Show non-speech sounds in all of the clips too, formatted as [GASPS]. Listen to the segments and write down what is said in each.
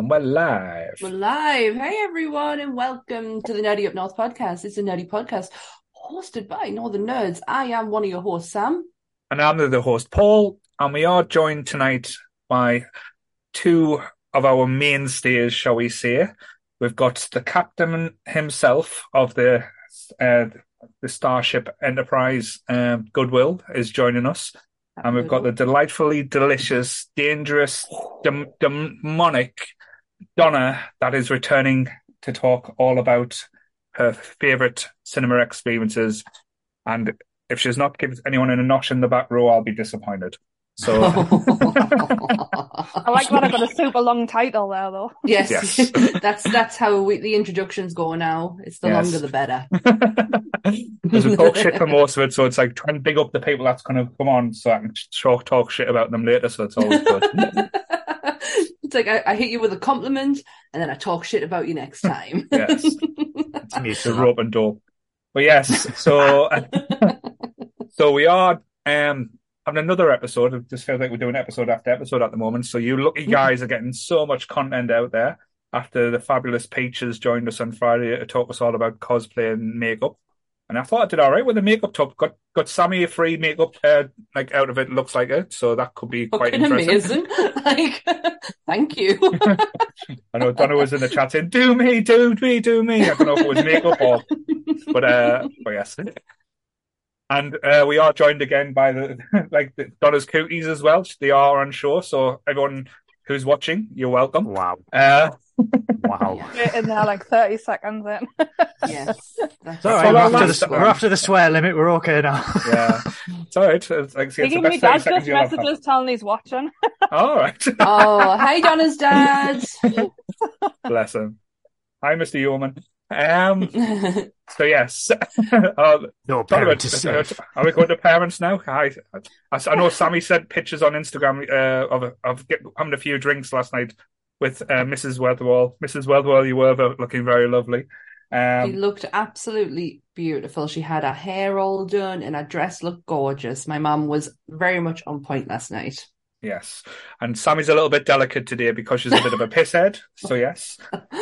And we're live. We're live. Hey everyone, and welcome to the Nerdy Up North podcast. It's a nerdy podcast hosted by Northern Nerds. I am one of your hosts, Sam. And I'm the host, Paul. And we are joined tonight by two of our mainstays, shall we say. We've got the captain himself of the uh, the Starship Enterprise um, Goodwill is joining us. And we've got the delightfully delicious, dangerous, dem- demonic Donna that is returning to talk all about her favourite cinema experiences. And if she's not given anyone in a notch in the back row, I'll be disappointed. So [LAUGHS] I like that I got a super long title there, though. yes, Yes. [LAUGHS] that's that's how we, the introductions go now. It's the Yes. longer the better. [LAUGHS] because we talk shit for most of it, so it's like trying to big up the people that's going to come on, so I can talk talk shit about them later. So it's always good. It's like I, I hit you with a compliment, and then I talk shit about you next time. yes, it's the rope and dope. But yes, so [LAUGHS] so we are um having another episode. It just feels like we're doing episode after episode at the moment. So you lucky guys are getting so much content out there. After the fabulous Peaches joined us on Friday to talk us all about cosplay and makeup. And I thought I did all right with the makeup top. Got got Sammy a free makeup uh, like out of it. Looks like it, so that could be quite Fucking interesting. amazing. [LAUGHS] like, [LAUGHS] thank you. [LAUGHS] I know Donna was in the chat saying, "Do me, do me, do me." I don't know if it was makeup or, but uh, but yes. And uh, we are joined again by the like the Donna's cooties as well. They are on show, so everyone who's watching, you're welcome. Wow. Uh, Wow. [LAUGHS] Get in there like 30 seconds in. yes. [LAUGHS] That's all right. We're after, the, we're after the swear limit. We're okay now. yeah, it's all right. It's, like I it's the best thirty dad seconds just you'll messages telling he's watching. [LAUGHS] All right, Oh, hi, Donna's dad. bless him. Hi, Mister Yeoman. Um. [LAUGHS] So yes, uh, [LAUGHS] No Talk parent about- is safe. Are we going to parents now? I, I, I know Sammy sent pictures on Instagram uh, of of get, having a few drinks last night with uh, Mrs. Weatherwall. Mrs. Weatherwall, you were looking very lovely. She Um, looked absolutely beautiful. She had her hair all done and her dress looked gorgeous. My mum was very much on point last night. Yes, and Sammy's a little bit delicate today because she's a bit of a [LAUGHS] pisshead. So yes,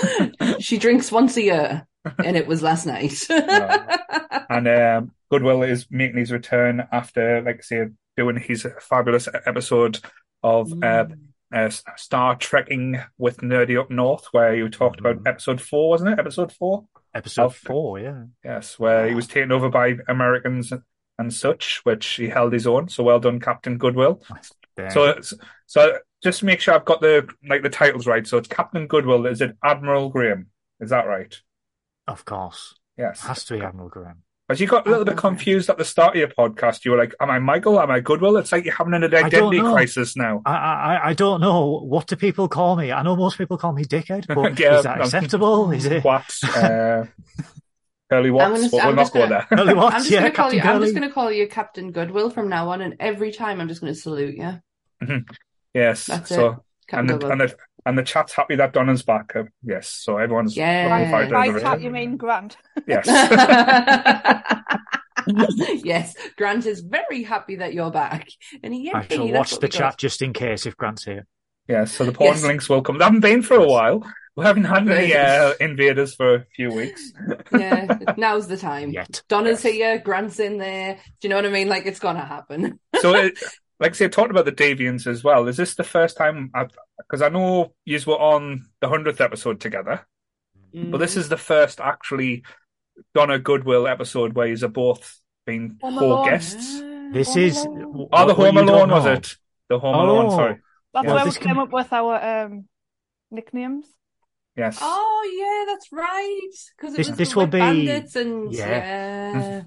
[LAUGHS] she drinks once a year, and it was last night. [LAUGHS] and um, Goodwill is making his return after, like I say, doing his fabulous episode of uh, uh, Star Trekking with Nerdy Up North, where you talked about episode four, wasn't it? Episode four. Episode of- four, yeah. Yes, where he was taken over by Americans and such, which he held his own. So well done, Captain Goodwill. There. So, so just to make sure I've got the like the titles right. So it's Captain Goodwill. Is it Admiral Graham? Is that right? of course. Yes. It Has to be Admiral Graham. As you got a little bit confused at the start of your podcast, you were like, "Am I Michael? Am I Goodwill?" It's like you're having an identity know. crisis now. I, I I don't know what do people call me. I know most people call me dickhead, but [LAUGHS] Yeah, is that acceptable? [LAUGHS] Is it? What? Uh, Curly Watts? gonna- But I'm we'll not go gonna- there. Early [LAUGHS] what? I'm just yeah, gonna call Captain you. I'm just gonna call you Captain Goodwill from now on, and every time I'm just gonna salute you, yes. That's so Captain and the, Goodwill. and the and the chat's happy that Donna's back. Uh, yes. So everyone's Yeah. looking forward to By the chat, you mean Grant. Yes. [LAUGHS] yes, Grant is very happy that you're back, and he, I shall watch the chat got. just in case if Grant's here. Yes, so the porn Yes. links will come. They haven't been for a while. We haven't had any uh, invaders for a few weeks. [LAUGHS] Yeah, now's the time. Yet. Donna's Yes. here, Grant's in there. Do you know what I mean? Like it's gonna happen. So, it, [LAUGHS] like I say, talking about the Deviants as well, is this the first time? Because I know you were on the hundredth episode together, but this is the first actually Donna Goodwill episode where you're both been Home co Alone. guests. This Home is. Alone. Oh, the what- what Home you Alone was it? The Home Alone. Oh. Sorry. That's Yeah. where we came can- up with our um, nicknames. Yes. Oh yeah, that's right. Because This- was this will be- bandits and Yeah. yeah.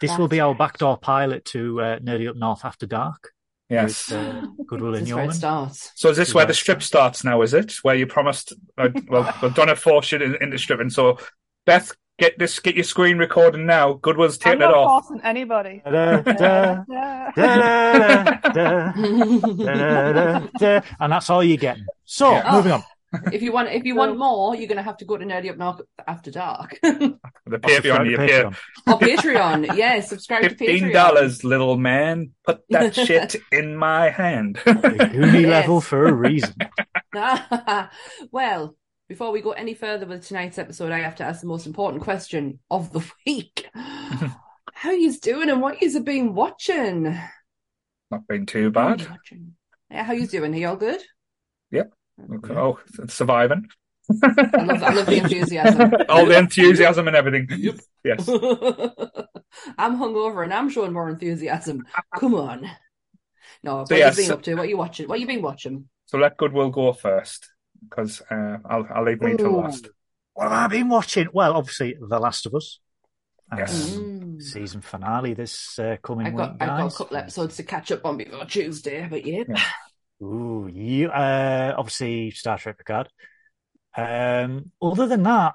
This, this will be our right. backdoor pilot to uh, Nerdy Up North After Dark. yes. With, uh, Goodwill This and is Yeoman. starts. So is this where the strip starts now? Is it where you promised? Uh, well, [LAUGHS] well, Donna forced you in- the strip, and So Beth, get this, get your screen recording now. Goodwill's I'm taking it not off. forcing anybody. [LAUGHS] Da, da, Yeah. da, da, da, da, da, da. [LAUGHS] And that's all you're getting. So, Yeah. moving on. If you want, if you want more, you're gonna have to go to Nerdy Up North after dark [LAUGHS] The Patreon, subscribe you Patreon. or oh, Patreon. Yeah, subscribe to fifteen Patreon. dollars, little man. Put that [LAUGHS] shit in my hand. [LAUGHS] The Goonie Yes. level for a reason. well, before we go any further with tonight's episode, I have to ask the most important question of the week. How you doing and what you been watching? Not been too bad. you watching? Yeah, how you doing? Are you all good? Yep. Okay. Oh, surviving. I love, I love the enthusiasm. All [LAUGHS] the enthusiasm and everything. Yep. Yes. [LAUGHS] I'm hungover and I'm showing more enthusiasm. Come on. No, what So, you yes. been up to? What you watching? What you been watching? So let Goodwill go first because uh, I'll I'll leave me to Ooh. last. What have I been watching? Well, obviously, The Last of Us. Yes. Um, Mm. season finale this uh, coming I've got week, I've got a couple episodes to catch up on before Tuesday, but yeah. Yeah. Ooh, you uh, obviously Star Trek Picard. Um, other than that,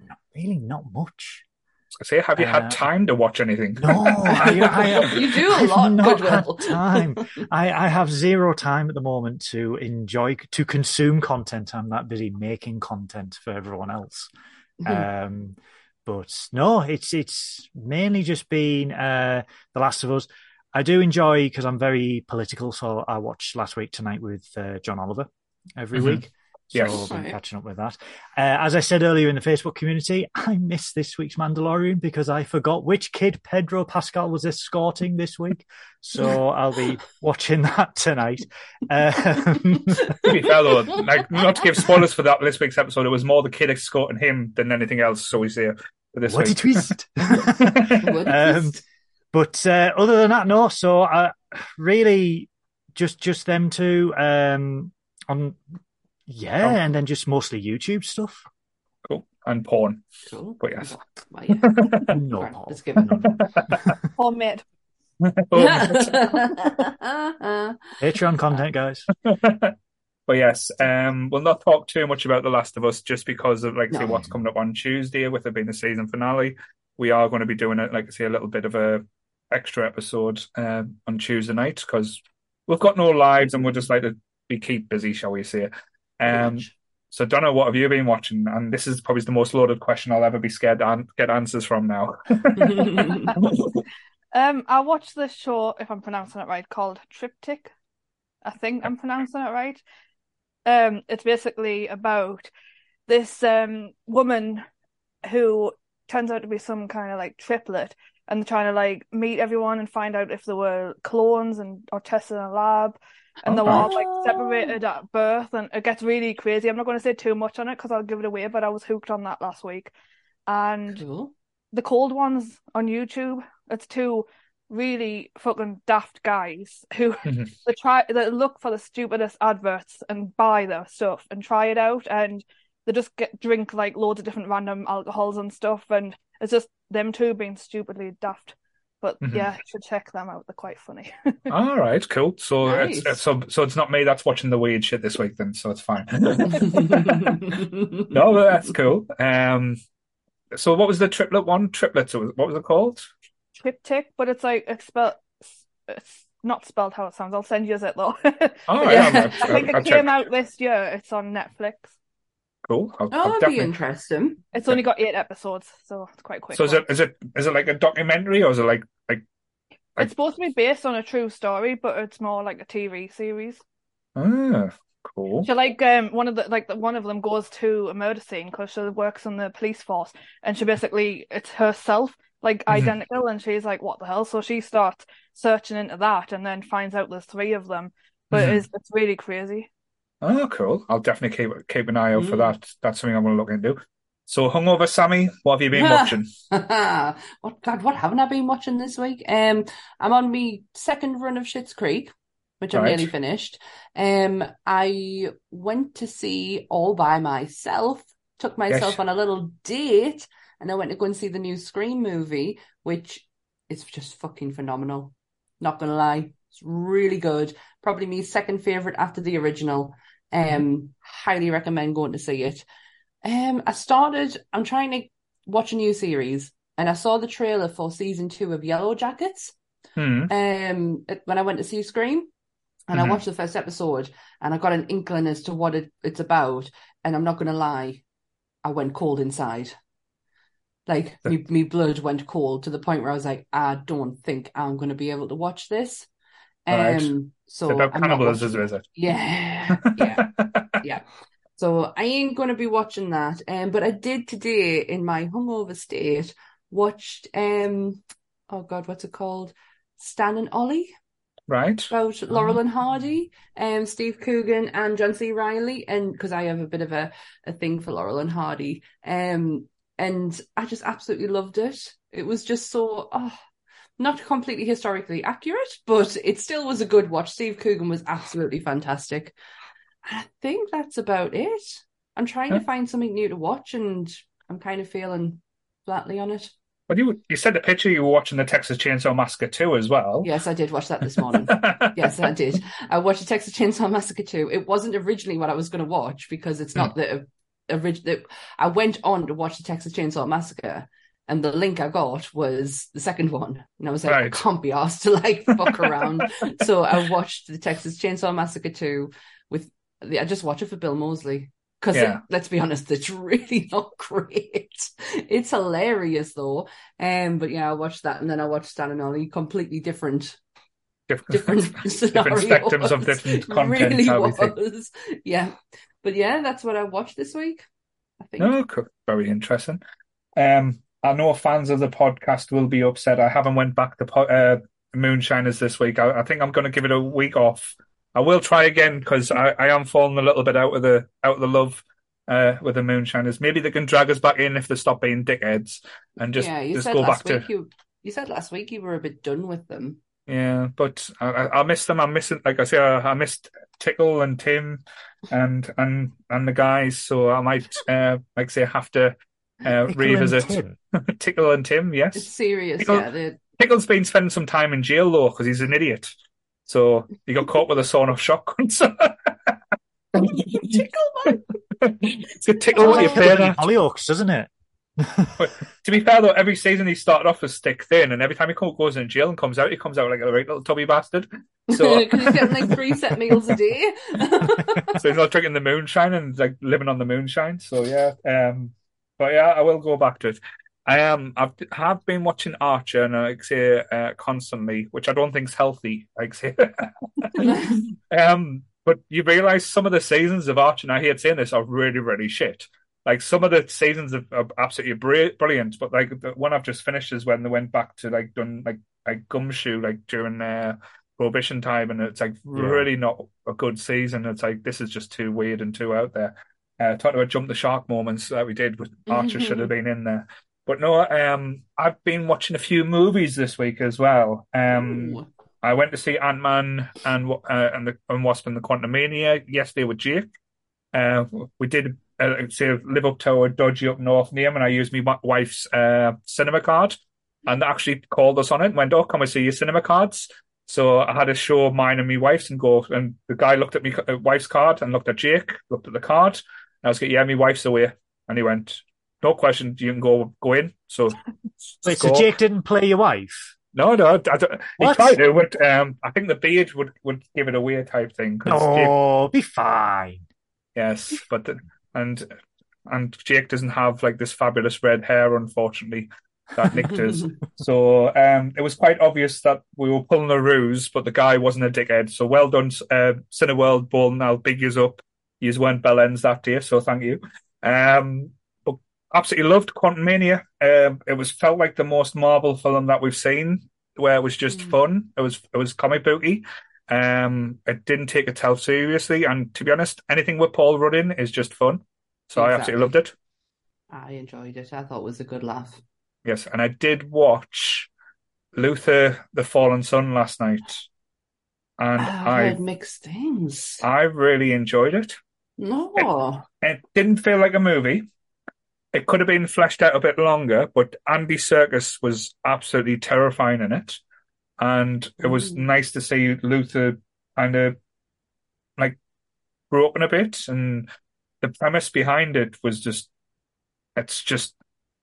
not really, not much. I say, have you Uh, had time to watch anything? No, I, I, [LAUGHS] You do a I've lot, not Goodwill. had time. [LAUGHS] I, I have zero time at the moment to enjoy, to consume content. I'm that busy making content for everyone else. Um, but no, it's it's mainly just been uh, The Last of Us. I do enjoy because I'm very political, so I watched last week tonight with uh, John Oliver every Mhm. week. So Yes. I've been Right. catching up with that. Uh, as I said earlier in the Facebook community, [LAUGHS] I missed this week's Mandalorian because I forgot which kid Pedro Pascal was escorting this week. So [LAUGHS] I'll be watching that tonight. Um, [LAUGHS] To be fair though, like not to give spoilers for that this week's episode, it was more the kid escorting him than anything else. So we say for this what a twist! What a Um, twist. But uh, other than that, no. So uh, really, just just them two. Um, on yeah, Oh. and then just mostly YouTube stuff. Cool. And porn. Cool. But yes. Well, yeah. [LAUGHS] No, Right, Paul. let's give it. Homemade. [LAUGHS] [LAUGHS] Oh, Patreon content, guys. but yes, um, we'll not talk too much about The Last of Us just because of like say what's coming up on Tuesday with it being the season finale. We are going to be doing it, like I say, a little bit of a extra episode um, on Tuesday night because we've got no lives and we're just like to be keep busy, shall we say? Um, so Donna, what have you been watching? And this is probably the most loaded question I'll ever be scared to an- get answers from now. [LAUGHS] [LAUGHS] Um, I watched this show, if I'm pronouncing it right, called Triptych. I think I'm pronouncing it right. Um, it's basically about this um woman who turns out to be some kind of like triplet, and they're trying to like meet everyone and find out if they were clones and or tested in a lab, and they were all like separated at birth, and it gets really crazy. I'm not going to say too much on it because I'll give it away, but I was hooked on that last week, and cool. the cold ones on YouTube. It's two really fucking daft guys who Mhm. [LAUGHS] they try they look for the stupidest adverts and buy their stuff and try it out and they just get drink like loads of different random alcohols and stuff and it's just them two being stupidly daft. But Mhm. yeah, you should check them out. They're quite funny. [LAUGHS] All right, cool. So Nice. it's, it's so so it's not me that's watching the weird shit this week then, so it's fine. [LAUGHS] [LAUGHS] No, but that's cool. Um, so what was the triplet one? Triplets. What was it called? Triptych, but it's like it's spelled it's not spelled how it sounds. I'll send you it though. Oh, Yeah. yeah, I I'll, think I'll it check. came out this year. It's on Netflix. Cool. I'll, Oh, I'll that'd be interesting. It's only got eight episodes, so it's quite quick. So is one. it is it is it like a documentary or is it like like like- It's supposed to be based on a true story, but it's more like a TV series. ah cool? So like um one of the like the, one of them goes to a murder scene because she works in the police force, and she basically it's herself like Mhm. identical, and she's like, what the hell? So she starts searching into that, and then finds out there's three of them. But Mhm. it's it's really crazy. Oh, cool. I'll definitely keep keep an eye out for Mm. that. That's something I'm going to look into. So, hungover Sammy, what have you been [LAUGHS] watching? what God, what haven't I been watching this week? Um, I'm on my second run of Schitt's Creek, which I'm nearly finished. Um, I went to see all by myself, took myself Yes. on a little date, and I went to go and see the new Scream movie, which is just fucking phenomenal. Not gonna lie, it's really good. Probably my second favorite after the original. Um, highly recommend going to see it. Um, I started. I'm trying to watch a new series, and I saw the trailer for season two of Yellow Jackets. Hmm. Um, when I went to see Scream, and Mhm. I watched the first episode, and I got an inkling as to what it, it's about. And I'm not gonna lie, I went cold inside. Like me, me blood went cold to the point where I was like, I don't think I'm gonna be able to watch this. Right. Um, So about cannibalism, watching is it? [LAUGHS] Yeah, yeah, yeah. So I ain't gonna be watching that. Um, but I did today in my hungover state watched um, oh God, what's it called? Stan and Ollie Right. about Laurel and Hardy, um, Steve Coogan and John C. Reilly, and because I have a bit of a, a thing for Laurel and Hardy, um, and I just absolutely loved it. It was just so, oh, not completely historically accurate, but it still was a good watch. Steve Coogan was absolutely fantastic. I think that's about it. I'm trying to find something new to watch, and I'm kind of feeling flatly on it. Well, you you said the picture you were watching the Texas Chainsaw Massacre 2 as well. Yes, I did watch that this morning. [LAUGHS] Yes, I did. I watched the Texas Chainsaw Massacre 2. It wasn't originally what I was going to watch because it's hmm. not the uh, original. I went on to watch the Texas Chainsaw Massacre, and the link I got was the second one, and I was like, I can't be asked to like fuck [LAUGHS] around. so I watched the Texas Chainsaw Massacre 2 with. I just watch it for Bill Moseley. Because Yeah. let's be honest, it's really [LAUGHS] not great. It's hilarious though. Um, but yeah, I watched that and then I watched Stan and Ollie, completely different different, [LAUGHS] different spectrums of different content, Really how we think. was. Yeah. But yeah, that's what I watched this week. I think. No, cool. very interesting. Um, I know fans of the podcast will be upset. I haven't went back to po- uh, Moonshiners this week. I, I think I'm going to give it a week off. I will try again because I, I am falling a little bit out of the out of the love uh, with the Moonshiners. Maybe they can drag us back in if they stop being dickheads and just yeah, you just said go last week to you you said last week you were a bit done with them. yeah. But I, I I miss them. I'm missing like I say I, I missed Tickle and Tim and and and the guys. So I might uh, like say have to uh, Pickle and revisit Tim. [LAUGHS] Tickle and Tim. Yes. It's serious, Tickle- yeah. The, Pickle's been spending some time in jail though because he's an idiot. So he got caught with a sawn off shotgun. [LAUGHS] So tickle man. it's a tickle what you're Oh. playing at. Hollyoaks, doesn't it? To be fair though, every season he started off as stick thin, and every time he goes in jail and comes out, he comes out like a right little tubby bastard. So, [LAUGHS] he's getting like three set meals a day. so he's not drinking the moonshine and like living on the moonshine. So yeah, um, but yeah, I will go back to it. I am. I've have been watching Archer, and I like say uh, constantly, which I don't think is healthy. Like say, [LAUGHS] um, but you realise some of the seasons of Archer, and I hate saying this, are really, really shit. Like some of the seasons are, are absolutely bri- brilliant, but like the one I've just finished is when they went back to like done like like Gumshoe, like during uh, Prohibition time, and it's like Yeah. really not a good season. It's like this is just too weird and too out there. Uh, talking about jump the shark moments that we did with Archer should have been in there. But no, um, I've been watching a few movies this week as well. Um, I went to see Ant Man and uh, and the and Wasp and the Quantumania yesterday with Jake. Uh, we did uh, say live up to a dodgy up north name, and I used my wife's uh, cinema card, and they actually called us on it and went, "Oh, come and see your cinema cards." So I had to show mine and my wife's and go, and the guy looked at my uh, wife's card and looked at Jake, looked at the card, I was like, "Yeah, my wife's away," and he went, "No question, you can go go in." So, [LAUGHS] Wait, so. Jake didn't play your wife? No, no, I don't, he tried to, but um, I think the beard would, would give it away type thing. 'cause Jake, Oh, be fine. yes, but the, and and Jake doesn't have like this fabulous red hair, unfortunately, that Nick [LAUGHS] does. so um, it was quite obvious that we were pulling a ruse, but the guy wasn't a dickhead. So well done, uh, Cineworld, Bolton. I'll big yous up. Yous weren't bell ends that day, so thank you. Um, but absolutely loved Quantumania. Um, it was felt like the most Marvel film that we've seen, where it was just Mm. fun. It was it was comic booky. Um, it didn't take itself seriously, and to be honest, anything with Paul Rudd in is just fun. So I absolutely loved it. I enjoyed it. I thought it was a good laugh. Yes, and I did watch Luther: The Fallen Sun last night, and I've I mixed things. I really enjoyed it. No. It didn't feel like a movie. It could have been fleshed out a bit longer, but Andy Serkis was absolutely terrifying in it. And it was Mm. nice to see Luther kind of like broken a bit. And the premise behind it was just, it's just,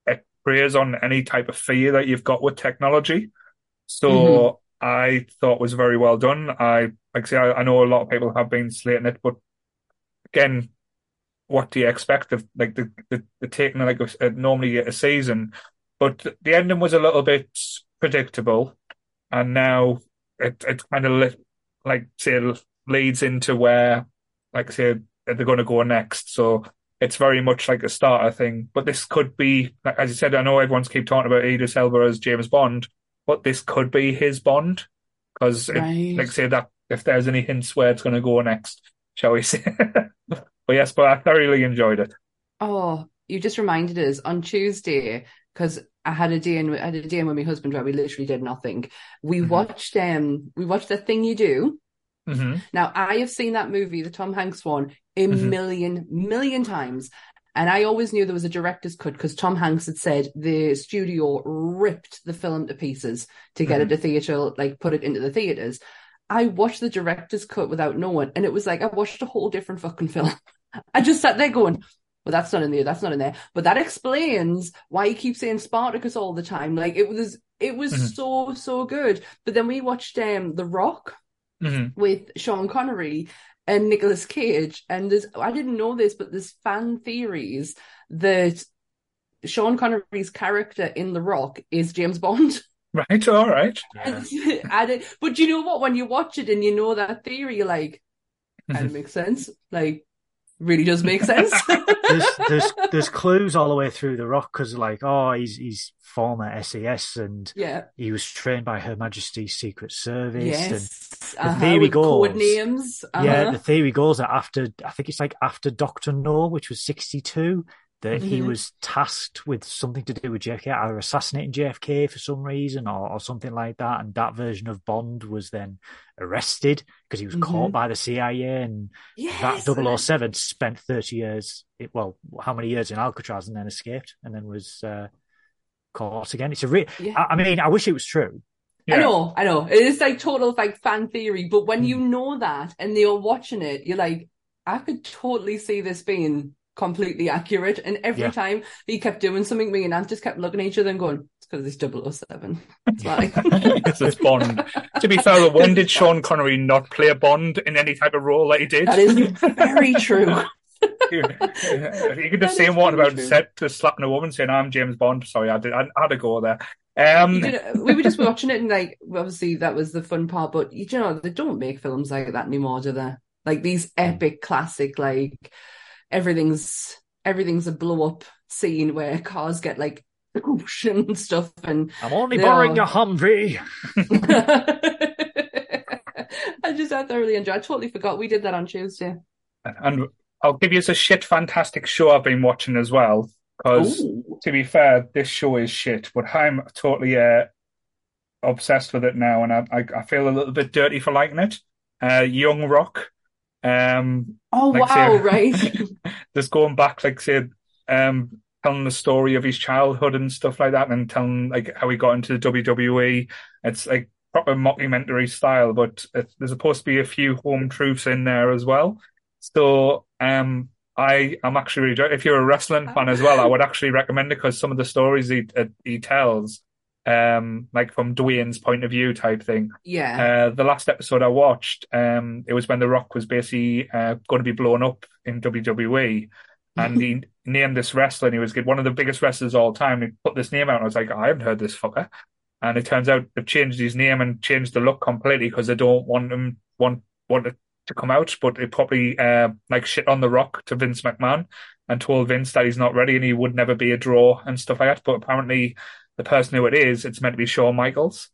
it preys on any type of fear that you've got with technology. So I thought was very well done. I, like I say, I, I know a lot of people have been slating it, but again, what do you expect of like the the, the taking like a, a- normally a season, but the ending was a little bit predictable, and now it it kind of like say leads into where like say they're going to go next. So it's very much like a starter thing. But this could be, like, as you said, I know everyone's keep talking about Idris Elba as James Bond, but this could be his Bond because, Right. like say that if there's any hints where it's going to go next, shall we say? [LAUGHS] but yes, but I thoroughly enjoyed it. Oh, you just reminded us on Tuesday because I had a day in I had a day in with my husband where we literally did nothing. We Mhm. watched um we watched the thing you do. hmm Now I have seen that movie, the Tom Hanks one, a Mhm. million million times. And I always knew there was a director's cut because Tom Hanks had said the studio ripped the film to pieces to get it to theatre, like put it into the theatres. I watched the director's cut without knowing, and it was like I watched a whole different fucking film. [LAUGHS] I just sat there going, well, that's not in there, that's not in there. But that explains why he keeps saying Spartacus all the time. Like it was it was Mhm. so, so good. But then we watched um The Rock hmm with Sean Connery and Nicolas Cage. And there's I didn't know this, but there's fan theories that Sean Connery's character in The Rock is James Bond. [LAUGHS] Right, all right. Yeah. [LAUGHS] I did, but you know what? When you watch it and you know that theory, you're like, kind of makes sense. Like, really does make sense. [LAUGHS] there's there's there's clues all the way through the rock because like oh he's he's former SAS and yeah. he was trained by Her Majesty's Secret Service and Yes. Uh-huh, theory goes- code names. yeah Uh-huh. the theory goes that after I think it's like after Doctor No which was 62 that he was tasked with something to do with JFK either assassinating JFK for some reason or, or something like that and that version of Bond was then arrested because he was caught Mhm. by the CIA and yes. that 007 spent 30 years, well, how many years in Alcatraz and then escaped and then was uh, caught again. It's a real, Yeah. I, I mean, I wish it was true. I know, I know. It is like total like fan theory, but when Hmm. you know that and you're watching it, you're like, I could totally see this being completely accurate. And every Yeah. time he kept doing something, me and Ant just kept looking at each other and going, it's because it's 007. That's why. Because it's [LAUGHS] Bond. to be fair, when did Sean Connery not play a Bond in any type of role that he did? that is very true. you could say is one about set to slapping a woman saying, I'm James Bond. Sorry, I did. I, I had to go there. Um, we were just watching it and like, obviously that was the fun part, but you know, they don't make films like that anymore, do they? Like these epic classic, like everything's, everything's a blow up scene where cars get like [LAUGHS] and stuff and I'm only borrowing are. a Humvee. [LAUGHS] I just I thoroughly enjoyed. I totally forgot we did that on Tuesday. and I'll give you a shit fantastic show I've been watching as well. Because to be fair, this show is shit, but I'm totally uh, obsessed with it now, and I, I I feel a little bit dirty for liking it. Uh, Young Rock, um, Oh Like, wow! [LAUGHS] Right. just going back, like say, um, telling the story of his childhood and stuff like that, and telling like how he got into the WWE. It's like proper mockumentary style, but it, there's supposed to be a few home truths in there as well. So, um, I am actually really if you're a wrestling fan as well, I would actually recommend it because some of the stories he uh, he tells, um, like from Dwayne's point of view type thing. yeah. Uh, the last episode I watched, um, it was when The Rock was basically uh, going to be blown up in WWE, [LAUGHS] and he named this wrestler, and he was one of the biggest wrestlers of all time. He put this name out, and I was like, I haven't heard this fucker. And it turns out they've changed his name and changed the look completely because they don't want him want want it to come out. But they probably uh, like shit on The Rock to Vince McMahon and told Vince that he's not ready and he would never be a draw and stuff like that. But apparently, the person who it is, it's meant to be Shawn Michaels.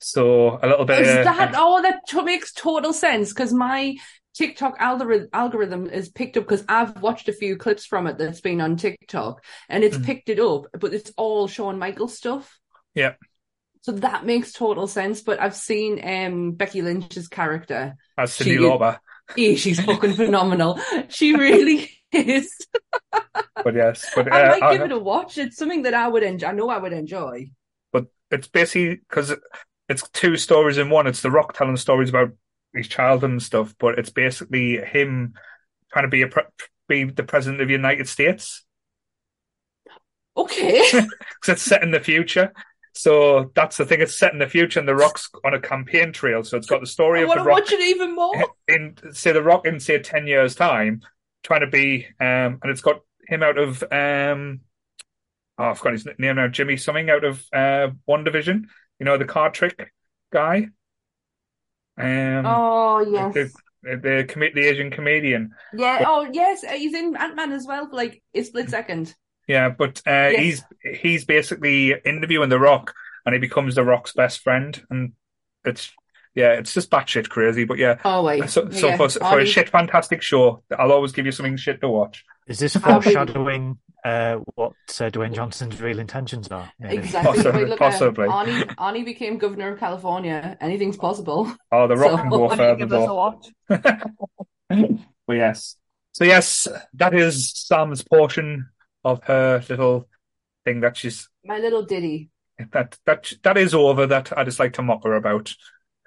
So a little bit. Is uh, oh that to- makes total sense because my TikTok algorithm algorithm is picked up because I've watched a few clips from it that's been on TikTok and it's Mm. picked it up, but it's all Shawn Michaels stuff. Yeah. So that makes total sense. But I've seen um Becky Lynch's character. as She Cindy is- Lauper. Eh, she's fucking phenomenal. She really [LAUGHS] is. [LAUGHS] But yes, but uh, I might give it a watch. It's something that I would enjoy. I know I would enjoy. but it's basically because it's two stories in one. It's The Rock telling stories about his childhood and stuff, but it's basically him trying to be a pre- be the president of the United States Okay. [LAUGHS] because it's set in the future. So that's the thing. It's set in the future, and The Rock's on a campaign trail. So it's got the story I of want The to Rock watch it even more. in say The Rock in say ten years time, trying to be um, and it's got him out of um, oh, I've got his name now, Jimmy something out of uh, WandaVision. You know the card trick guy. Um, Oh yes, the the, com- the Asian comedian. yeah. Oh yes, uh, he's in Ant Man as well for like a split second. Yeah, but uh, Yes. he's he's basically interviewing The Rock, and he becomes The Rock's best friend, and it's yeah, it's just batshit crazy. But yeah, Oh wait, so, so yeah. for for a shit fantastic show, I'll always give you something shit to watch. Is this foreshadowing uh, what uh, Dwayne Johnson's real intentions are? Maybe? Exactly. Possibly- Wait, look, possibly. Uh, Arnie, Arnie became governor of California. Anything's possible. Oh, The Rock So- can go I need to further give this a though. watch. [LAUGHS] but yes, so yes, that is Sam's portion of her little thing that she's My little ditty. that that that is over. That I just like to mock her about.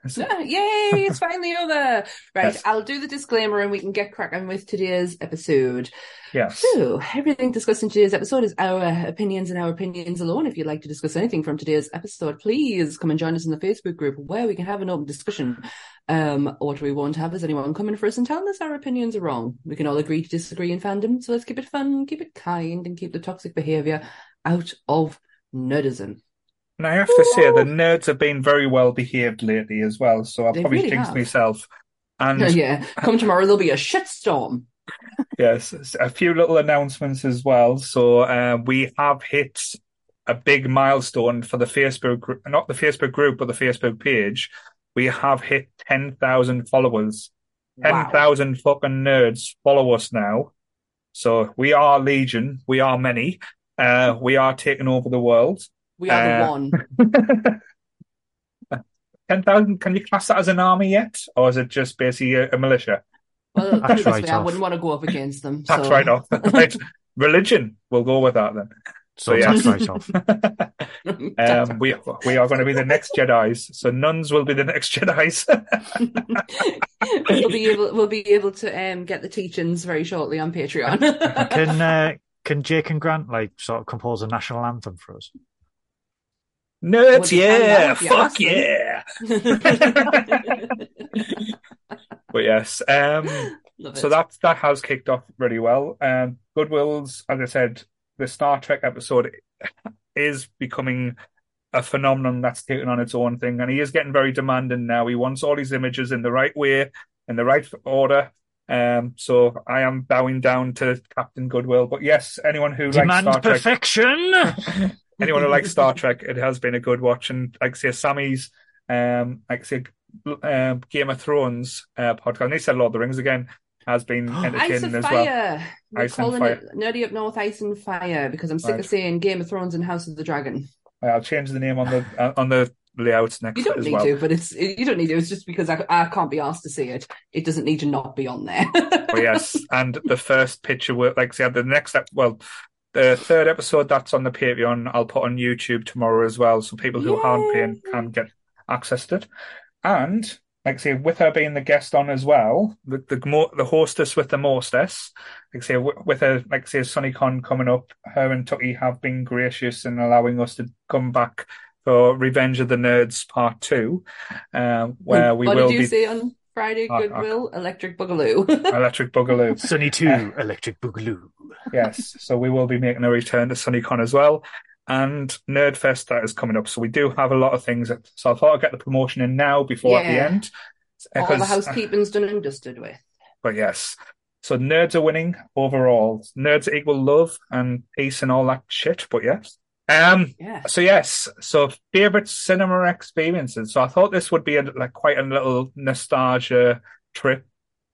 Ah, Yay, it's finally over. Right, Yes. I'll do the disclaimer and we can get cracking with today's episode. Yes. So, everything discussed in today's episode is our opinions and our opinions alone. If you'd like to discuss anything from today's episode, please come and join us in the Facebook group where we can have an open discussion. Um, what we won't have is anyone coming for us and telling us our opinions are wrong. We can all agree to disagree in fandom, so let's keep it fun, keep it kind, and keep the toxic behaviour out of nerdism. And I have to say, the nerds have been very well behaved lately as well. So I'll They probably really jinx have. myself. And yeah, come tomorrow, there'll be a shitstorm. [LAUGHS] yes, a few little announcements as well. So uh, we have hit a big milestone for the Facebook group, not the Facebook group, but the Facebook page. We have hit 10,000 followers. Wow. 10,000 fucking nerds follow us now. So we are legion. We are many. Uh, we are taking over the world. We are the Uh, one. [LAUGHS] 10,000, can you class that as an army yet? Or is it just basically a, a militia? Well, put it Tax this way, I write-off. wouldn't want to go up against them. [LAUGHS] Tax so. write off. right. Religion. We'll go with that then. So yeah. tax write off. [LAUGHS] um, we we are going to be the next Jedi's. So nuns will be the next Jedi's. we'll be able we'll be able to um get the teachings very shortly on Patreon. Can uh, can Jake and Grant like sort of compose a national anthem for us? Nerds, Well, you can yeah. now if you Fuck ask them. yeah. [LAUGHS] But yes. Um, So that that has kicked off really well. Um, Goodwill's, as I said, the Star Trek episode is becoming a phenomenon that's taken on its own thing, and he is getting very demanding now. He wants all these images in the right way, in the right order. Um, so I am bowing down to Captain Goodwill. But yes, anyone who Demand likes Star Trek, perfection. [LAUGHS] anyone who [LAUGHS] likes Star Trek, it has been a good watch. And like I say, Sammy's, um, like I say, um, Game of Thrones uh, podcast. And he said Lord of the Rings again has been [GASPS] entertaining as well. We're Ice and calling it Nerdy Up North Ice and Fire because I'm sick Right. of saying Game of Thrones and House of the Dragon. I'll change the name on the uh, on the layouts next You don't need well. to, but it's you don't need to. It's just because I, I can't be asked to see it. It doesn't need to not be on there. But yes, and the first picture, like I said, the next ep- well, the third episode that's on the Patreon, I'll put on YouTube tomorrow as well, so people who aren't paying can get access to it. And like I say, with her being the guest on as well, the the, the hostess with the mostess, like I say, with her, like I say, SunnyCon coming up, her and Tucky have been gracious in allowing us to come back for Revenge of the Nerds Part Two, um, where we what will did you be say on Friday? Ah. Goodwill, Electric Boogaloo. [LAUGHS] Electric Boogaloo. Sunny two, Electric Boogaloo. yes, so we will be making a return to SunnyCon as well. And Nerdfest that is coming up. So we do have a lot of things. That, so I thought I'd get the promotion in now before at the end. All the Because- housekeeping's done and dusted with. But yes. So nerds are winning overall. Nerds equal love and peace and all that shit. But yes. Um Yeah. so yes, so favorite cinema experiences. So I thought this would be a, like quite a little nostalgia trip,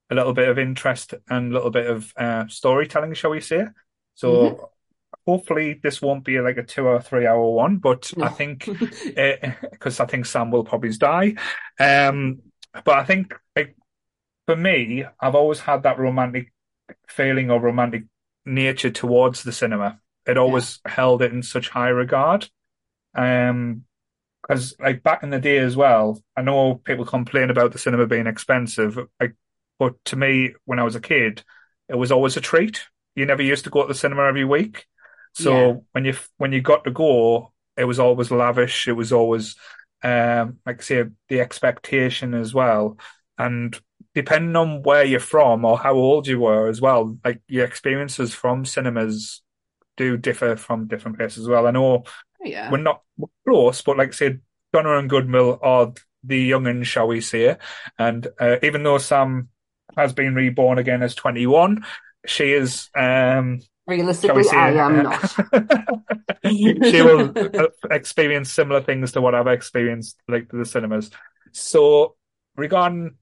a little bit of interest and a little bit of uh, storytelling, shall we say? So Mm-hmm. hopefully this won't be like a two or three hour one, but I think [LAUGHS] because I think Sam will probably die. Um, but I think like for me, I've always had that romantic feeling or romantic nature towards the cinema. It always held it in such high regard. Um, because like back in the day as well, I know people complain about the cinema being expensive. Like, but to me, when I was a kid, it was always a treat. You never used to go to the cinema every week, so Yeah. when you when you got to go, it was always lavish. It was always, um, like I say, the expectation as well, and depending on where you're from or how old you were as well, like your experiences from cinemas do differ from different places as well. I know Yeah. we're not close, but like I said, Donna and Goodwill are the youngin, shall we say? And uh, even though Sam has been reborn again as twenty one, she is um, Realistically, say, I am uh, not. [LAUGHS] she will [LAUGHS] uh, experience similar things to what I've experienced, like the cinemas. So, regarding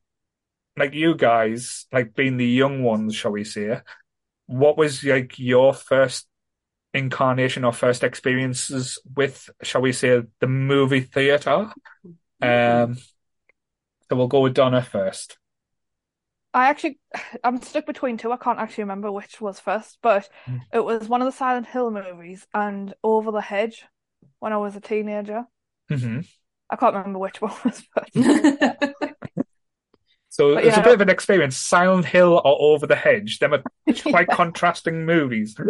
like you guys, like being the young ones, shall we say, what was like your first incarnation or first experiences with, shall we say, the movie theater? Um, so we'll go with Donna first. I actually, [SIGHS] I'm stuck between two. I can't actually remember which was first, but Mm. it was one of the Silent Hill movies and Over the Hedge when I was a teenager. hmm I can't remember which [LAUGHS] one was first. [LAUGHS] So But it's a bit of an experience. Silent Hill or Over the Hedge. Them are [LAUGHS] quite contrasting movies. [LAUGHS]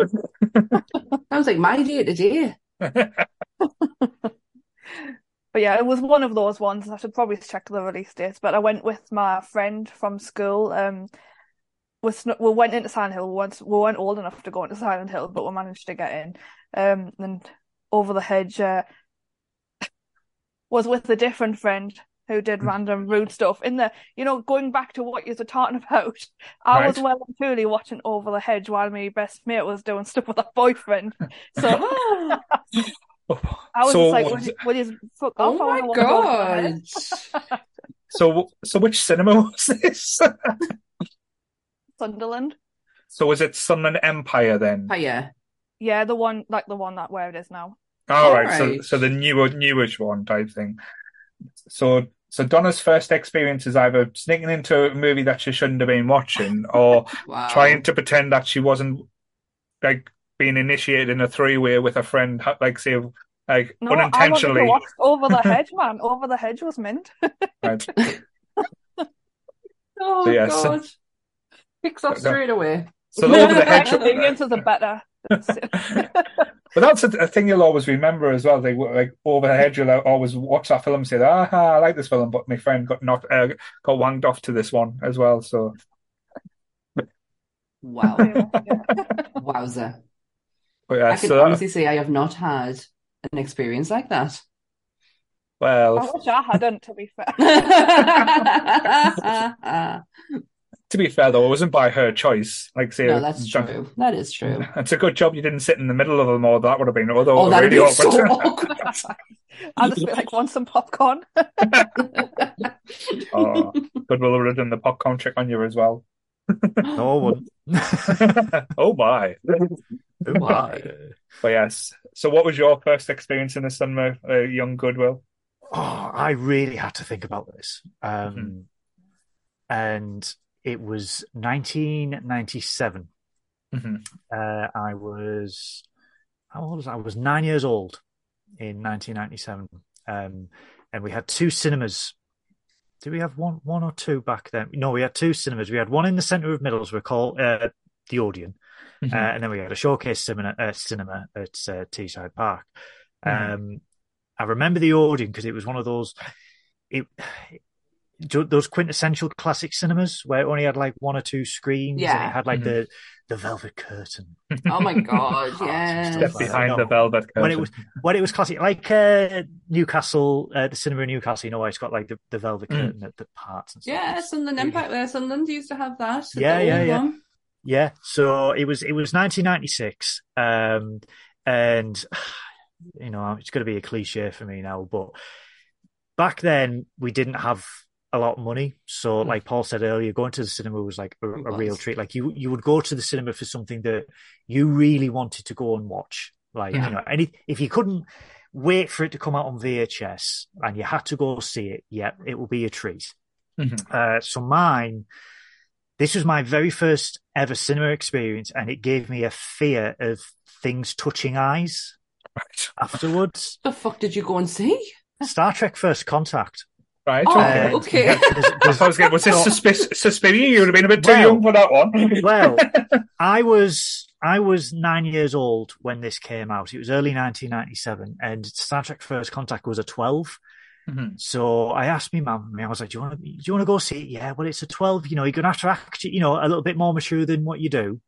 [LAUGHS] Sounds like my day to day. But yeah, it was one of those ones. I should probably check the release dates. But I went with my friend from school. Um, we we went into Silent Hill once. We weren't old enough to go into Silent Hill, but we managed to get in. Um, and Over the Hedge uh, was with a different friend who did Mm. random rude stuff. In the, you know, going back to what you were talking [LAUGHS] about, I was well and truly watching Over the Hedge while my best mate was doing stuff with her boyfriend. [LAUGHS] So [LAUGHS] I was So just like, was- will you, will you fuck oh off? I my wanna watch Over the Hedge." god. So, so which cinema was this? Sunderland. so was it Sunland Empire then? Hiya. Yeah, yeah, the one like the one that where it is now. All right, so so the newer newish one type thing. So so Donna's first experience is either sneaking into a movie that she shouldn't have been watching, [LAUGHS] or Wow. trying to pretend that she wasn't like being initiated in a three way with a friend, like say like No, unintentionally. watch Over the Hedge, [LAUGHS] man. Over the Hedge was mint. Right. [LAUGHS] Oh So, god. Picks up straight away. So over the hedge. Experiences are better. [LAUGHS] But that's a, a thing you'll always remember as well. They were like over the hedge. You'll always watch that film and say, "Ah, I like this film," but my friend got not uh, got wanged off to this one as well. So Wow. Yeah, [LAUGHS] yeah. Wowza. but yeah, I can so that- honestly say I have not had an experience like that. Well, I wish I hadn't, to be fair. [LAUGHS] no, to be fair though, it wasn't by her choice. Like say, that's that- true. That is true. [LAUGHS] It's a good job you didn't sit in the middle of them, or that would have been although Oh, that'd really be so [LAUGHS] awkward. awkward. I just feel like want some popcorn. [LAUGHS] oh, good will have done the popcorn trick on you as well. No one. oh my! Why? But yes. So, what was your first experience in the cinema, uh, young Goodwill? Oh, I really had to think about this. Um, Mhm. And it was 1997. hmm Uh, I was, how old was I? I was nine years old in 1997. Um, and we had two cinemas. Did we have one, one or two back then? No, we had two cinemas. We had one in the centre of Middlesbrough called uh, the Odeon, Mhm. uh, and then we had a showcase cinema, uh, cinema at uh, Teesside Park. Mhm. Um, I remember the Odeon because it was one of those, it, those quintessential classic cinemas where it only had like one or two screens. and Yeah. it had like Mhm. the the velvet curtain. [LAUGHS] Oh my god, [LAUGHS] yeah. yes. like behind No. the velvet curtain. When it was when it was classic, like uh, Newcastle, uh, the cinema in Newcastle. You know, where it's got like the, the velvet Mm. curtain at the parts and stuff. Yeah, Sunderland Empire. Uh, Sunderland used to have that. Yeah, yeah, yeah. one. Yeah, so it was it was 1996, um, and [SIGHS] you know it's going to be a cliche for me now, but back then we didn't have a lot of money, so Mm. like Paul said earlier, going to the cinema was like a, a real treat. Like you you would go to the cinema for something that you really wanted to go and watch. Like Yeah. you know, any if you couldn't wait for it to come out on VHS and you had to go see it, yeah, it will be a treat. Mhm. Uh, so mine, this was my very first ever cinema experience, and it gave me a fear of things touching eyes Right. afterwards. [LAUGHS] The fuck did you go and see? Star Trek First Contact. Right. Oh, okay. okay. Yeah, [LAUGHS] there's- I was, was this So- suspicious? Suspicious? You would have been a bit too Well- young for that one. [LAUGHS] well, [LAUGHS] I was I was nine years old when this came out. It was early 1997, and Star Trek First Contact was a 12. Mhm. So I asked my mum, I was like, "Do you want to? Do you want to go see it?" Yeah, well, it's a 12. You know, you're gonna have to act, you know, a little bit more mature than what you do.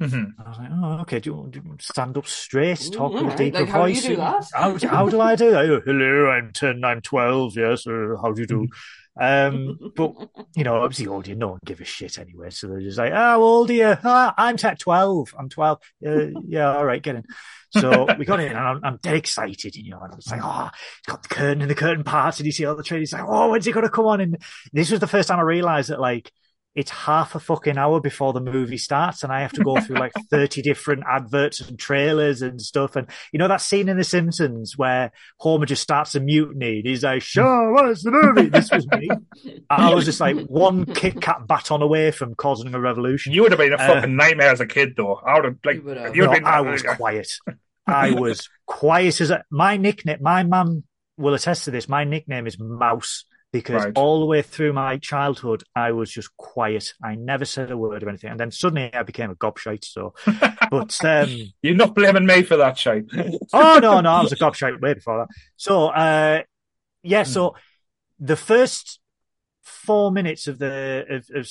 Mhm. I was like, oh, okay. Do you, do you stand up straight, talk with a alright. deeper Like, how do you voice? do that? How, how do I do that? Oh, Hello, I'm 10, I'm 12, yes, uh, how do you do? [LAUGHS] Um, but, you know, obviously, older, no one give a shit anyway. So they're just like, oh, how old are you? Ah, I'm 10, 12, I'm 12. Uh, yeah, all right, get in. So we got in and I'm, I'm dead excited, you know, and it's like, oh, it's got the curtain and the curtain parts and you see all the trailers. It's like, oh, when's it going to come on? And this was the first time I realized that, like, it's half a fucking hour before the movie starts and I have to go through like [LAUGHS] 30 different adverts and trailers and stuff. And you know that scene in The Simpsons where Homer just starts a mutiny and he's like, sure, what's the movie? This was me. I was just like one Kit Kat baton away from causing a revolution. You would have been a Uh, fucking nightmare as a kid, though. I would have like You would have. you'd No, have been. I was [LAUGHS] quiet. I was quiet as a, my nickname, my mum will attest to this. My nickname is Mouse because Right. all the way through my childhood, I was just quiet. I never said a word or anything. And then suddenly I became a gobshite. So, [LAUGHS] but, um, You're not blaming me for that shit. [LAUGHS] oh no, no, I was a gobshite way before that. So, uh, yeah, so the first four minutes of the of, of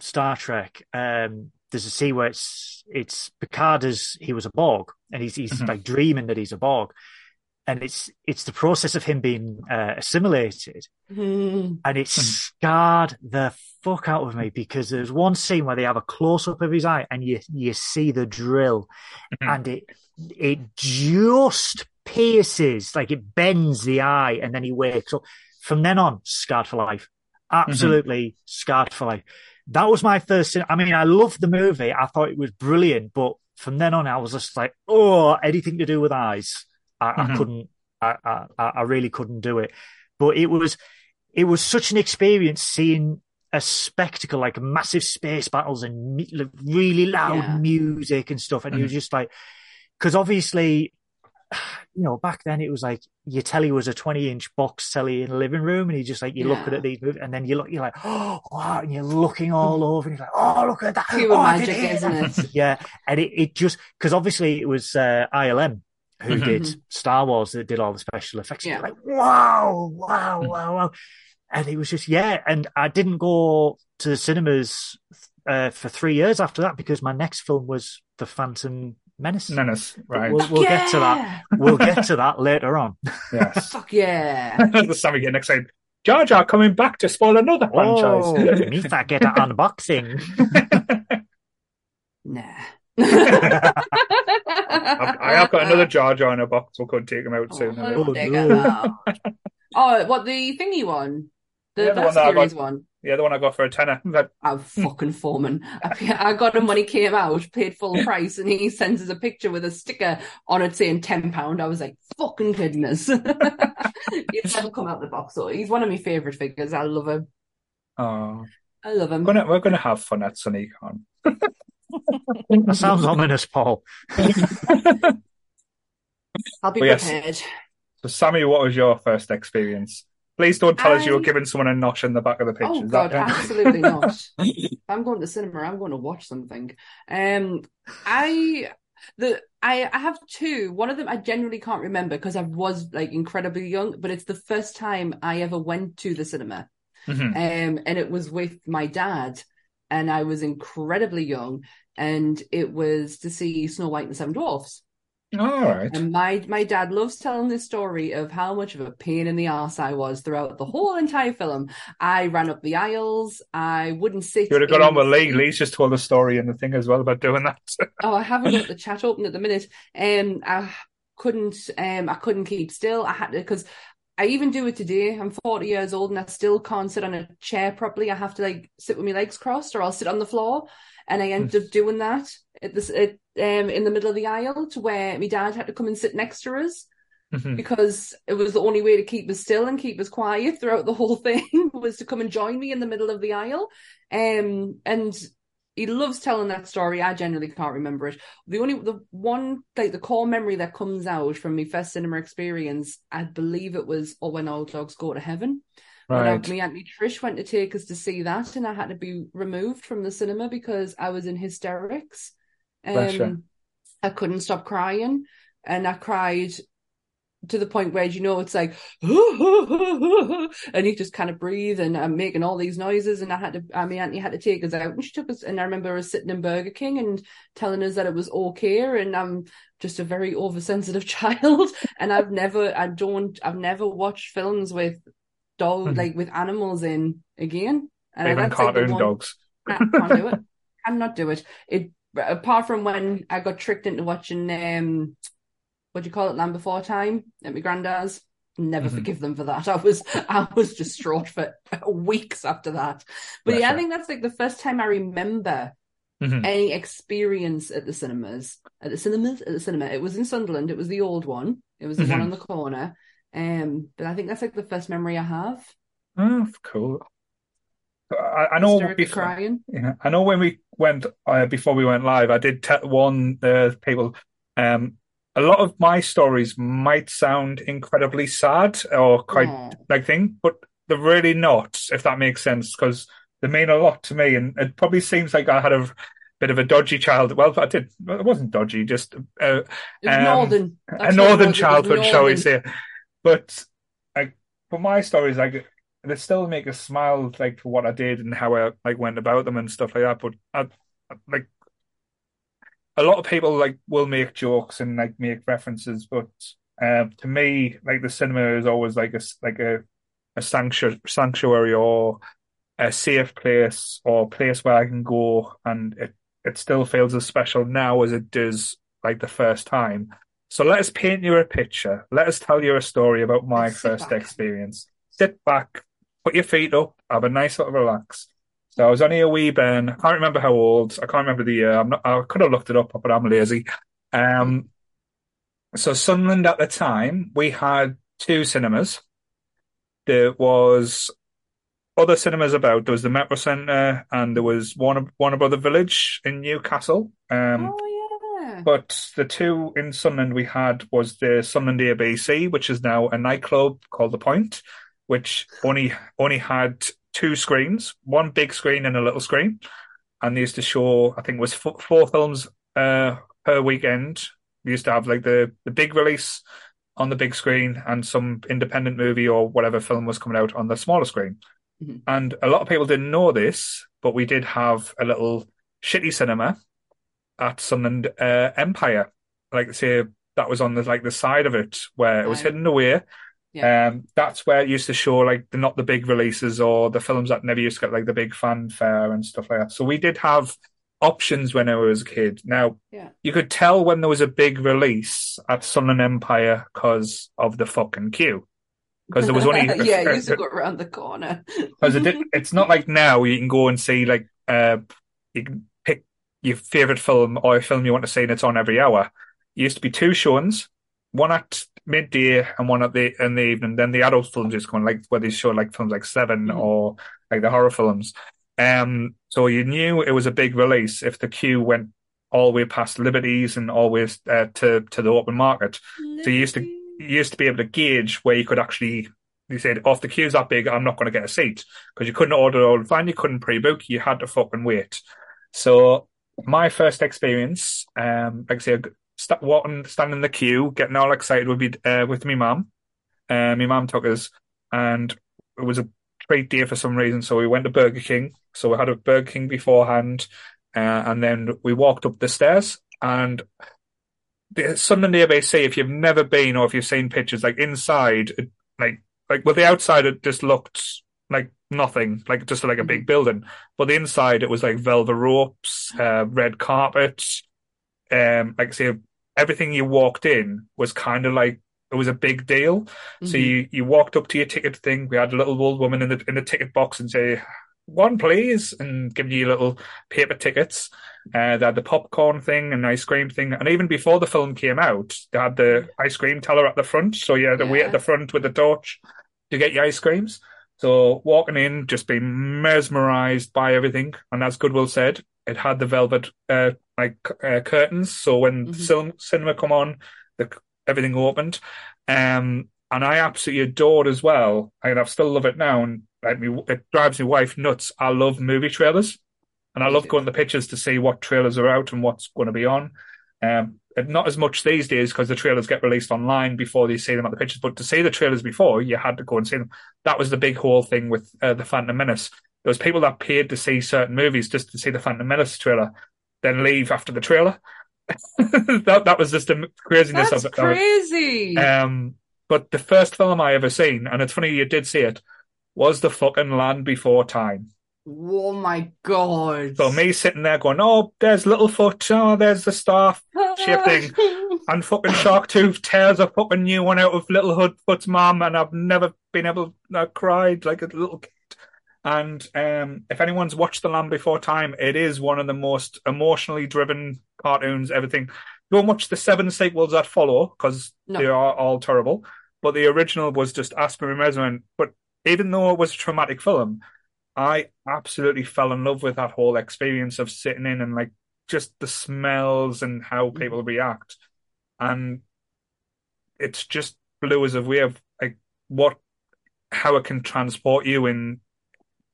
Star Trek, um, there's a scene where it's it's Picard as he was a Borg, and he's he's Mhm. like dreaming that he's a Borg, and it's it's the process of him being uh, assimilated, Mm. and it Mhm. scarred the fuck out of me because there's one scene where they have a close up of his eye, and you you see the drill, Mhm. and it it just pierces, like it bends the eye, and then he wakes up. From then on, scarred for life. Absolutely scarred for life. That was my first. I mean, I loved the movie. I thought it was brilliant, but from then on, I was just like, oh, anything to do with eyes, I, I Mhm. couldn't. I, I I really couldn't do it. But it was it was such an experience seeing a spectacle like massive space battles and really loud Yeah. music and stuff, and it was just like, because obviously, you know, back then it was like your telly was a twenty-inch box telly in the living room, and you just like you're looking at these movies, and then you look, you're like, oh wow, and you're looking all over, and you're like, oh look at that, Pure oh, magic, isn't that." it? [LAUGHS] Yeah, and it, it just because obviously it was uh, ILM who Mhm. did Star Wars that did all the special effects. Yeah. Like, wow, wow, wow, wow. And it was just, yeah. And I didn't go to the cinemas uh, for three years after that because my next film was The Phantom Menace. Menace, right? We'll, we'll get to that. We'll get to that later on. [LAUGHS] [LAUGHS] Yes. Fuck yeah. [LAUGHS] the Sammy getting excited. Jar Jar coming back to spoil another Oh, franchise. me that get an unboxing. Nah. I've, I have got another Jar Jar in a box. We'll go and take him out oh, soon. Oh, Oh, dig no. Oh, what the thingy one? The Yeah, the one that I Series got- one. Yeah, the one I got for a tenner. [LAUGHS] But I'm fucking foreman. I, [LAUGHS] I got him when he came out, paid full [LAUGHS] price, and he sends us a picture with a sticker on it saying ten pound. I was like, fucking goodness. He's never come out the box, so he's one of my favourite figures. I love him. oh, I love him. we're gonna we're gonna have fun at SunnyCon. That sounds ominous, Paul. [LAUGHS] I'll be Well, yes. prepared. So, Sammy, what was your first experience? Please don't tell us you were giving someone a notch in the back of the picture. Oh God, right? absolutely not. [LAUGHS] if I'm going to the cinema, I'm going to watch something. Um, I the I I have two. One of them I genuinely can't remember because I was like incredibly young, but it's the first time I ever went to the cinema. Mhm. Um, and it was with my dad, and I was incredibly young, and it was to see Snow White and the Seven Dwarfs. All right. And my my dad loves telling this story of how much of a pain in the ass I was throughout the whole entire film. I ran up the aisles. I wouldn't sit. You would have got in on with Lee. Lee's just told the story and the thing as well about doing that. [LAUGHS] Oh, I haven't got the chat open at the minute. Um, I couldn't. Um, I couldn't keep still. I had to because I even do it today. I'm 40 years old and I still can't sit on a chair properly. I have to like sit with my legs crossed, or I'll sit on the floor. And I ended up doing that at this at, um in the middle of the aisle to where my dad had to come and sit next to us Mhm. because it was the only way to keep us still and keep us quiet throughout the whole [LAUGHS] thing was to come and join me in the middle of the aisle. Um, and he loves telling that story. I generally can't remember it. The only the one like the core memory that comes out from my first cinema experience, I believe it was "Oh When All Dogs Go to Heaven." I, right. me Auntie Trish went to take us to see that, and I had to be removed from the cinema because I was in hysterics. Um, I couldn't stop crying, and I cried to the point where you know it's like [LAUGHS] and you just kind of breathe and I'm making all these noises and I had to uh, my auntie had to take us out and she took us and I remember us sitting in Burger King and telling us that it was okay and I'm just a very oversensitive [LAUGHS] child and I've never I don't I've never watched films with dog Mhm. like with animals in again and Even that's like cartoon one- dogs. I can't do it. [LAUGHS] Cannot do it. It apart from when I got tricked into watching um what do you call it, Land Before Time at my granddad's. Never Mhm. forgive them for that. [LAUGHS] I was I was distraught for weeks after that. But Bless yeah, I think that's like the first time I remember Mhm. any experience at the cinemas. At the cinemas, at the cinema. It was in Sunderland. It was the old one. It was the one Mhm. on the corner. Um, but I think that's like the first memory I have. Oh, cool. I, I know before, crying. Yeah, I know when we went uh, before we went live, I did te- warn the people. Um, a lot of my stories might sound incredibly sad or quite Aw. like thing, but they're really not, if that makes sense, because they mean a lot to me. And it probably seems like I had a bit of a dodgy child. Well, I did. It wasn't dodgy, just uh, Um, northern. a That's what it northern was, it was childhood, shall we say? But like for my stories, like they still make us smile, like for what I did and how I like went about them and stuff like that. But I, like a lot of people like will make jokes and like make references, but uh, to me, like the cinema is always like a like a a sanctuary, sanctuary or a safe place or a place where I can go and it it still feels as special now as it does like the first time. So let us paint you a picture. Let us tell you a story about my Let's first experience. Sit back, put your feet up, have a nice little relax. So I was only a wee Ben. I can't remember how old. I can't remember the year. I'm not, I could have looked it up, but I'm lazy. Um, so Sunderland at the time, we had two cinemas. There was other cinemas about. There was the Metro Centre and there was Warner Warner Brother Village in Newcastle. Um, Oh yeah. but the two in Sunderland we had was the Sunderland ABC, which is now a nightclub called The Point, which only only had two screens, one big screen and a little screen, and they used to show I think it was four, four films uh, per weekend. We used to have like the the big release on the big screen and some independent movie or whatever film was coming out on the smaller screen. Mhm. And a lot of people didn't know this, but we did have a little shitty cinema at Sunderland uh, Empire. Like say that was on the like the side of it where it was Right. hidden away. Yeah. Um, that's where it used to show like the not the big releases or the films that never used to get like the big fanfare and stuff like that. So we did have options when I was a kid. Now Yeah. you could tell when there was a big release at Sunderland Empire because of the fucking queue. Because there was only [LAUGHS] yeah, you used to go around the corner. [LAUGHS] because it it's not like now you can go and see like uh you can your favorite film or a film you want to see and it's on every hour. It used to be two showings, one at midday and one at the in the evening. Then the adult films just going like where they show like films like 7 Mhm. or like the horror films. Um, so you knew it was a big release if the queue went all the way past Liberties and always uh, to to the open market. So you used to you used to be able to gauge where you could actually. You said, "Off the queue's that big, I'm not going to get a seat because you couldn't order all the time. You couldn't pre-book. You had to fucking wait." So my first experience, um, like I say, st- walking, standing in the queue, getting all excited would be uh, with me mum. Uh, my mum took us, and it was a great day for some reason. So we went to Burger King. So we had a Burger King beforehand, uh, and then we walked up the stairs and the Sunderland say if you've never been or if you've seen pictures, like inside, like like well, the outside it just looked like nothing, like just like a big building, but the inside it was like velvet ropes, uh, red carpets, um, like I say, everything you walked in was kind of like it was a big deal. So Mhm. you you walked up to your ticket thing. We had a little old woman in the in the ticket box and say, "One, please," and give you little paper tickets. Uh, they had the popcorn thing and ice cream thing, and even before the film came out, they had the ice cream teller at the front. So you had to wait at the front with the torch to get your ice creams. So walking in, just being mesmerized by everything, and as Goodwill said, it had the velvet uh, like uh, curtains. So when Mhm. cinema come on, the everything opened. Um, and I absolutely adored as well. And I still love it now. And like me, it drives my wife nuts. I love movie trailers, and I love going to the pictures to see what trailers are out and what's going to be on. Um, not as much these days because the trailers get released online before you see them at the pictures. But to see the trailers before, you had to go and see them. That was the big whole thing with uh, the Phantom Menace. There was people that paid to see certain movies just to see the Phantom Menace trailer, then leave after the trailer. [LAUGHS] that that was just the craziness That's of it. crazy. Um, but the first film I ever seen, and it's funny you did see it, was the fucking Land Before Time. Oh my god. So me sitting there going, "Oh, there's Littlefoot. Oh, there's the star [LAUGHS] shifting." and fucking Sharptooth tears a fucking new one out of Littlefoot's mum, and I've never been able. I cried like a little kid. And um, if anyone's watched The Land Before Time, it is one of the most emotionally driven cartoons. Everything. Don't watch the seven sequels that follow because No. they are all terrible. But the original was just Aspen and But even though it was a traumatic film, I absolutely fell in love with that whole experience of sitting in and like just the smells and how mm-hmm. people react. And it's just blew us away of like what how it can transport you in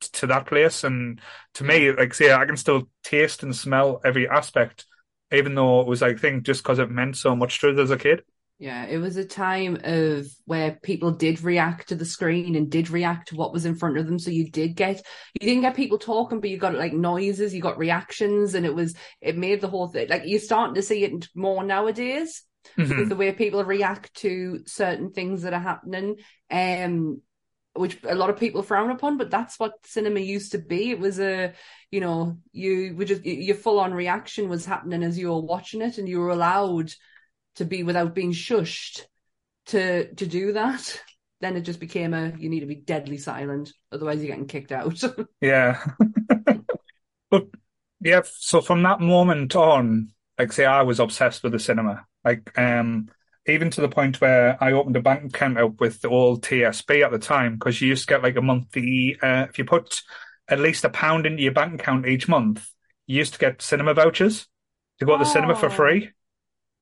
to that place. And to me, mm-hmm. like say, I can still taste and smell every aspect, even though it was like thing just because it meant so much to us as a kid. Yeah, it was a time of where people did react to the screen and did react to what was in front of them. So you did get, you didn't get people talking, but you got like noises, you got reactions, and it was, it made the whole thing like you're starting to see it more nowadays Mhm. with the way people react to certain things that are happening. Um, which a lot of people frown upon, but that's what cinema used to be. It was a, you know, you would just your full on reaction was happening as you were watching it, and you were allowed to be without being shushed to to do that. Then it just became a you need to be deadly silent, otherwise you're getting kicked out. [LAUGHS] Yeah. but yeah, so from that moment on, like say I was obsessed with the cinema. Like um even to the point where I opened a bank account up with the old TSB at the time, because you used to get like a monthly uh, if you put at least a pound into your bank account each month, you used to get cinema vouchers to go to the cinema for Oh. free.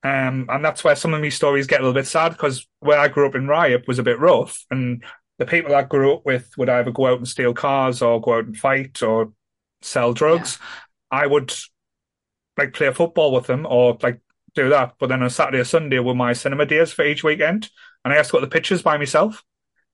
Um, and that's where some of these stories get a little bit sad because where I grew up in Ryhope was a bit rough, and the people I grew up with would either go out and steal cars or go out and fight or sell drugs. I would like play football with them or like do that. But then on Saturday or Sunday were my cinema days for each weekend, and I used to go to the pictures by myself.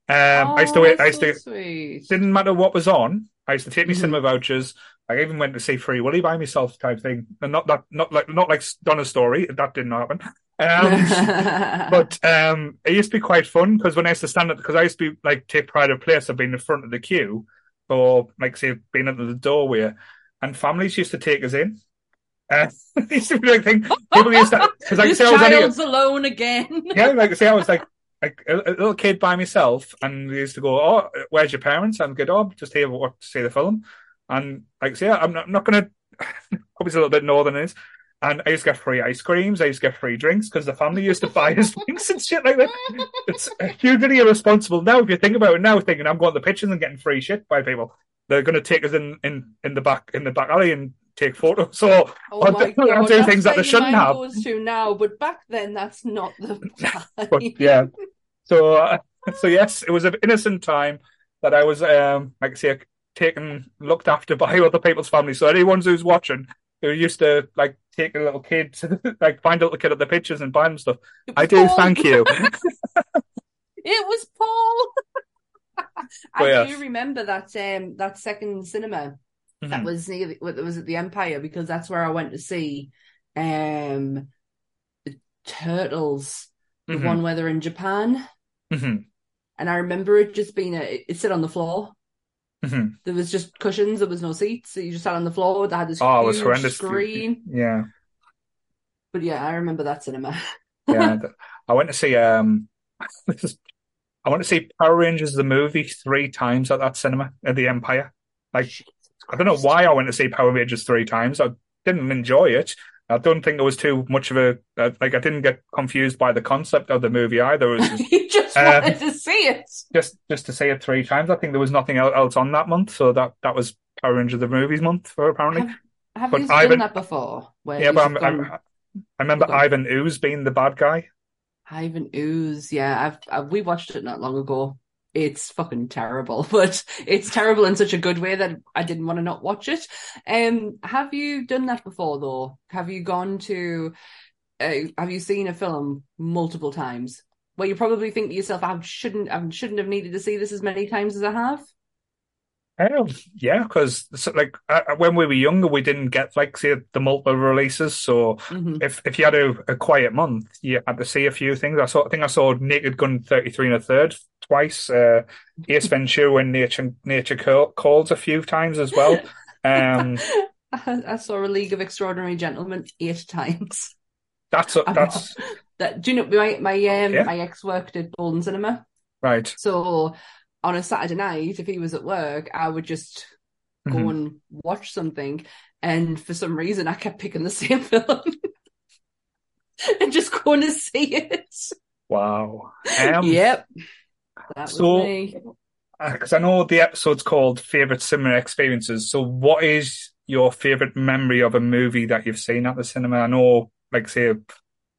Um, I used to Oh, wait. I used so to. sweet. Didn't matter what was on. I used to take me Mhm. cinema vouchers. I even went to see Free Willy by myself type thing, and not that, not like, not like Donna's story. That didn't happen. Um, [LAUGHS] but um, it used to be quite fun because when I used to stand up, because I used to be like take pride of place of being in front of the queue, or like say being at the doorway, and families used to take us in. Uh, [LAUGHS] used to be like thing. People used to because like this say I was only child's alone again. yeah, like say I was like [LAUGHS] like a, a little kid by myself, and they used to go, "Oh, where's your parents?" And go, "Oh, just here what to see the film." And like, say, I'm not, I'm not gonna [SIGHS] probably a little bit northern is. And I used to get free ice creams. I used to get free drinks because the family used to buy us [LAUGHS] drinks and shit like that. It's hugely irresponsible now if you think about it now, thinking I'm going to the pictures and getting free shit by people. They're going to take us in, in, in the back in the back alley and take photos. So Oh Or my [LAUGHS] do- or god, do that's things that they shouldn't have. Goes to now, but back then that's not the plan. [LAUGHS] but yeah. So uh, so yes, it was an innocent time that I was um like I say taken looked after by [LAUGHS] other people's families. So anyone who's watching who used to like take a little kid to [LAUGHS] like find a little kid at the pictures and buy them stuff. I do Paul. thank you. [LAUGHS] It was Paul. I But do remember that um that second cinema that Mhm. was near the, that was at the Empire because that's where I went to see um the Turtles, the Mhm. one where they're in Japan, Mhm. and I remember it just being a it, it sit on the floor. Mhm. There was just cushions. There was no seats. So you just sat on the floor. They had this Oh, it huge horrendous. screen. Yeah. But yeah, I remember that cinema. Yeah. [LAUGHS] I went to see um [LAUGHS] I went to see Power Rangers the movie three times at that cinema at the Empire. Like I don't know why I went to see Power Rangers three times. I didn't enjoy it. I don't think there was too much of a uh, like. I didn't get confused by the concept of the movie either. It was just [LAUGHS] you just Um, wanted to see it. just, just to see it three times. I think there was nothing else on that month, so that that was Power Rangers the movies month for apparently. Have but you Ivan- done that before? Yeah, but I'm, I'm, I remember. Ivan Ooze being the bad guy. Ivan Ooze, yeah, I've, I've we watched it not long ago. It's fucking terrible, [LAUGHS] but it's terrible in such a good way that I didn't want to not watch it. Um, have you done that before though? Have you gone to uh, have you seen a film multiple times where you probably think to yourself, I shouldn't, I shouldn't have needed to see this as many times as I have? Um, yeah, because like uh, when we were younger, we didn't get like say the multiple releases. So Mhm. if if you had a, a quiet month, you had to see a few things. I saw, I think I saw Naked Gun thirty three and a third twice. Uh, Ace Ventura and Nature Nature Calls a few times as well. Um, [LAUGHS] I, I saw a League of Extraordinary Gentlemen eight times. that's that's That do you know my my um Yeah. my ex worked at Golden Cinema, right. so on a Saturday night, if he was at work, I would just go Mhm. and watch something, and for some reason, I kept picking the [LAUGHS] same film [LAUGHS] and just going to see it. Wow. Um, yep, that was so- me. Uh, because I know the episode's called "Favorite Cinema Experiences." So, what is your favorite memory of a movie that you've seen at the cinema? I know, like, say,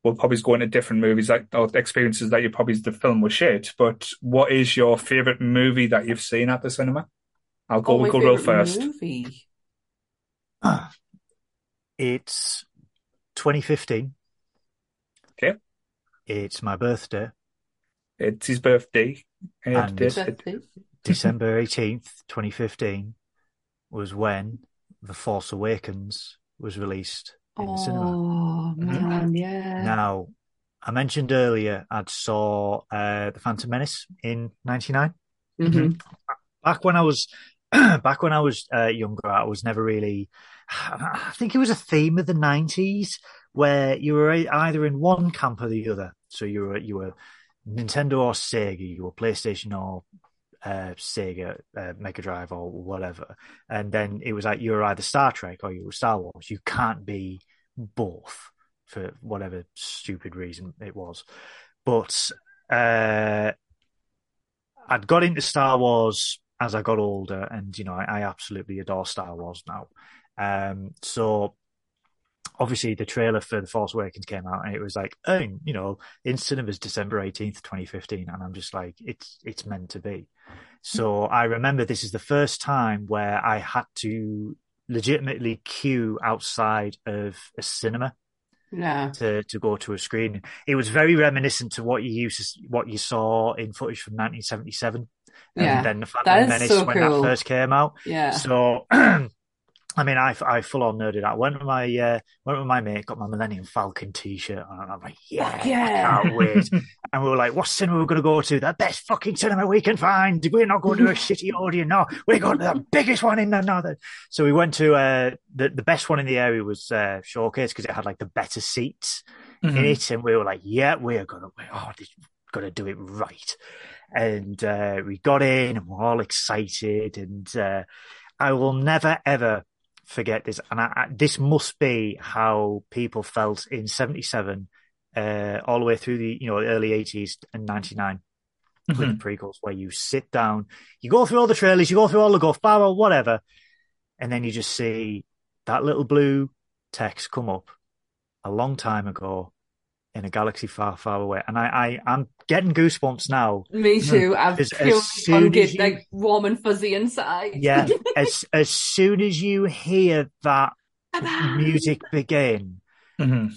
we'll probably go into different movies like or experiences that you probably the film was shit. But what is your favorite movie that you've seen at the cinema? I'll go. Oh, my we'll go real favourite first. movie. [SIGHS] It's 2015. Okay. It's my birthday, It's his birthday. And- it is. Birthday. December 18th, 2015, was when The Force Awakens was released in the cinema. Oh man, yeah. Now, I mentioned earlier I'd saw uh, The Phantom Menace in 99. Mhm. back when I was [CLEARS THROAT] back when I was uh, younger, I was never really. I think it was a theme of the nineties where you were either in one camp or the other. So you were you were Nintendo or Sega, you were PlayStation or uh, Sega, uh, Mega Drive or whatever, and then it was like you were either Star Trek or you were Star Wars. You can't be both for whatever stupid reason it was. But uh, I'd got into Star Wars as I got older, and you know, I, I absolutely adore Star Wars now. Um, so obviously the trailer for The Force Awakens came out, and it was like, oh, you know, in cinemas December eighteenth, twenty fifteen, and I'm just like, it's it's meant to be. So I remember this is the first time where I had to legitimately queue outside of a cinema Yeah. to to go to a screen. It was very reminiscent to what you used to, what you saw in footage from 1977. Yeah, and then the that Phantom Menace so when cool. that first came out. Yeah. So, [CLEARS THROAT] I mean, I, I full on nerded out. Went with my uh, went with my mate, got my Millennium Falcon T-shirt, and I'm like, yeah, yeah. I can't [LAUGHS] wait. and we were like, what cinema are we're going to go to? The best fucking cinema we can find. We're not going to a [LAUGHS] shitty audience. No, we're going to the biggest one in the northern. So we went to uh, the the best one in the area was uh, Showcase because it had like the better seats in Mhm. it, and we were like, yeah, we're gonna, oh, this, gonna do it right. And uh, we got in, and we're all excited, and uh, I will never ever forget this. And I, I, this must be how people felt in '77, uh, all the way through the you know early '80s and '99 with Mhm. the prequels, where you sit down, you go through all the trailers, you go through all the Gulf Barrel, whatever, and then you just see that little blue text come up a long time ago in a galaxy far, far away. And I, I I'm getting goosebumps now. Me too. I've As- as soon as you- like warm and fuzzy inside. Yeah, [LAUGHS] as as soon as you hear that music begin, Mhm.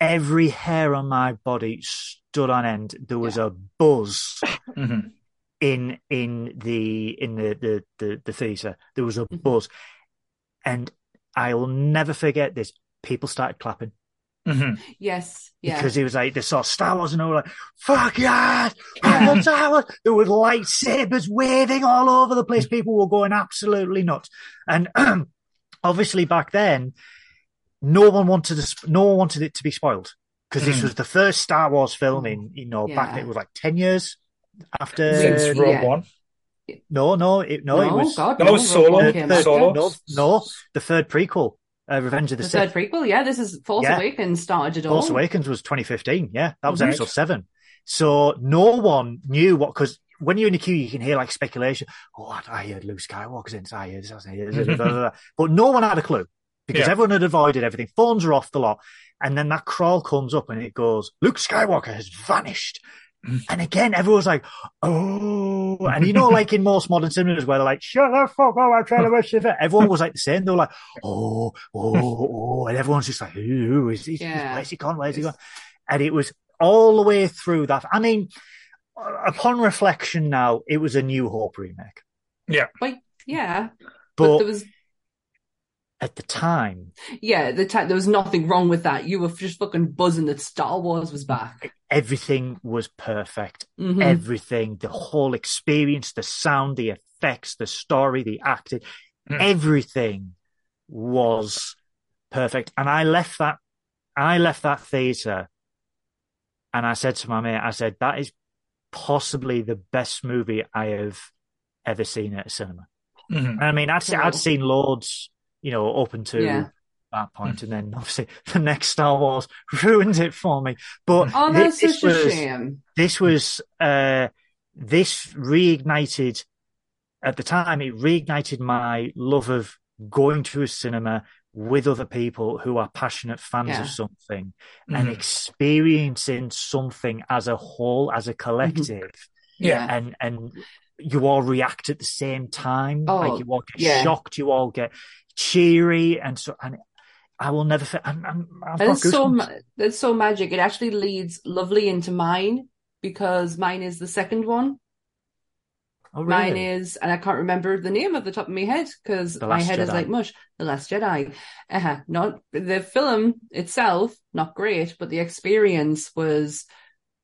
every hair on my body stood on end. There was a buzz Mhm. in in the in the the the, the theater. There was a Mhm. buzz, and I will never forget this. People started clapping Mhm. Yes. Yeah. because he was like they saw Star Wars and they were like, "Fuck yeah, Yeah. fucking Star Wars!" There was lightsabers waving all over the place. People were going absolutely nuts, and [CLEARS THROAT] obviously back then, no one wanted to, no one wanted it to be spoiled because this Mm. was the first Star Wars film in you know back Yeah. it was like ten years after. Since Rogue yeah. One. No, no, it, no, it was God, No, no. Solo. The, came the- Solo. no, no, the third prequel, uh, Revenge of the, The Sith. third prequel, yeah. This is Force Yeah. Awakens started it all. Force Awakens was 2015. Yeah, that was Right. episode seven. So no one knew what because when you're in the queue, you can hear like speculation. Oh, I heard Luke Skywalker's in. I heard this. I heard this, blah, blah, blah. [LAUGHS] but no one had a clue because Yeah. everyone had avoided everything. Phones are off the lot, and then that crawl comes up and it goes, "Luke Skywalker has vanished." And again, everyone's like, oh, and you know, [LAUGHS] like in most modern cinemas where they're like, shut the fuck up, I'm trying to watch it. Everyone was like the same. They were like, oh, oh, oh, and everyone's just like, ooh, is he, Yeah. where's he gone? Where's he gone? And it was all the way through that. I mean, uh, upon reflection now, it was a New Hope remake. Like, yeah, but, But there was at the time, yeah, the time there was nothing wrong with that. You were just fucking buzzing that Star Wars was back. Everything was perfect. Mhm. Everything, the whole experience, the sound, the effects, the story, the acting, Mm. everything was perfect. And I left that, I left that theater and I said to my mate, I said, that is possibly the best movie I have ever seen at a cinema. Mhm. I mean, I'd, Cool. I'd seen loads, you know, up until Yeah. That point, and then obviously [LAUGHS] the next Star Wars ruined it for me. But Oh, that's this such a was shame. this was uh, this reignited at the time. It reignited my love of going to a cinema with other people who are passionate fans Yeah. of something and Mhm. experiencing something as a whole, as a collective Yeah. and and you all react at the same time. Oh, like you all get yeah. shocked, you all get cheery, and so and I will never. fi- I'm, I'm, I've And got it's so goosebumps. ma- it's so magic. It actually leads lovely into mine because mine is the second one. oh, really? Mine is, and I can't remember the name of the top of my head because my Last head is like mush. The Last Jedi. Uh-huh. Not the film itself, not great, but the experience was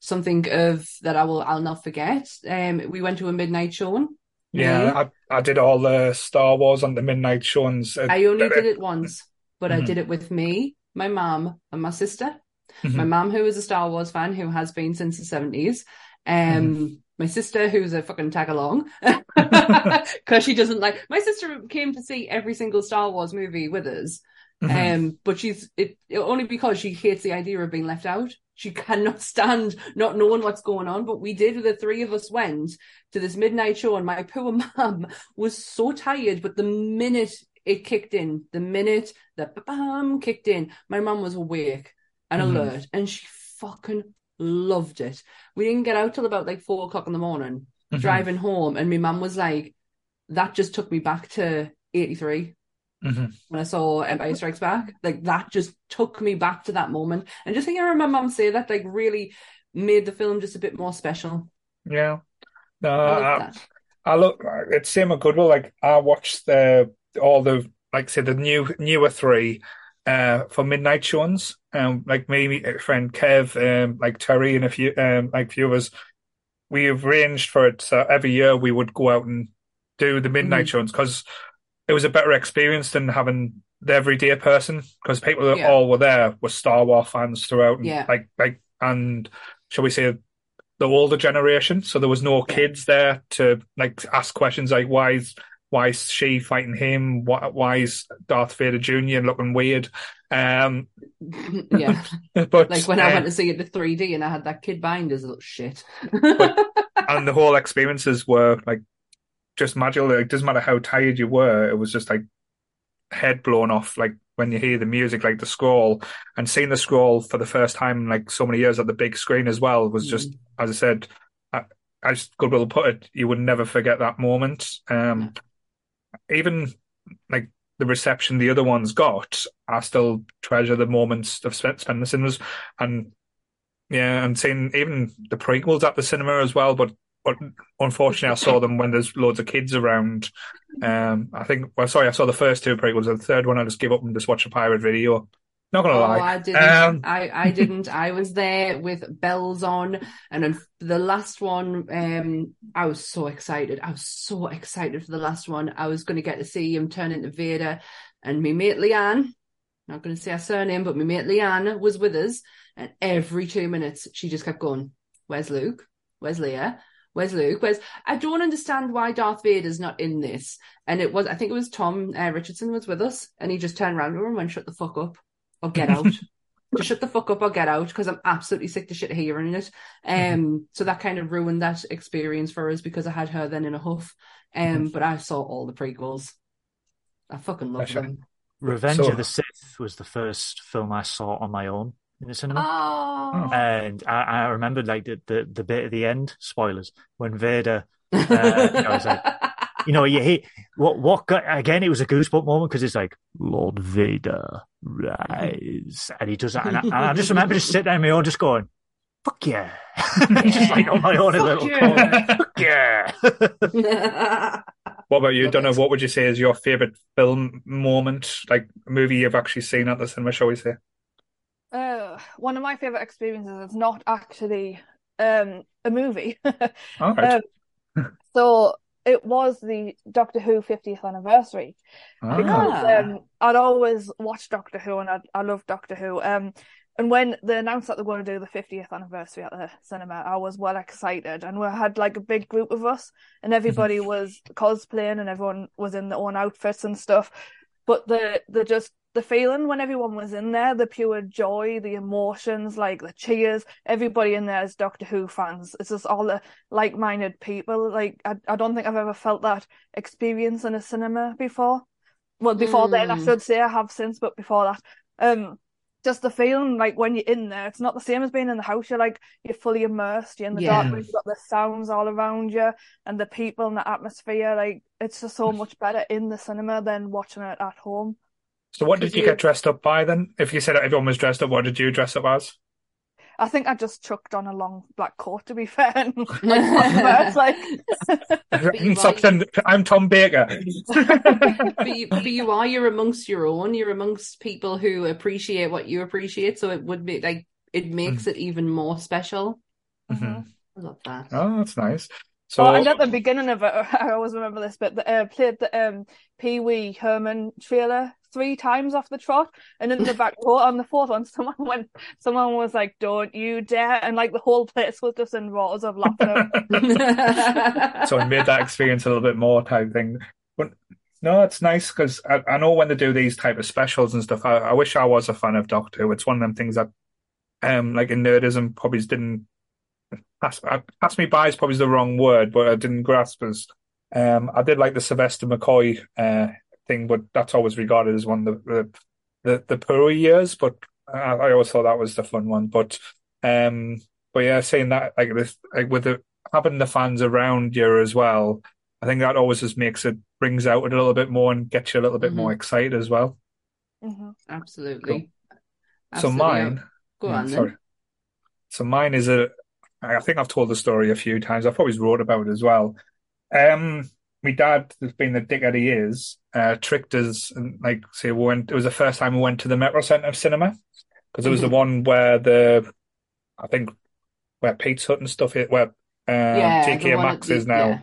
something of that I will I'll not forget. Um, we went to a midnight showing. Yeah, I, I did all the Star Wars on the midnight showings. I only did it once, but I Mhm. did it with me, my mum, and my sister. Mhm. My mum, who is a Star Wars fan, who has been since the seventies. Um, my sister, who's a fucking tag along, because [LAUGHS] [LAUGHS] she doesn't like. My sister came to see every single Star Wars movie with us, Mhm. um, but she's it only because she hates the idea of being left out. She cannot stand not knowing what's going on. But we did. The three of us went to this midnight show, and my poor [LAUGHS] mum was so tired. But the minute it kicked in, the minute the bam kicked in, my mum was awake and Mhm. alert, and she fucking loved it. We didn't get out till about like four o'clock in the morning, Mhm. driving home, and my mum was like, "That just took me back to '83." Mhm. when I saw Empire Strikes Back. Like that just took me back to that moment. And just hearing my mum say that like really made the film just a bit more special. Yeah. No, I I. I look. It's same with Goodwill. Like I watched the all the like say the new newer three uh for midnight showings. Um, like me, my friend Kev, um, like Terry, and a few um like few of us, we've arranged for it. So every year we would go out and do the midnight Mhm. showings because it was a better experience than having the everyday person because people that Yeah. all were there were Star Wars fans throughout, and Yeah. like like and shall we say the older generation. So there was no Yeah. kids there to like ask questions like why is why is she fighting him? Why, why is Darth Vader Jr. looking weird? Um, [LAUGHS] yeah. [LAUGHS] but Like when I uh, went to see it in 3D and I had that kid behind us, little shit. [LAUGHS] and the whole experiences were like just magical. Like, it doesn't matter how tired you were, it was just like head blown off. Like when you hear the music, like the scroll, and seeing the scroll for the first time in like so many years at the big screen as well was just, as I said, I, as Goodwill put it, you would never forget that moment. Um, even like the reception the other ones got, I still treasure the moments of spent spending the cinemas and yeah, and seeing even the prequels at the cinema as well. But but unfortunately, I saw them when there's loads of kids around. Um, I think well, sorry, I saw the first two prequels. The third one, I just gave up and just watched a pirate video. Not gonna Oh, lie, I didn't. Um, I, I didn't. I was there with bells on, and then the last one, um, I was so excited. I was so excited for the last one. I was going to get to see him turn into Vader, and my mate Leanne, not going to say her surname, but my mate Leanne was with us, and every two minutes she just kept going, "Where's Luke? Where's Leia?" Where's Luke? Where's I don't understand why Darth Vader's not in this. And it was I think it was Tom uh, Richardson was with us, and he just turned around to her and went, "Shut the fuck up." Or get out. Just shut the fuck up or get out because I'm absolutely sick to shit of hearing it. Um, so that kind of ruined that experience for us because I had her then in a huff. Um, but I saw all the prequels. I fucking love them. Revenge So- of the Sith was the first film I saw on my own. in the cinema. Oh. And I, I remember like the, the, the bit at the end, spoilers, when Vader, uh, you know, it's like, [LAUGHS] you know, you hate what, what got, again, it was a goosebump moment because it's like, Lord Vader, rise. [LAUGHS] And he does that. And I, and I just remember just sitting there on my own, just going, fuck yeah. [LAUGHS] He's just like on my own, a little yeah. corner. Fuck yeah. [LAUGHS] What about you, Love Donna? it. What would you say is your favorite film moment, like movie you've actually seen at the cinema? Shall we say? Uh, one of my favorite experiences is not actually um a movie. All right. Um, so it was the Doctor Who 50th anniversary Ah. because um I'd always watched Doctor Who and I I loved Doctor Who. Um, and when they announced that they were going to do the 50th anniversary at the cinema, I was well excited, and we had like a big group of us, and everybody [LAUGHS] was cosplaying, and everyone was in their own outfits and stuff. But the the just the feeling when everyone was in there, the pure joy, the emotions, like the cheers, everybody in there is Doctor Who fans. It's just all the like-minded people. Like I, I don't think I've ever felt that experience in a cinema before. Well, before then, I Mm. should say I have since, but before that, um, just the feeling like when you're in there, it's not the same as being in the house. You're like you're fully immersed. You're in the Yeah. dark room. You've got the sounds all around you and the people and the atmosphere. Like it's just so much better in the cinema than watching it at home. So, what did you you- get dressed up by then? If you said everyone was dressed up, what did you dress up as? I think I just chucked on a long black coat to be fair. And, like, [LAUGHS] it's like you Socks are- and- I'm Tom Baker. [LAUGHS] but, you, but you are you're amongst your own you're amongst people who appreciate what you appreciate so it would be like it makes it even more special Mhm. I love that Oh, that's nice. So, Oh, and at the beginning of it, [LAUGHS] I always remember this bit. That uh, played the um, Pee Wee Herman trailer three times off the trot, and in the back [LAUGHS] row on the fourth one, someone [LAUGHS] went, someone was like, "Don't you dare!" and like the whole place was just in roars of laughter. [LAUGHS] so it made that experience a little bit more type thing. But no, it's nice because I, I know when they do these type of specials and stuff. I, I wish I was a fan of Doctor Who. It's one of them things that, um, like in nerdism, probably didn't pass, pass me by is probably the wrong word, but I didn't grasp as. Um, I did like the Sylvester McCoy uh thing, but that's always regarded as one of the the the, the poorer years. But I, I always thought that was the fun one. But um, but yeah, saying that like this, like with the having the fans around you as well, I think that always just makes it brings out a little bit more and gets you a little bit more excited as well. hmm absolutely So Absolutely. mine, go yeah, on sorry. then So mine is a. I think I've told the story a few times. I've always wrote about it as well. Um, my dad, has been the dickhead he is, uh, tricked us and like say we went. It was the first time we went to the Metro Centre of Cinema because it was the Mhm. one where the, I think, where Pizza Hut and stuff, is, where um, yeah TK Maxx the- is now. yeah.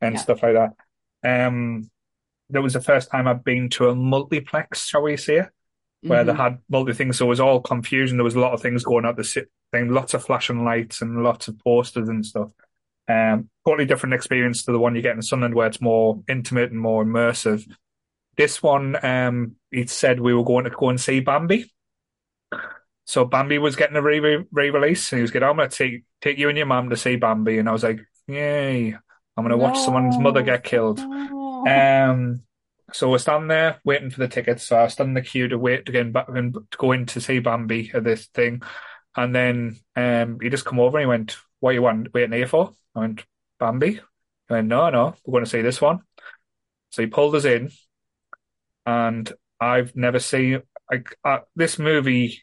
and Yeah. stuff like that. Um, that was the first time I'd been to a multiplex, shall we say, where they Mhm. had multi things. So it was all confusion. There was a lot of things going out the thing, lots of flashing lights and lots of posters and stuff. Um, totally different experience to the one you get in Sunderland, where it's more intimate and more immersive. This one, um, he said we were going to go and see Bambi. So Bambi was getting a re re release, and he was going, "I'm going to take take you and your mum to see Bambi," and I was like, "Yay! I'm going to watch someone's mother get killed." Oh. Um, so we're standing there waiting for the tickets. So I stand in the queue to wait to get back to go in to see Bambi at this thing, and then um, he just come over and he went, "What you want waiting here for?" I went, "Bambi." He went, "No, no, we're going to see this one." So he pulled us in, and I've never seen like uh, this movie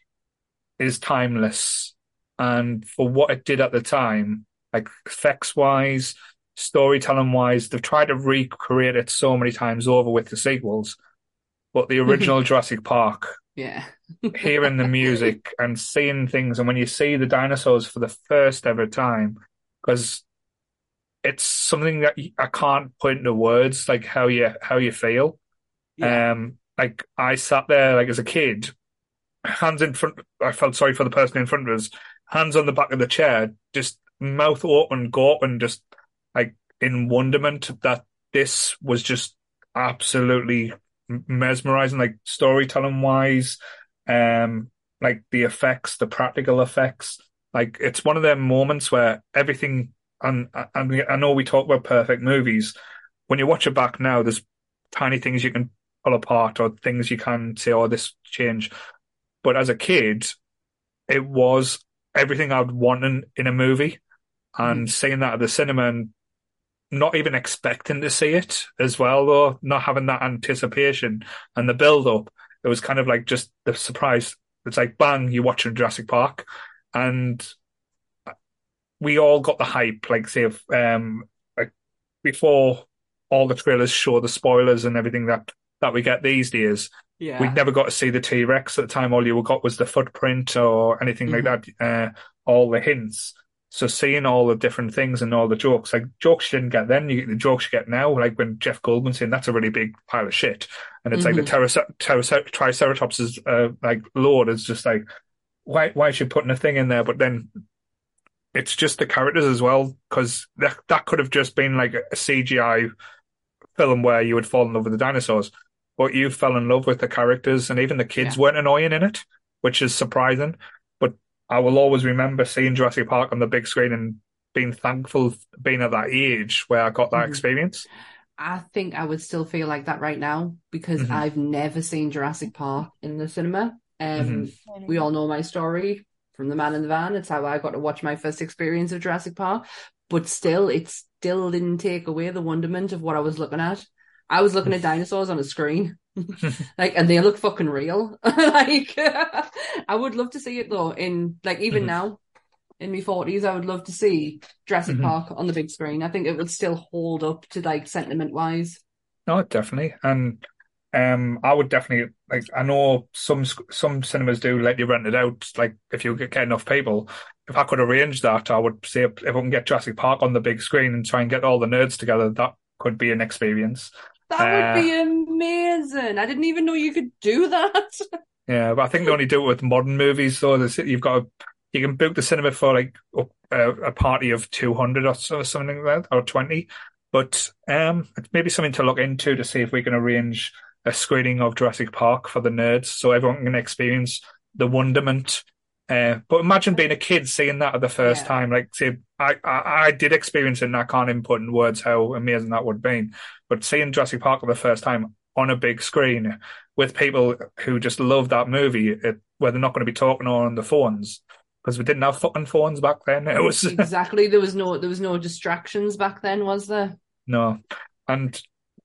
is timeless, and for what it did at the time, like effects wise storytelling wise, they've tried to recreate it so many times over with the sequels. But the [LAUGHS] original Jurassic Park, yeah hearing the music [LAUGHS] and seeing things, and when you see the dinosaurs for the first ever time, because it's something that I can't put into words, like how you how you feel. yeah Um, like I sat there like as a kid, hands in front. I felt sorry for the person in front of us, hands on the back of the chair, just mouth open, gawping, just like in wonderment that this was just absolutely mesmerizing, like storytelling wise, um, like the effects, the practical effects. Like it's one of them moments where everything, and and I know we talk about perfect movies. When you watch it back now, there's tiny things you can pull apart or things you can say, oh, this change. But as a kid, it was everything I'd want in, in a movie. And seeing that at the cinema and not even expecting to see it as well, though, not having that anticipation and the build up, it was kind of like just the surprise. It's like bang, you're watching Jurassic Park, and we all got the hype. Like say, if, um, like before all the trailers show the spoilers and everything that that we get these days. Yeah. We'd never got to see the T Rex at the time. All you got was the footprint or anything like that. Mm-hmm. Uh, all the hints. So seeing all the different things and all the jokes, like jokes you didn't get then, you get the jokes you get now. Like when Jeff Goldblum saying that's a really big pile of shit, and it's like the Mm-hmm. Tricer- Triceratops is uh, like Lord is just like why why is she putting a thing in there? But then it's just the characters as well because that that could have just been like a CGI film where you would fall in love with the dinosaurs, but you fell in love with the characters and even the kids Yeah. weren't annoying in it, which is surprising. I will always remember seeing Jurassic Park on the big screen and being thankful being at that age where I got that Mhm. experience. I think I would still feel like that right now because Mhm. I've never seen Jurassic Park in the cinema. Um, Mhm. we all know my story from the man in the van. It's how I got to watch my first experience of Jurassic Park. But still, it still didn't take away the wonderment of what I was looking at. I was looking at dinosaurs on a screen. [LAUGHS] like and they look fucking real. [LAUGHS] like I would love to see it though in like even Mhm. now in my forties I would love to see Jurassic Mhm. Park on the big screen. I think it would still hold up to like sentiment wise. No, definitely, and um, I would definitely like. I know some some cinemas do let you rent it out. Like if you get enough people, if I could arrange that, I would say if I can get Jurassic Park on the big screen and try and get all the nerds together, that could be an experience. That Uh, would be amazing. I didn't even know you could do that. [LAUGHS] Yeah, but I think they only do it with modern movies. So you've got to, you can book the cinema for like up, uh, a party of two hundred or so, something like that, or twenty. But um, it's maybe something to look into to see if we can arrange a screening of Jurassic Park for the nerds, so everyone can experience the wonderment. Uh, but imagine being a kid seeing that at the first Yeah. time. Like, say, I, I I did experience it, and I can't even put in words how amazing that would have been. But seeing Jurassic Park for the first time on a big screen with people who just love that movie, it, where they're not going to be talking on the phones because we didn't have fucking phones back then. [LAUGHS] It was exactly. There was no there was no distractions back then, was there? no, and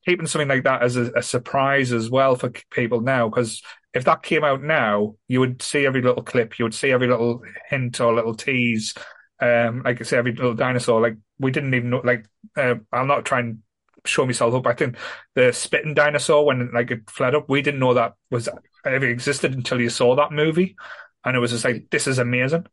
keeping something like that as a, a surprise as well for people now because if that came out now, you would see every little clip, you would see every little hint or little tease. Um, like I say, every little dinosaur. Like we didn't even know. Like uh, I'm not trying to show myself up. I think the spitting dinosaur when like it fled up, we didn't know that was ever existed until you saw that movie, and it was just like this is amazing.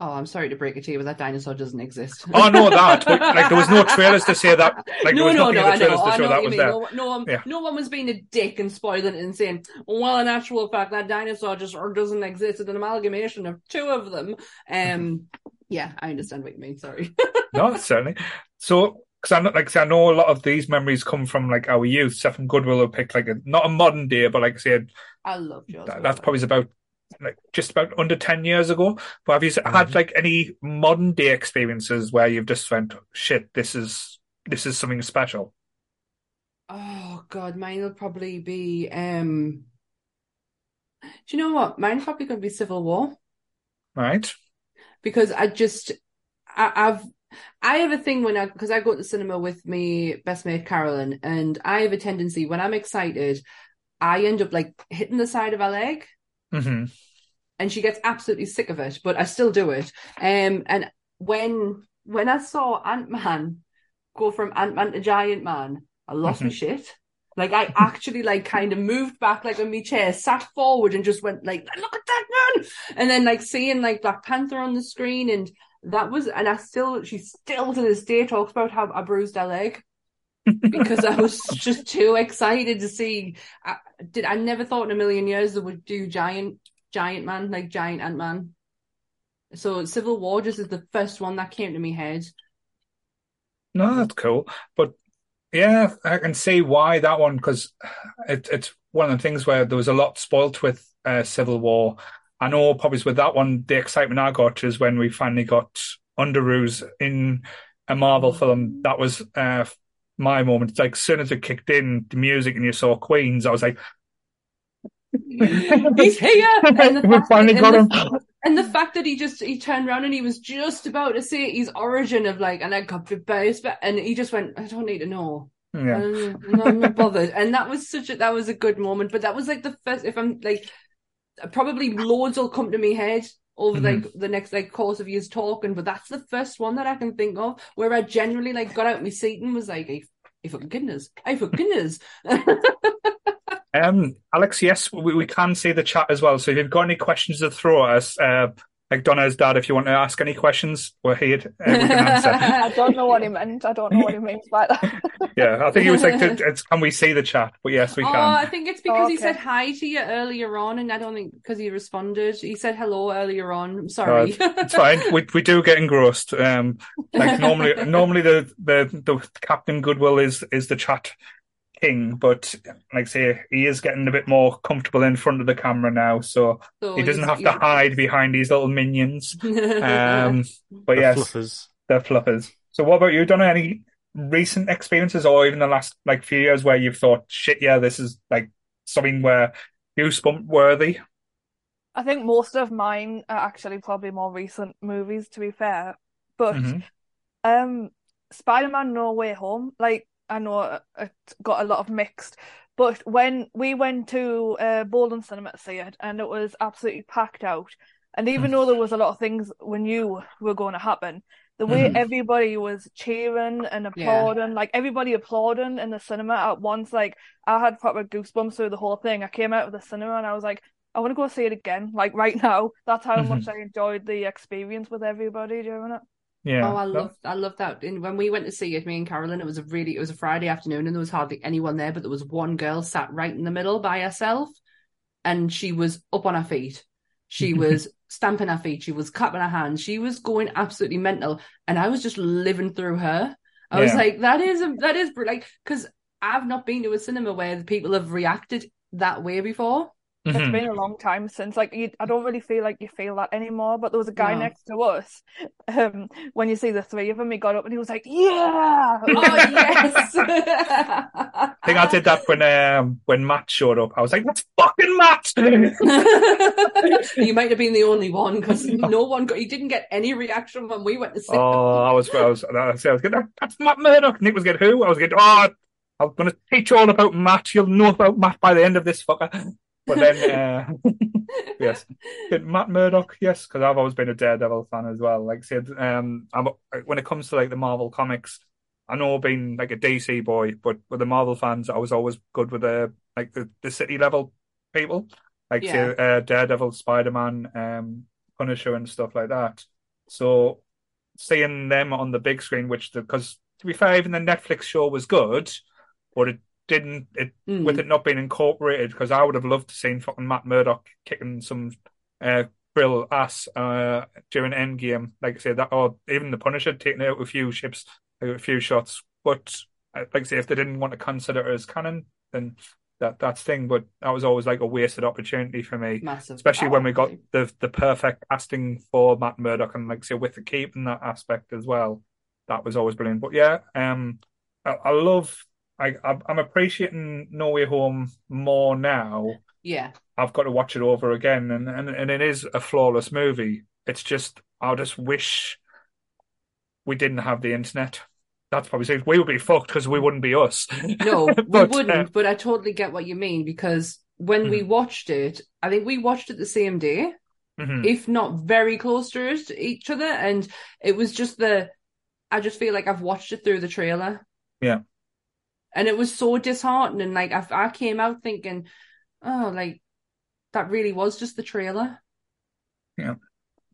Oh, I'm sorry to break it to you, but that dinosaur doesn't exist. Oh, no, that. But, like, there was no trailers to say that- [LAUGHS] like, there no, was no, no, I know, to I know that what you was mean. there. No, no, one, Yeah. no one was being a dick and spoiling it and saying, well, in actual fact, that dinosaur just or doesn't exist. It's an amalgamation of two of them. Um, yeah, I understand what you mean. Sorry. No, certainly. So, because I know, like, I know a lot of these memories come from like our youth. Stephen Goodwill will pick like a not a modern day, but like I said, I love Jaws. that, that's probably about like just about under ten years ago. But have you had like any modern day experiences where you've just went, shit, this is this is something special? Oh God, mine will probably be. Um, do you know what? Mine's probably going to be Civil War Right? Because I just, I, I've, I have a thing when I because I go to the cinema with me best mate Carolyn, and I have a tendency when I'm excited, I end up like hitting the side of her leg, hmm and she gets absolutely sick of it, but I still do it. Um, and when when I saw Ant Man go from Ant Man to Giant Man, I lost my Mhm. shit. Like I actually like kind of moved back like on my chair, sat forward, and just went like, "Look at that man!" And then like seeing like Black Panther on the screen, and that was, and I still, she still to this day talks about how I bruised her leg because I was [LAUGHS] just too excited to see. I did. I never thought in a million years they would do giant, giant man like giant Ant Man. So Civil War just is the first one that came to me head. No, that's cool. But yeah, I can see why that one because it, it's one of the things where there was a lot spoilt with uh, Civil War. I know probably with that one, the excitement I got is when we finally got Underoos in a Marvel film. That was uh, my moment. It's like as soon as it kicked in the music and you saw Queens, I was like, [LAUGHS] He's here. [LAUGHS] We finally got him. And the fact that he just he turned around and he was just about to say his origin of like, and I got best, and he just went, I don't need to know. Yeah. Um, no, I'm not bothered. And that was such a that was a good moment. But that was like the first. If I'm like, probably loads will come to me head over Mhm. like the next like course of years talking. But that's the first one that I can think of where I genuinely like got out my seat and was like, "Hey, hey fucking goodness, hey for goodness." [LAUGHS] Um, Alex, yes, we, we can see the chat as well. So if you've got any questions to throw at us, uh, like Donna's dad, if you want to ask any questions, we're here. Uh, we can answer. [LAUGHS] I don't know what he meant. I don't know what he means by that. [LAUGHS] yeah, I think he was like, it's, can we see the chat? But yes, we Oh, can. I think it's because he Okay. said hi to you earlier on, and I don't think because he responded. He said hello earlier on. I'm sorry. It's fine. We we do get engrossed. Um, like normally, normally the, the the Captain Goodwill is is the chat king, but like I say, he is getting a bit more comfortable in front of the camera now, so So he doesn't have to hide behind these little minions. [LAUGHS] Um, but The yes, fluffers. they're fluffers. So what about you? Donna? Any recent experiences, or even the last like few years, where you've thought, "Shit, yeah, this is like something where goosebump worthy"? I think most of mine are actually probably more recent movies, to be fair. But Mhm. um, Spider-Man No Way Home, like I know it it got a lot of mixed, but when we went to uh, Boldon Cinema to see it, and it was absolutely packed out, and even though there was a lot of things we knew were going to happen, the way Mhm. everybody was cheering and Yeah. applauding, like everybody applauding in the cinema at once, like I had proper goosebumps through the whole thing. I came out of the cinema and I was like, I want to go see it again, like right [LAUGHS] now. That's how much I enjoyed the experience with everybody during it. Yeah. Oh, I love, I love that. And when we went to see it, me and Carolyn, it was a really, it was a Friday afternoon, and there was hardly anyone there, but there was one girl sat right in the middle by herself, and she was up on her feet. She [LAUGHS] was stamping her feet. She was clapping her hands. She was going absolutely mental, and I was just living through her. I was like, that is, that is like, because I've not been to a cinema where the people have reacted that way before. It's Mhm. been a long time since, like, you, I don't really feel like you feel that anymore. But there was a guy No. next to us. [LAUGHS] Um, when you see the three of them, he got up and he was like, "Yeah!" [LAUGHS] Oh yes. [LAUGHS] I think I did that when um when Matt showed up. I was like, "That's fucking Matt!" you might have been the only one because no one got. You didn't get any reaction when we went to see. oh, I was, I was, I was, I was getting, "That's Matt Murdock." Nick was getting who? I was getting, "Oh, I'm going to teach you all about Matt. You'll know about Matt by the end of this fucker." But then, [LAUGHS] uh, yes, Matt Murdock, yes, because I've always been a Daredevil fan as well. Like I said, um, I'm when it comes to like the Marvel comics, I know being like a DC boy, but with the Marvel fans, I was always good with the like the, the city level people, like Yeah. say, uh, Daredevil, Spider Man, um, Punisher, and stuff like that. So seeing them on the big screen, which because to be fair, even the Netflix show was good, but it didn't it Mm. with it not being incorporated because I would have loved to seen fucking Matt Murdock kicking some uh Brill ass uh during Endgame, like I say that, or even the Punisher taking out a few ships, a few shots. But uh, like I say, if they didn't want to consider it as canon, then that that's thing. But that was always like a wasted opportunity for me, Massive. especially when we got the the perfect casting for Matt Murdock and like I say with the keeping that aspect as well. That was always brilliant. But yeah, um, I, I love. I, I'm appreciating No Way Home more now. Yeah. I've got to watch it over again, and, and and it is a flawless movie. It's just I just wish we didn't have the internet. That's probably safe. We would be fucked because we wouldn't be us. No, [LAUGHS] we But, uh, wouldn't. But I totally get what you mean because when we watched it, I think we watched it the same day, mhm. if not very close to each other, and it was just the. I just feel like I've watched it through the trailer. Yeah. And it was so disheartening. Like I, I came out thinking, oh, like that really was just the trailer.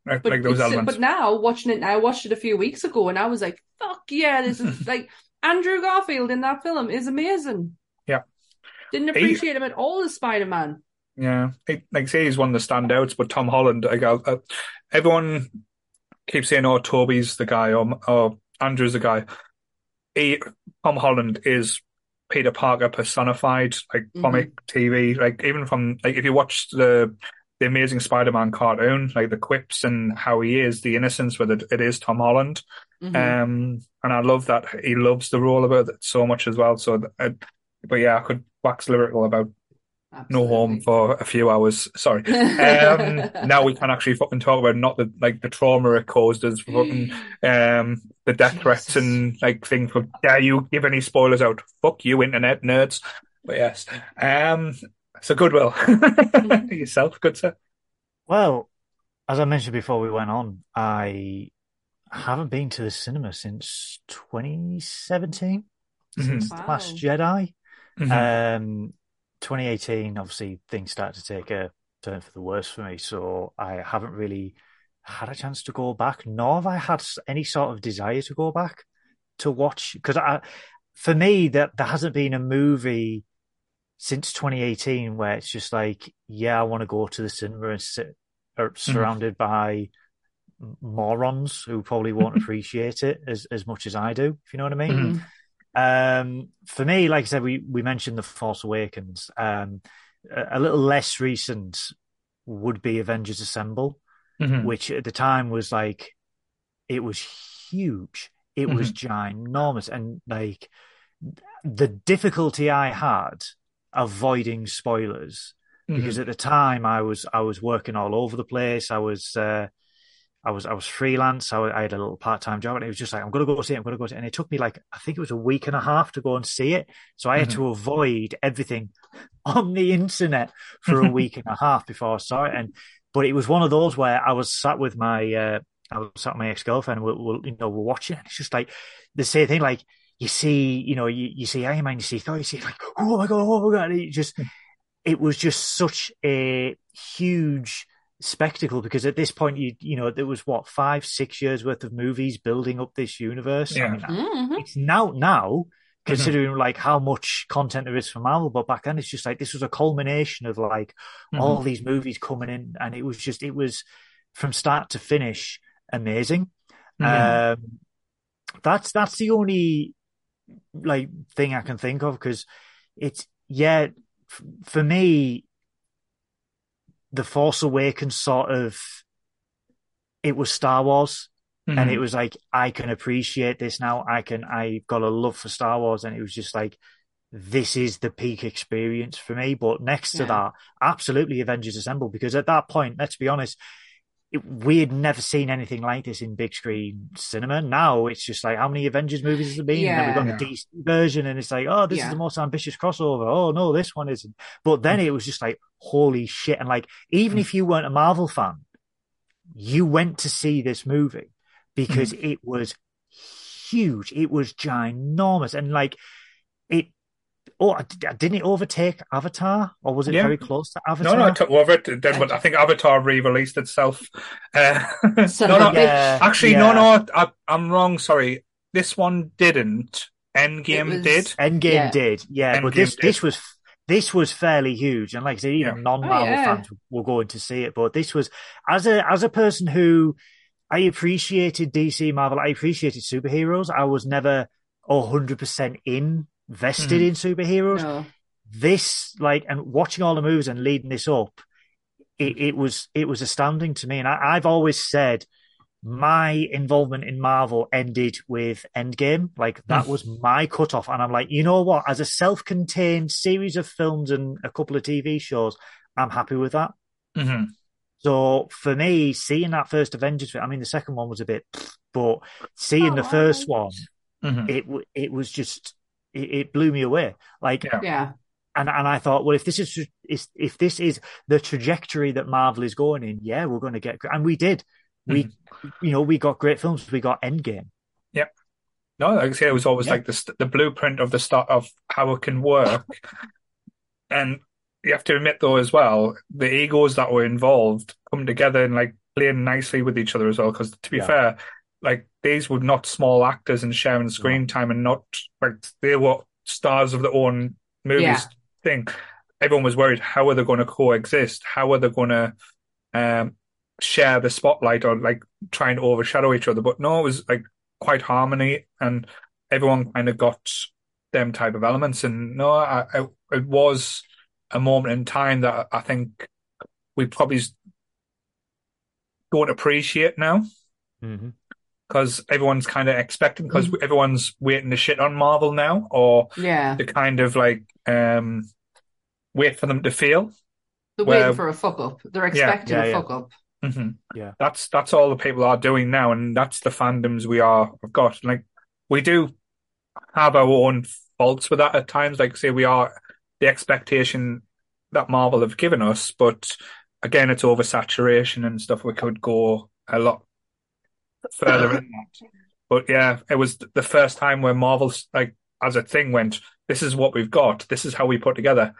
Like, But like those elements. but now watching it, now I watched it a few weeks ago, and I was like, "Fuck yeah, this is [LAUGHS] like Andrew Garfield in that film is amazing." Yeah. didn't He- appreciate him at all as Spider Man. Yeah, he, like say he's one of the standouts, but Tom Holland, like I, I, everyone keeps saying, "Oh, Toby's the guy," or "Oh, Andrew's the guy." He, Tom Holland is Peter Parker personified, like Mhm. comic TV. Like even from like if you watch the the Amazing Spider-Man cartoon, like the quips and how he is, the innocence with it, it is Tom Holland. Mhm. Um, and I love that he loves the role of it so much as well. So, uh, but yeah, I could wax lyrical about no home for a few hours. Sorry. Um, [LAUGHS] now we can actually fucking talk about not the like the trauma it caused us, fucking um, the death threats and like things. For dare you give any spoilers out? Fuck you, internet nerds. But yes, um, so goodwill [LAUGHS] [LAUGHS] yourself, good sir. Well, as I mentioned before we went on, I haven't been to the cinema since 2017, since The Wow. Last Jedi. Mhm. Um, 2018, obviously, things started to take a turn for the worse for me, so I haven't really had a chance to go back, nor have I had any sort of desire to go back to watch. Because for me, that there hasn't been a movie since 2018 where it's just like, yeah, I want to go to the cinema and sit or surrounded by morons who probably won't [LAUGHS] appreciate it as, as much as I do, if you know what I mean. Mhm. Um, for me, like I said, we, we mentioned The Force Awakens. Um, a, a little less recent would be Avengers Assemble, Mhm. which at the time was like, it was huge. It was ginormous. And like, the difficulty I had avoiding spoilers because Mhm. at the time I was I was working all over the place. I was uh, I was I was freelance. I, I had a little part time job, and it was just like I'm going to go see it. I'm going to go see it. And it took me like I think it was a week and a half to go and see it. So I had Mhm. to avoid everything [LAUGHS] on the internet for a week and a half before I saw it. And but it was one of those where I was sat with my uh, I was sat with my ex girlfriend. We'll, we'll you know we're watching. And it's just like the same thing. Like you see, you know, you, you see Iron Man, you see Thor, you see like oh my god, oh my god. It just it was just such a huge spectacle because at this point you you know there was what five six years worth of movies building up this universe Yeah. I mean, Mhm. it's now now considering like how much content there is for marvel but back then it's just like this was a culmination of like Mhm. all these movies coming in and it was just it was from start to finish amazing Mhm. um that's that's the only like thing i can think of because it's yeah f- for me the force awakens sort of it was star wars. And Mhm. it was like i can appreciate this now. I can i got a love for star wars. And it was just like this is the peak experience for me. But next to Yeah. that absolutely avengers assemble. Because at that point let's be honest it, we had never seen anything like this in big screen cinema. Now it's just like how many Avengers movies has there been? And then we've got Yeah. the DC version, and it's like, oh, this Yeah. is the most ambitious crossover. Oh no, this one isn't. But then it was just like, holy shit! And like, even Mm. if you weren't a Marvel fan, you went to see this movie because it was huge. It was ginormous, and like. Oh, didn't it overtake Avatar, or was it Yeah. very close to Avatar? no, no, it took over it. Then, but I think Avatar re-released itself. Uh, [LAUGHS] Son no, no. Yeah, actually, yeah. no, no, I, I'm wrong. Sorry, this one didn't. Endgame It was- did. Endgame Yeah. did, yeah, but this did. this was this was fairly huge, and like I said, even Yeah. non-Marvel Oh, yeah. fans were going to see it. But this was as a as a person who I appreciated DC Marvel, I appreciated superheroes. I was never hundred percent invested Mhm. in superheroes. No. This like and watching all the movies and leading this up, it, it was it was astounding to me, and I, I've always said my involvement in Marvel ended with Endgame. Like that was my cutoff. And I'm like, you know what? As a self-contained series of films and a couple of TV shows, I'm happy with that. hmm So for me, seeing that first Avengers, I mean, the second one was a bit, but seeing the Oh, first alright. one, hmm it it was just it, it blew me away. Like, Yeah. Yeah. and and I thought, well, if this is is if this is the trajectory that Marvel is going in, yeah, we're going to get, and we did. We, mm-hmm. you know, we got great films. We got Endgame. Yeah. No, like I say, it was always Yeah. like the the blueprint of the start of how it can work. [LAUGHS] and you have to admit, though, as well, the egos that were involved come together and like playing nicely with each other as well. Because to be Yeah. fair, like these were not small actors and sharing screen time, and not like they were stars of their own movies. Yeah. Thing. Everyone was worried: how are they going to coexist? How are they going to um, share the spotlight or like try and overshadow each other? But no, it was like quite harmony, and everyone kind of got them type of elements. And no, I, I, it was a moment in time that I think we probably don't appreciate now Mm-hmm. Because everyone's kind of expecting because Mm. everyone's waiting to shit on Marvel now, or Yeah. the kind of like um wait for them to fail. They're Well, waiting for a fuck up. They're expecting yeah, a yeah. fuck up. hmm Yeah. That's that's all the people are doing now, and that's the fandoms we are have got. Like we do have our own faults with that at times. Like say we are the expectation that Marvel have given us, but again, it's oversaturation and stuff. We could go a lot further in that. But yeah, it was the first time where Marvel's like as a thing went, this is what we've got, this is how we put together,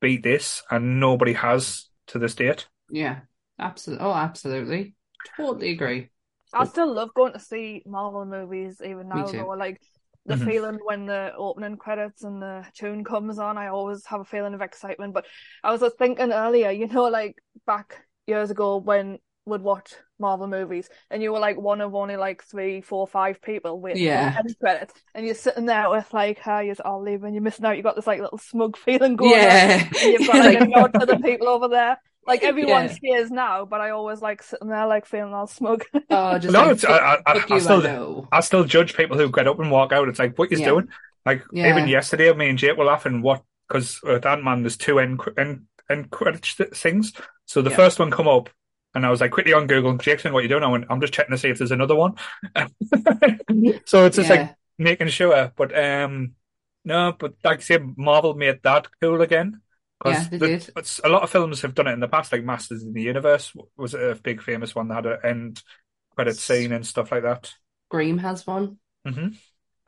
beat this, and nobody has to this date. Yeah, absolutely. Oh, absolutely. Totally agree. I still love going to see Marvel movies even now too. though. Like the Mhm. feeling when the opening credits and the tune comes on, I always have a feeling of excitement. But I was just thinking earlier, you know, like back years ago when we'd watch Marvel movies and you were like one of only like three, four, five people with Yeah. end credits and you're sitting there with like how you're all oh, leaving, you're missing out, you got this like little smug feeling going on. Yeah. And you've got like, a [LAUGHS] nod to the people over there. Like everyone Yeah. cheers now, but I always like sitting there like feeling all smug. [LAUGHS] Oh, just No, like, it's, I, I, I, I still I. I still judge people who get up and walk out. It's like, what you Yeah. doing? Like Yeah. even yesterday, me and Jake were laughing. What? Because with Ant Man, there's two end end, end credit things. So the Yeah. first one come up, and I was like quickly on Google. Jake saying, "What you're doing?" I went, "I'm just checking to see if there's another one." [LAUGHS] so it's just Yeah. like making sure. But um, no, but like I say, Marvel made that cool again. Yeah, they the- did. it's- a lot of films have done it in the past, like Masters in the Universe was a big famous one that had an end credit scene and stuff like that. Scream has one. hmm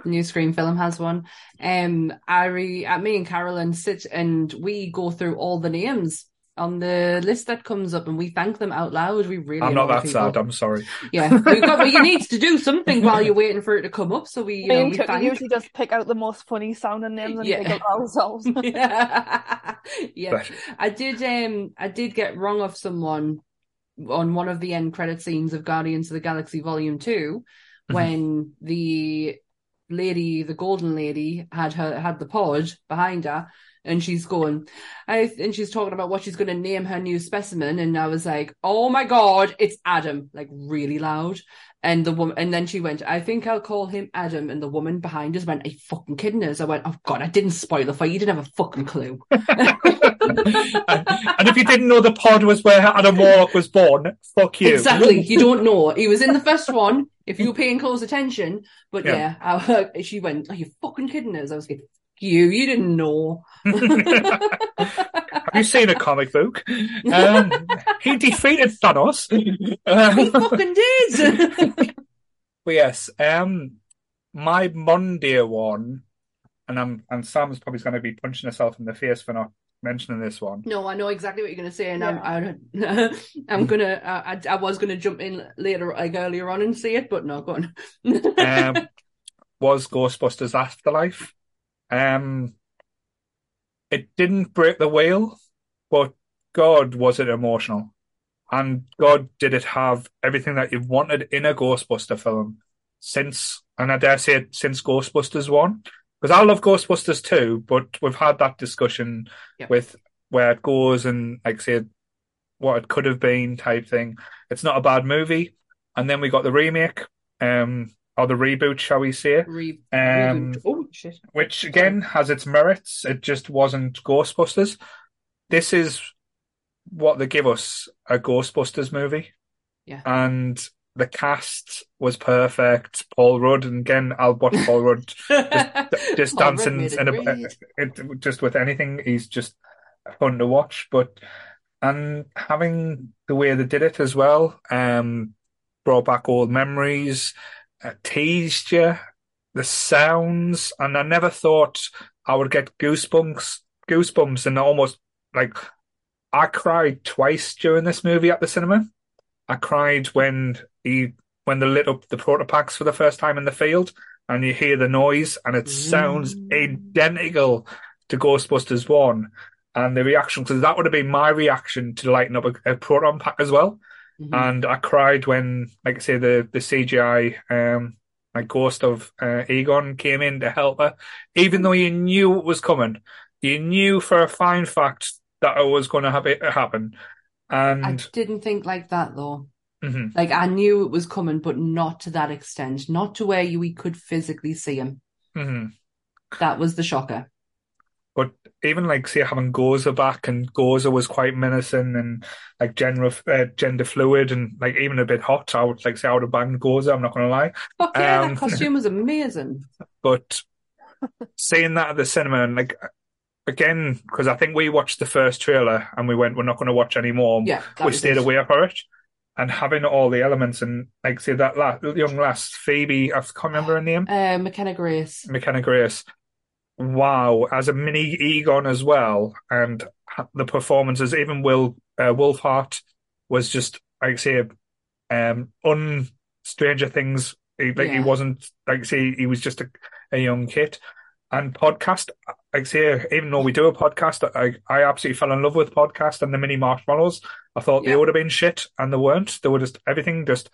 The new Scream film has one. Um, I re, uh, me and Carolyn sit and we go through all the names on the list that comes up, and we thank them out loud. We really I'm not that people. sad. I'm sorry. [LAUGHS] Yeah, we've got. Well, you [LAUGHS] need to do something while you're waiting for it to come up. So we, you know, we thank. usually just pick out the most funny sounding names and Yeah. pick out ourselves. [LAUGHS] yeah, yeah. But- I did. Um, I did get wrong of someone on one of the end credit scenes of Guardians of the Galaxy Volume 2 Mhm. when the lady, the golden lady, had her had the pod behind her. And she's going, I and she's talking about what she's going to name her new specimen, and I was like, "Oh my god, it's Adam!" Like really loud. And the woman, and then she went, "I think I'll call him Adam." And the woman behind us went, "Are fucking kidding us?" I went, "Oh god, I didn't spoil the fight. you. You didn't have a fucking clue." [LAUGHS] and if you didn't know the pod was where Adam Warlock was born, fuck you. Exactly. You don't know. He was in the first one. If you were paying close attention, but Yeah. yeah, I, [LAUGHS] she went, "Are you fucking kidding us?" I was like, "Fuck "You, you didn't know." [LAUGHS] Have you seen a comic book? Um, he defeated Thanos. [LAUGHS] he fucking did. [LAUGHS] but yes, um, my Monday one, and I'm and Sam's probably going to be punching herself in the face for not mentioning this one. no, I know exactly what you're going to say, and I'm, I, I'm gonna, I, I was gonna jump in later, like earlier on, and see it, but no, go on. um, was Ghostbusters Afterlife. Um, it didn't break the wheel, but God, was it emotional. And God, did it have everything that you've wanted in a Ghostbuster film since, and I dare say it, since Ghostbusters 1. Because I love Ghostbusters 2, but we've had that discussion Yep. with where it goes and, like, say, what it could have been type thing. It's not a bad movie. And then we got the remake, um, or the reboot, shall we say, Re- Um, reboot. oh shit! which again has its merits. It just wasn't Ghostbusters. This is what they give us a Ghostbusters movie. Yeah. And the cast was perfect. Paul Rudd, and again, I'll watch Paul Rudd [LAUGHS] just, just Paul dancing made it in a, it, just with anything. He's just fun to watch. But and having the way they did it as well, um, brought back old memories, uh, teased you, the sounds, and I never thought I would get goosebumps, goosebumps, and almost like I cried twice during this movie at the cinema. I cried when he when they lit up the proton packs for the first time in the field, and you hear the noise, and it sounds Mm. identical to Ghostbusters One, and the reaction because that would have been my reaction to lighting up a, a proton pack as well. Mhm. And I cried when, like I say, the the CGI, um, like ghost of uh, Egon came in to help her, even though you knew it was coming. You knew for a fine fact that it was going to have it happen, I didn't think like that though. mhm, Like I knew it was coming, but not to that extent. Not to where you we could physically see him. mhm. That was the shocker. But even like say having Gozer back and Gozer was quite menacing and like gender uh, gender fluid and like even a bit hot. I would like say I would have banged Gozer. I'm not gonna lie. Fuck yeah, Um, that costume was amazing. [LAUGHS] But seeing that at the cinema and like again, because I think we watched the first trailer and we went, we're not going to watch any more. Yeah, we stayed it. away for it. And having all the elements and like say that la- young lass Phoebe, I can't remember her name, Uh, McKenna Grace. McKenna Grace. Wow, as a mini Egon as well, and the performances, even Will uh, Wolfhard was just like say, um, un Stranger Things. He, like he wasn't like say he was just a, a young kid. And podcast, like say, even though we do a podcast, I I absolutely fell in love with podcast and the mini marshmallows. I thought they would have been shit, and they weren't. They were just everything just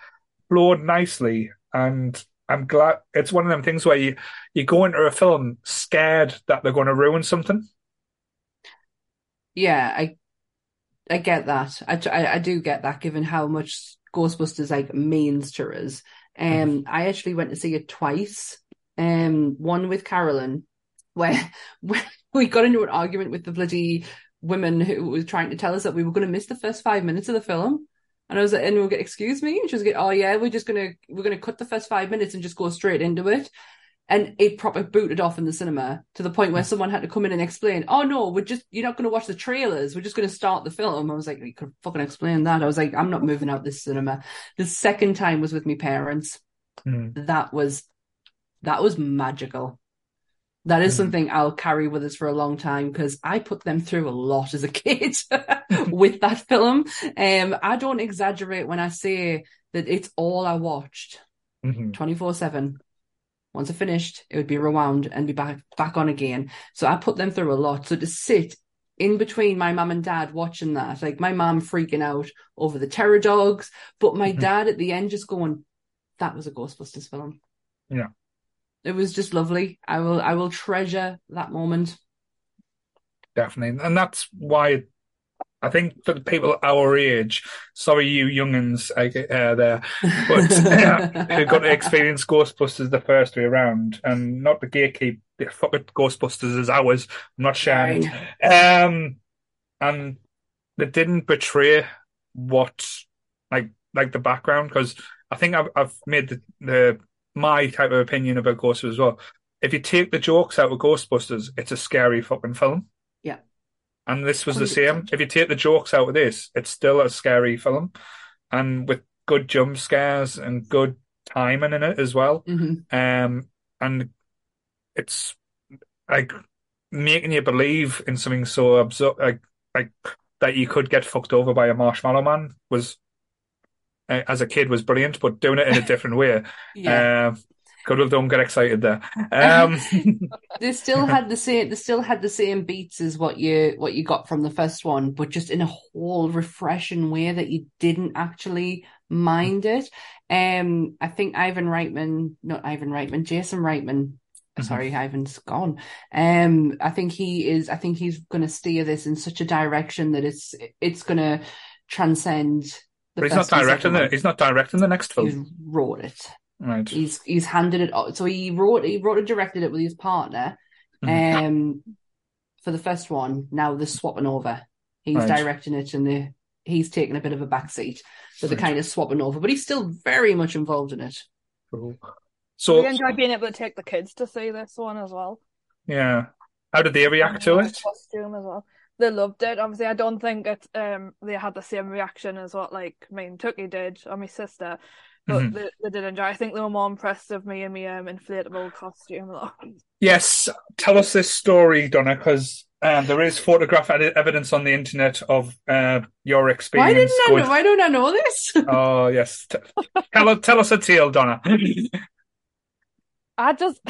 flowed nicely, and I'm glad it's one of them things where you you go into a film scared that they're going to ruin something. Yeah, I I get that. I, I I do get that given how much Ghostbusters like means to us. Um, I actually went to see it twice. Um, one with Carolyn, where, where [LAUGHS] we got into an argument with the bloody women who was trying to tell us that we were going to miss the first five minutes of the film. And I was like, and we were like, excuse me? And she was like, oh yeah, we're just gonna we're gonna cut the first five minutes and just go straight into it. And it proper booted off in the cinema to the point where someone had to come in and explain, oh no, we're just, you're not going to watch the trailers. We're just going to start the film. I was like, you could fucking explain that. I was like, I'm not moving out this cinema. The second time was with my parents. Mm. That was, that was magical. That is Mhm. something I'll carry with us for a long time because I put them through a lot as a [LAUGHS] kid [LAUGHS] with that film. Um, I don't exaggerate when I say that it's all I watched. Mhm. 24 7. Once I finished, it would be rewound and be back back on again. So I put them through a lot. So to sit in between my mum and dad watching that, like my mum freaking out over the terror dogs, but my Mhm. dad at the end just going, That was a Ghostbusters film. Yeah. It was just lovely. I will I will treasure that moment. Definitely. And that's why I think for the people our age, sorry you youngins uh, uh, there, but [LAUGHS] [LAUGHS] who got to experience Ghostbusters the first way around and not the gatekeep, the fucking Ghostbusters is ours. I'm not sharing. Um, and they didn't betray what, like, like the background because I think I've I've made the, the my type of opinion about Ghostbusters as well. If you take the jokes out of Ghostbusters, it's a scary fucking film. Yeah. And this was the 100%. same. If you take the jokes out of this, it's still a scary film, and with good jump scares and good timing in it as well. Mhm. Um, and it's like making you believe in something so absurd, like like that you could get fucked over by a marshmallow man was, as a kid, was brilliant. But doing it in a different way, [LAUGHS] Yeah. um, good. Don't get excited there. [LAUGHS] Um, [LAUGHS] they still had the same they still had the same beats as what you what you got from the first one but just in a whole refreshing way that you didn't actually mind it um i think ivan reitman not ivan reitman jason reitman Mhm. sorry ivan's gone um i think he is i think he's going to steer this in such a direction that it's it's going to transcend but he's not directing second the one. he's not directing the next He's film, wrote it right? he's he's handed it o- so he wrote he wrote and directed it with his partner Mhm. um for the first one now they're swapping over he's Right. directing it and they he's taking a bit of a backseat so they're Right. kind of swapping over but he's still very much involved in it Cool. we So enjoy being able to take the kids to see this one as well. yeah, how did they react to it? Costume as well. They loved it. Obviously, I don't think it. Um, they had the same reaction as what like me and Tookie did, or my sister, but Mhm. they, they did enjoy. I think they were more impressed of me and my um, inflatable costume. Yes, tell us this story, Donna, because um, there is photograph ed- evidence on the internet of uh, your experience. why didn't I know, why don't I know this [LAUGHS] Oh yes, tell us tell us a tale, Donna. [LAUGHS] I just,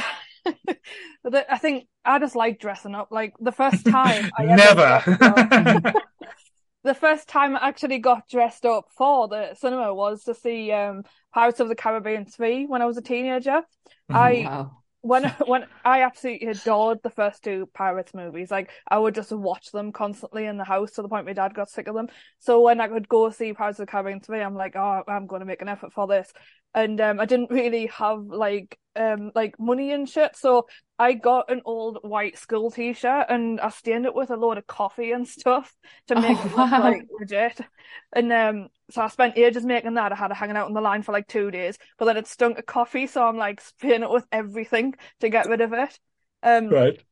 I think I just like dressing up. Like the first time [LAUGHS] I ever dressed up- Never. [LAUGHS] the first time I actually got dressed up for the cinema was to see um, Pirates of the Caribbean 3 when I was a teenager. I wow when when I absolutely adored the first two Pirates movies. Like I would just watch them constantly in the house to the point my dad got sick of them. So when I could go see Pirates of the Caribbean 3, I'm like, oh, I'm going to make an effort for this. And um, I didn't really have like um like money and shit, so I got an old white school t-shirt and I stained it with a load of coffee and stuff to make Oh, it look wow. like legit. And um, so I spent ages making that. I had it hanging out on the line for like two days, but then it stunk of coffee, so I'm like spraying it with everything to get rid of it. Um, Right.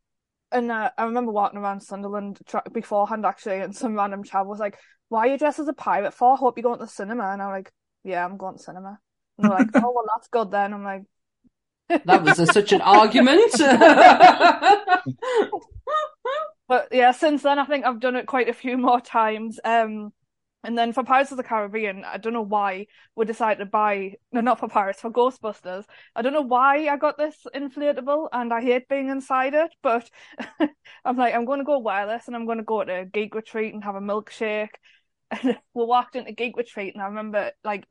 and uh, I remember walking around Sunderland tra- beforehand actually, and some random chap was like, "Why are you dressed as a pirate for? Hope you're going to the cinema." And I'm like, "Yeah, I'm going to cinema." And they're like, "Oh, well, that's good then." I'm like, That was a, such an [LAUGHS] argument. [LAUGHS] But yeah, since then I think I've done it quite a few more times. Um, and then for Pirates of the Caribbean, I don't know why we decided to buy no, not for Pirates, for Ghostbusters. I don't know why I got this inflatable, and I hate being inside it. But [LAUGHS] I'm like, I'm going to go wireless, and I'm going to go to a geek retreat and have a milkshake. And we walked into geek retreat, and I remember like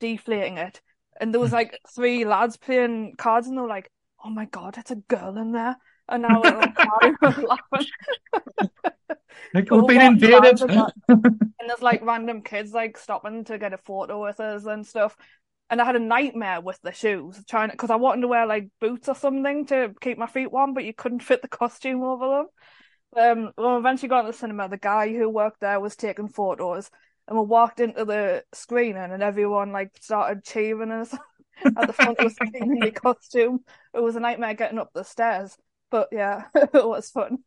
deflating it, and there was like [LAUGHS] three lads playing cards, and they were like, "Oh my god, it's a girl in there." And now [LAUGHS] crying laughing. Like, we've been invaded. around with that, and there's like random kids like stopping to get a photo with us and stuff. And I had a nightmare with the shoes, trying because I wanted to wear like boots or something to keep my feet warm, but you couldn't fit the costume over them. Um, when eventually got to the cinema, the guy who worked there was taking photos, and we walked into the screening, and everyone like started cheering us [LAUGHS] at the front of the screen in the [LAUGHS] costume. It was a nightmare getting up the stairs, but yeah, [LAUGHS] it was fun.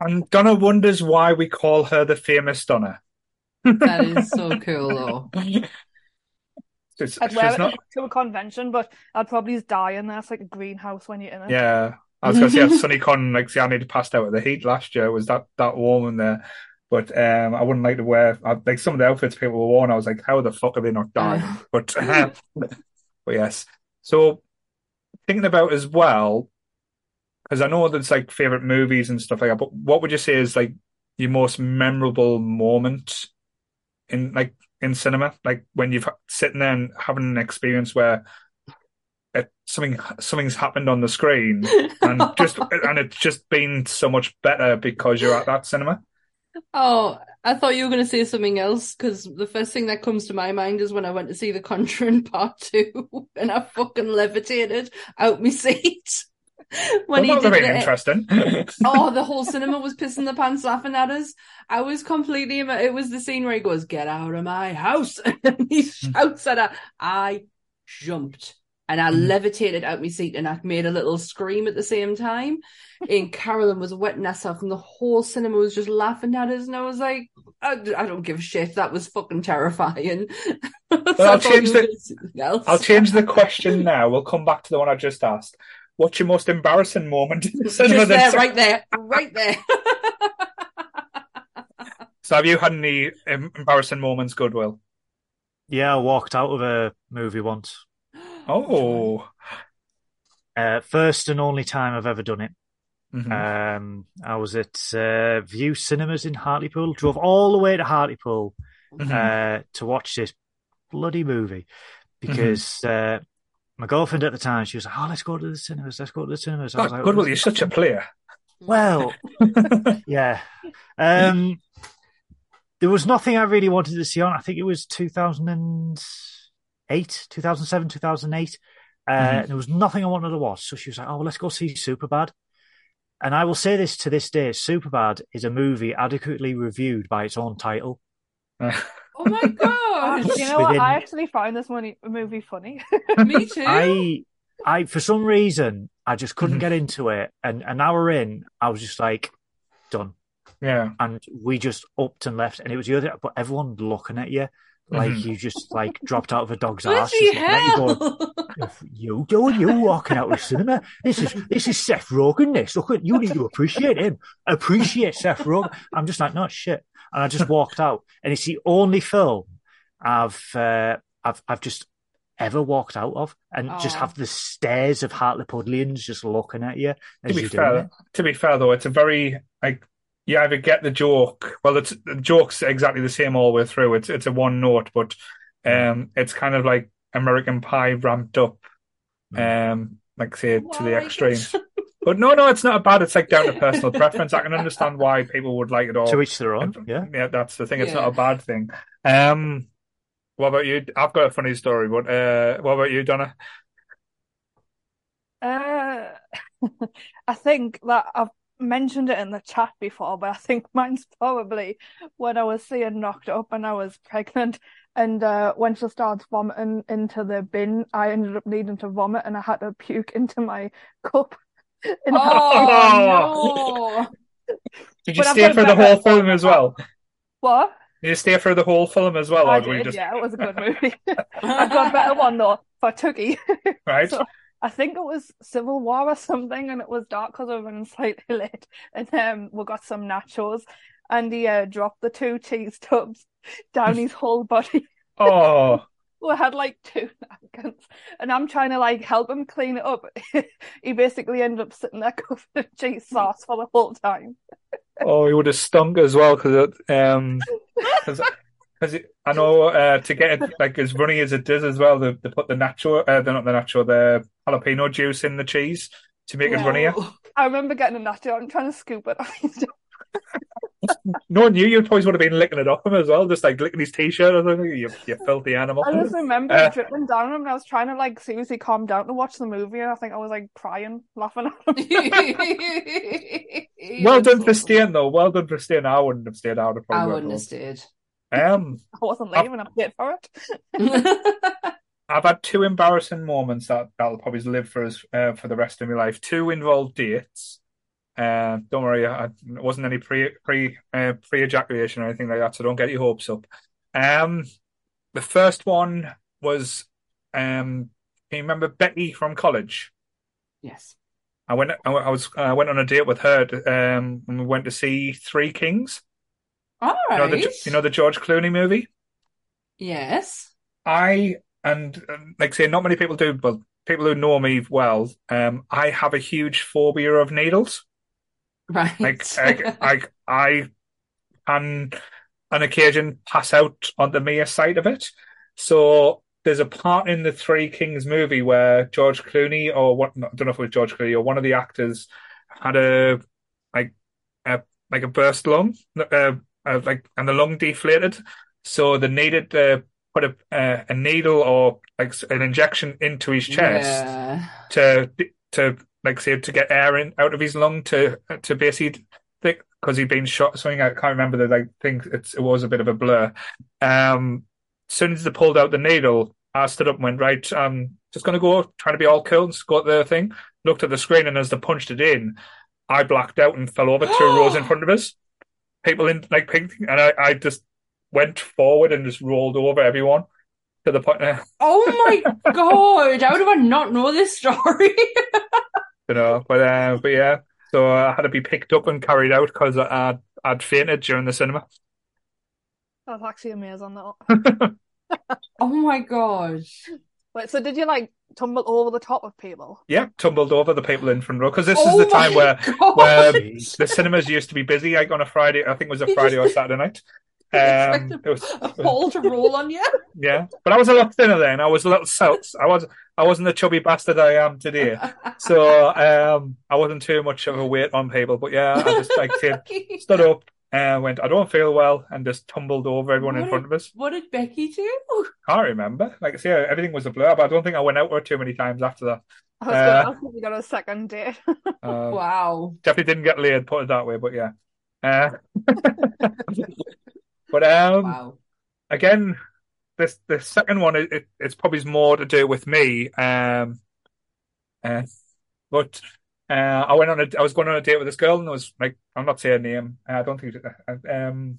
And Donna wonders why we call her the famous Donna. that is so cool, though. She's, I'd she's wear it not. to a convention, but I'd probably just die in there. It's like a greenhouse when you're in it. Yeah, I was gonna say at SunnyCon, like, see, I nearly passed out of the heat last year. It was that that warm in there, but um, I wouldn't like to wear I, like some of the outfits people were wearing. I was like, how the fuck are they not dying? [LAUGHS] But uh, [LAUGHS] but yes. So thinking about as well, because I know there's like favorite movies and stuff like that. But what would you say is like your most memorable moment in like in cinema? Like when you've sitting there and having an experience where it, something something's happened on the screen [LAUGHS] and just and it's just been so much better because you're at that cinema. Oh, I thought you were going to say something else because the first thing that comes to my mind is when I went to see The Conjuring [LAUGHS] Part Two and I fucking levitated out my seat [LAUGHS] when well, he did been interesting. [LAUGHS] Oh, the whole cinema was pissing the pants laughing at us. I was completely. It was the scene where he goes, get out of my house. And he shouts at her. I jumped and I Mhm. levitated out my seat and I made a little scream at the same time. And Carolyn was wetting herself and the whole cinema was just laughing at us. And I was like, I, I don't give a shit. That was fucking terrifying. [LAUGHS] So I I'll change the- gonna say something else. I'll change the [LAUGHS] question now. We'll come back to the one I just asked. What's your most embarrassing moment in the cinema? Just there, that's- right there, right there. [LAUGHS] So have you had any embarrassing moments, Goodwill? Yeah, I walked out of a movie once. Oh, Uh, first and only time I've ever done it. Mhm. Um, I was at uh, Vue Cinemas in Hartlepool. Drove all the way to Hartlepool Mhm. uh, to watch this bloody movie because uh, my girlfriend at the time she was like, "Oh, let's go to the cinemas. Let's go to the cinemas." I was like, Goodwill, you're such a player. Well, [LAUGHS] yeah. Um, there was nothing I really wanted to see on. I think it was 2008, 2007, 2008. Uh, Mhm. There was nothing I wanted to watch. So she was like, oh, let's go see Superbad. And I will say this to this day Superbad is a movie adequately reviewed by its own title. [LAUGHS] Oh my god! You know what? I actually find this one movie funny. Me [LAUGHS] too. I, I, for some reason, I just couldn't Mhm. get into it. And an hour in, I was just like, done. yeah. and we just upped and left, and it was the other. But everyone looking at you like Mhm. you just like dropped out of a dog's ass. Bloody just you going, hell. you doing you walking out of the cinema? This is this is Seth Rogen. This look at you need to appreciate him. Appreciate Seth Rogen. I'm just like no shit, and I just walked out, and it's the only film I've uh, I've I've just ever walked out of, and just have the stares of Hartlepoolians just looking at you To be you're doing fair, it. to be fair though, it's a very like you either get the joke. Well, it's the joke's exactly the same all the way through. It's it's a one note, but um, it's kind of like American Pie ramped up, um, like say to the Why? extremes. [LAUGHS] But no, no, it's not bad. It's like down to personal preference. I can understand why people would like it all. To each their own. Yeah. yeah, that's the thing. It's Yeah. not a bad thing. Um, What about you? I've got a funny story, but uh, what about you, Donna? Uh, [LAUGHS] I think that I've mentioned it in the chat before, but I think [LAUGHS] mine's probably when I was seeing knocked up and I was pregnant, and uh, when she starts vomiting into the bin, I ended up needing to vomit, and I had to puke into my [LAUGHS] cup. [LAUGHS] In Oh no! Did you But I've stay got a for the whole film as well? What? Did you stay for the whole film as well, I or do we did, just yeah, it was a good movie. I've got a better one though for Tookie. right? So I think it was Civil War or [LAUGHS] something, and it was dark because I was running [LAUGHS] slightly late. And um, we got some nachos, and he uh, dropped the two cheese tubs [LAUGHS] down his whole body. Oh, We had like two napkins, and I'm trying to like help him clean it up. he basically ended up sitting there covered in cheese sauce for the whole time. oh, he would have stunk as well because um, because I know uh, to get it like as runny as it does as well, they, they put the natural, uh, they're not the natural, the jalapeno juice in the cheese to make it runnier. I remember getting a nacho. I'm trying to scoop it. [LAUGHS] No one knew you probably would have been licking it off him as well, just like licking his t-shirt or something. You, you filthy animal. I just remember Uh, it dripping down him, and I was trying to like seriously calm down to watch the movie, and I think I was like crying, laughing at him. [LAUGHS] Well done for [LAUGHS] staying though. Well done for staying. I wouldn't have stayed. I would have I probably wouldn't have stayed. Home. Um, [LAUGHS] I wasn't I've- leaving. I paid for it. [LAUGHS] I've had two embarrassing moments that that'll probably live for us uh, for the rest of my life. Two involved dates. Uh, don't worry, I, it wasn't any pre pre uh, pre ejaculation or anything like that, so don't get your hopes up. Um, the first one was um, can you remember Becky from college? yes. I went I, I was I went on a date with her um, and we went to see Three Kings. All You know the you know the George Clooney movie. Yes. I and um, like I say, not many people do, but people who know me well, um, I have a huge phobia of needles. Right. Like, I, I, I can, on occasion, pass out on the mere sight of it. So there's a part in the Three Kings movie where George Clooney, or what, I don't know if it was George Clooney or one of the actors, had a like a like a burst lung, uh, uh, like and the lung deflated, so they needed to put a uh, a needle or like an injection into his chest Yeah. to to like say to get air in out of his lung to to basically because he'd been shot something. I can't remember the like thing. It's, it was a bit of a blur. Um, as soon as they pulled out the needle, I stood up and went right. Um, just gonna go trying to be all cool and just go at the thing. Looked at the screen and as they punched it in, I blacked out and fell over two [GASPS] rows in front of us. People in like pink, and I, I just went forward and just rolled over everyone to the point. Uh, [LAUGHS] Oh my god! How do I not know this story? [LAUGHS] you know. But uh, but yeah, so I had to be picked up and carried out because I'd I'd fainted during the cinema. That's actually amazing. That. [LAUGHS] oh my god! Wait, so did you like tumble over the top of people? Yeah, tumbled over the people in front row because this oh is the time where god! where [LAUGHS] the cinemas used to be busy. Like on a Friday, I think it was a Friday or Saturday night. [LAUGHS] Um, it was, a ball to roll on you. [LAUGHS] yeah, but I was a lot thinner then. I was a little south. I was I wasn't the chubby bastard I am today. So um, I wasn't too much of a weight on people. But yeah, I just like stood up and went. I don't feel well, and just tumbled over everyone in What front of us. What did Becky do? I [LAUGHS] can't remember. Like I say, everything was a blur, but I don't think I went out with too many times after that. I was Uh, gonna ask if you got a second date. [LAUGHS] Uh, [LAUGHS] Wow. Definitely didn't get laid, put it that way, but yeah. Uh, but um, Wow. again, this the second one, it, it, it's probably more to do with me. Um, uh, but uh, I went on a, I was going on a date with this girl, and it was like, I'm not saying her name. I don't think, uh, um,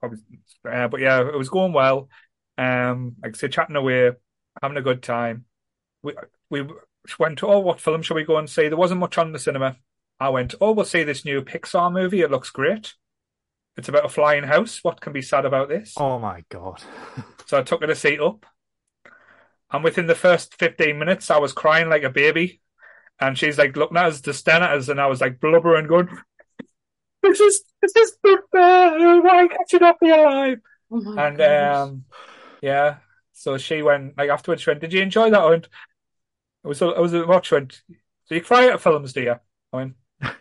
probably, uh, but yeah, it was going well. Um, like I said, chatting away, having a good time. We we went, to, oh, what film shall we go and see? There wasn't much on the cinema. I went, oh, we'll see this new Pixar movie. It looks great. It's about a flying house. What can be sad about this? Oh my god. [LAUGHS] So I took her to see Up. And within the first 15 minutes, I was crying like a baby. And she's like looking at us, just staring at us, and I was like blubbering, going, This is this is not fair. Why can't you not be alive? Oh And gosh. um yeah. So she went like afterwards she went, Did you enjoy that? I went, it was it was a watch she went, So you cry at films, do you? I went, [LAUGHS]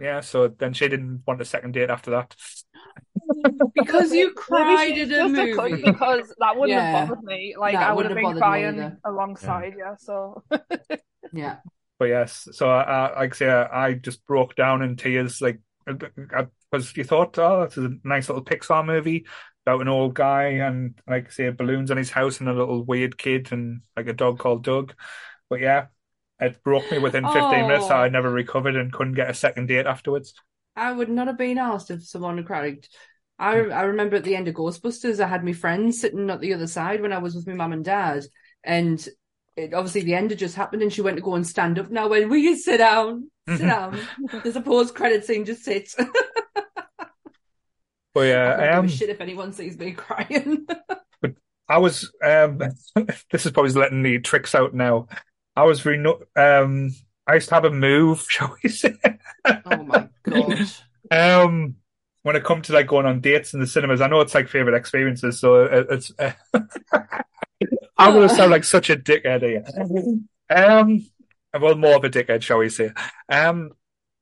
Yeah, so then she didn't want a second date after that. [LAUGHS] Because you [LAUGHS] cried at a just couldn't movie. because that wouldn't Yeah. have bothered me. Like That I would have have been crying either. alongside yeah So Yeah. But yes, so I, I like I say, I just broke down in tears, like uh, uh, uh, because you thought, oh, this is a nice little Pixar movie about an old guy and like I say, balloons on his house and a little weird kid and like a dog called Doug. But yeah, it broke me within 15 minutes. Oh. I never recovered and couldn't get a second date afterwards. I would not have been asked if someone had cried. I hmm. I remember at the end of Ghostbusters, I had my friend sitting at the other side when I was with my mum and dad, and it, obviously the end had just happened, and she went to go and stand up. Now, when will [LAUGHS] you sit down? Sit Mhm. down. There's a post credit scene. Just sit. [LAUGHS] But I yeah, don't give um, a shit if anyone sees me crying. [LAUGHS] But i was um this is probably letting the tricks out now. I was reno- um I used to have a move, shall we say? oh my god. Um, when it comes to like going on dates in the cinemas, I know it's like favorite experiences, so it, it's. Uh, I'm gonna sound like such a dickhead here. Um, well, more of a dickhead, shall we say? Um,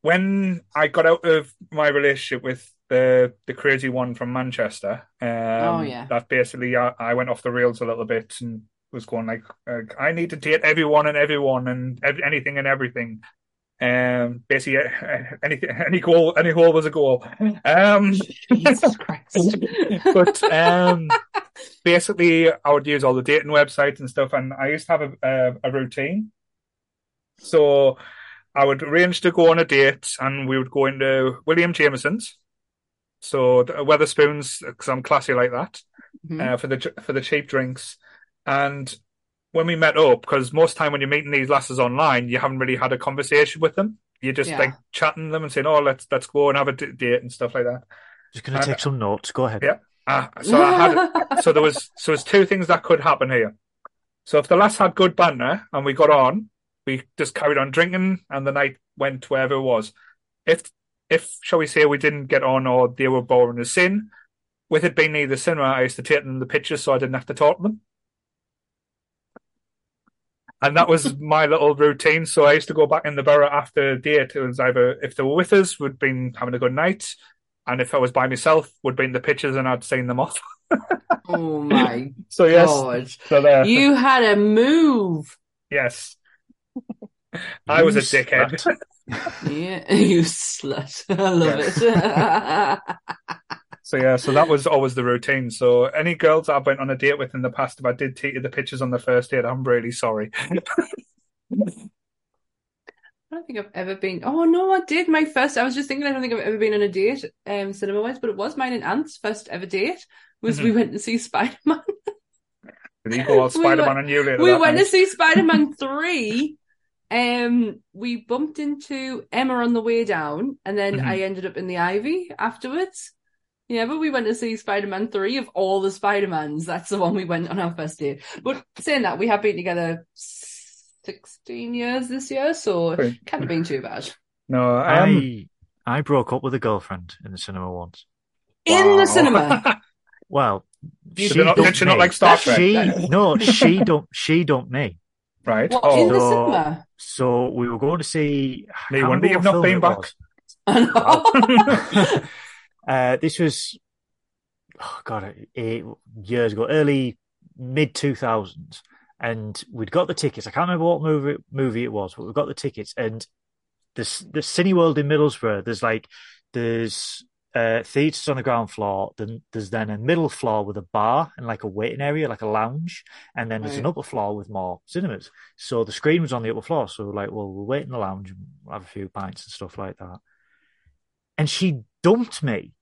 when I got out of my relationship with the the crazy one from Manchester, um, Oh, yeah. that basically I, I went off the rails a little bit and was going like, uh, I need to date everyone and everyone and ev- anything and everything. Um, basically, uh, anything, any goal, any goal was a goal. Um, Jesus [LAUGHS] Christ. but um, basically, I would use all the dating websites and stuff, and I used to have a, a, a routine. So I would arrange to go on a date, and we would go into William Jameson's. So the Wetherspoons, because I'm classy like that, Mhm. uh, for the for the cheap drinks. And when we met up, because most time when you're meeting these lasses online, you haven't really had a conversation with them. You're just Yeah. like chatting them and saying, "Oh, let's let's go and have a d- date and stuff like that." Just going And- to take some notes. Go ahead. Yeah. Ah, so I had [LAUGHS] so there was so there's two things that could happen here. So if the lass had good banter and we got on, we just carried on drinking and the night went wherever it was. If if shall we say we didn't get on or they were boring as sin, with it being near the cinema, I used to take them the pictures so I didn't have to talk to them. And that was my little routine. So I used to go back in the borough after a date. It was either if they were with us, we'd been having a good night. And if I was by myself, would be in the pictures and I'd seen them off. [LAUGHS] oh my So yes, god. so there. You had a move. Yes, I was a dickhead. [LAUGHS] Yeah, you slut. I love it. [LAUGHS] So yeah, so that was always the routine. So any girls I've went on a date with in the past, if I did take you the pictures on the first date, I'm really sorry. [LAUGHS] I don't think I've ever been. Oh no, I did my first. I was just thinking. I don't think I've ever been on a date, um, cinema wise, but it was mine and Ant's first ever date. Was we went and see Spider Man. Did go all [LAUGHS] We Spider Man went- and you later we that went night? to see Spider Man [LAUGHS] three. Um, we bumped into Emma on the way down, and then Mhm. I ended up in the Ivy afterwards. Yeah, but we went to see Spider Man three of all the Spider Mans. That's the one we went on our first date. But saying that, we have been together sixteen years this year, so it Right. can't have been too bad. No, um, I I broke up with a girlfriend in the cinema once. In Wow. the cinema. [LAUGHS] Well, she did not- dumped did she not me. like Star Trek? She no, she [LAUGHS] dumped she dumped me. right. What, Oh, in the So- cinema? So we were going to see. I No can't wonder you've not film been it back. [LAUGHS] was. I know. Uh, this was, oh god, eight years ago, early mid two thousands, and we'd got the tickets. I can't remember what movie movie it was, but we got the tickets. And this the Cineworld in Middlesbrough. There's like there's uh, theaters on the ground floor. Then there's then a middle floor with a bar and like a waiting area, like a lounge, and then there's an upper floor with more cinemas. So the screen was on the upper floor. So we're like, well, we'll wait in the lounge and have a few pints and stuff like that. And she dumped me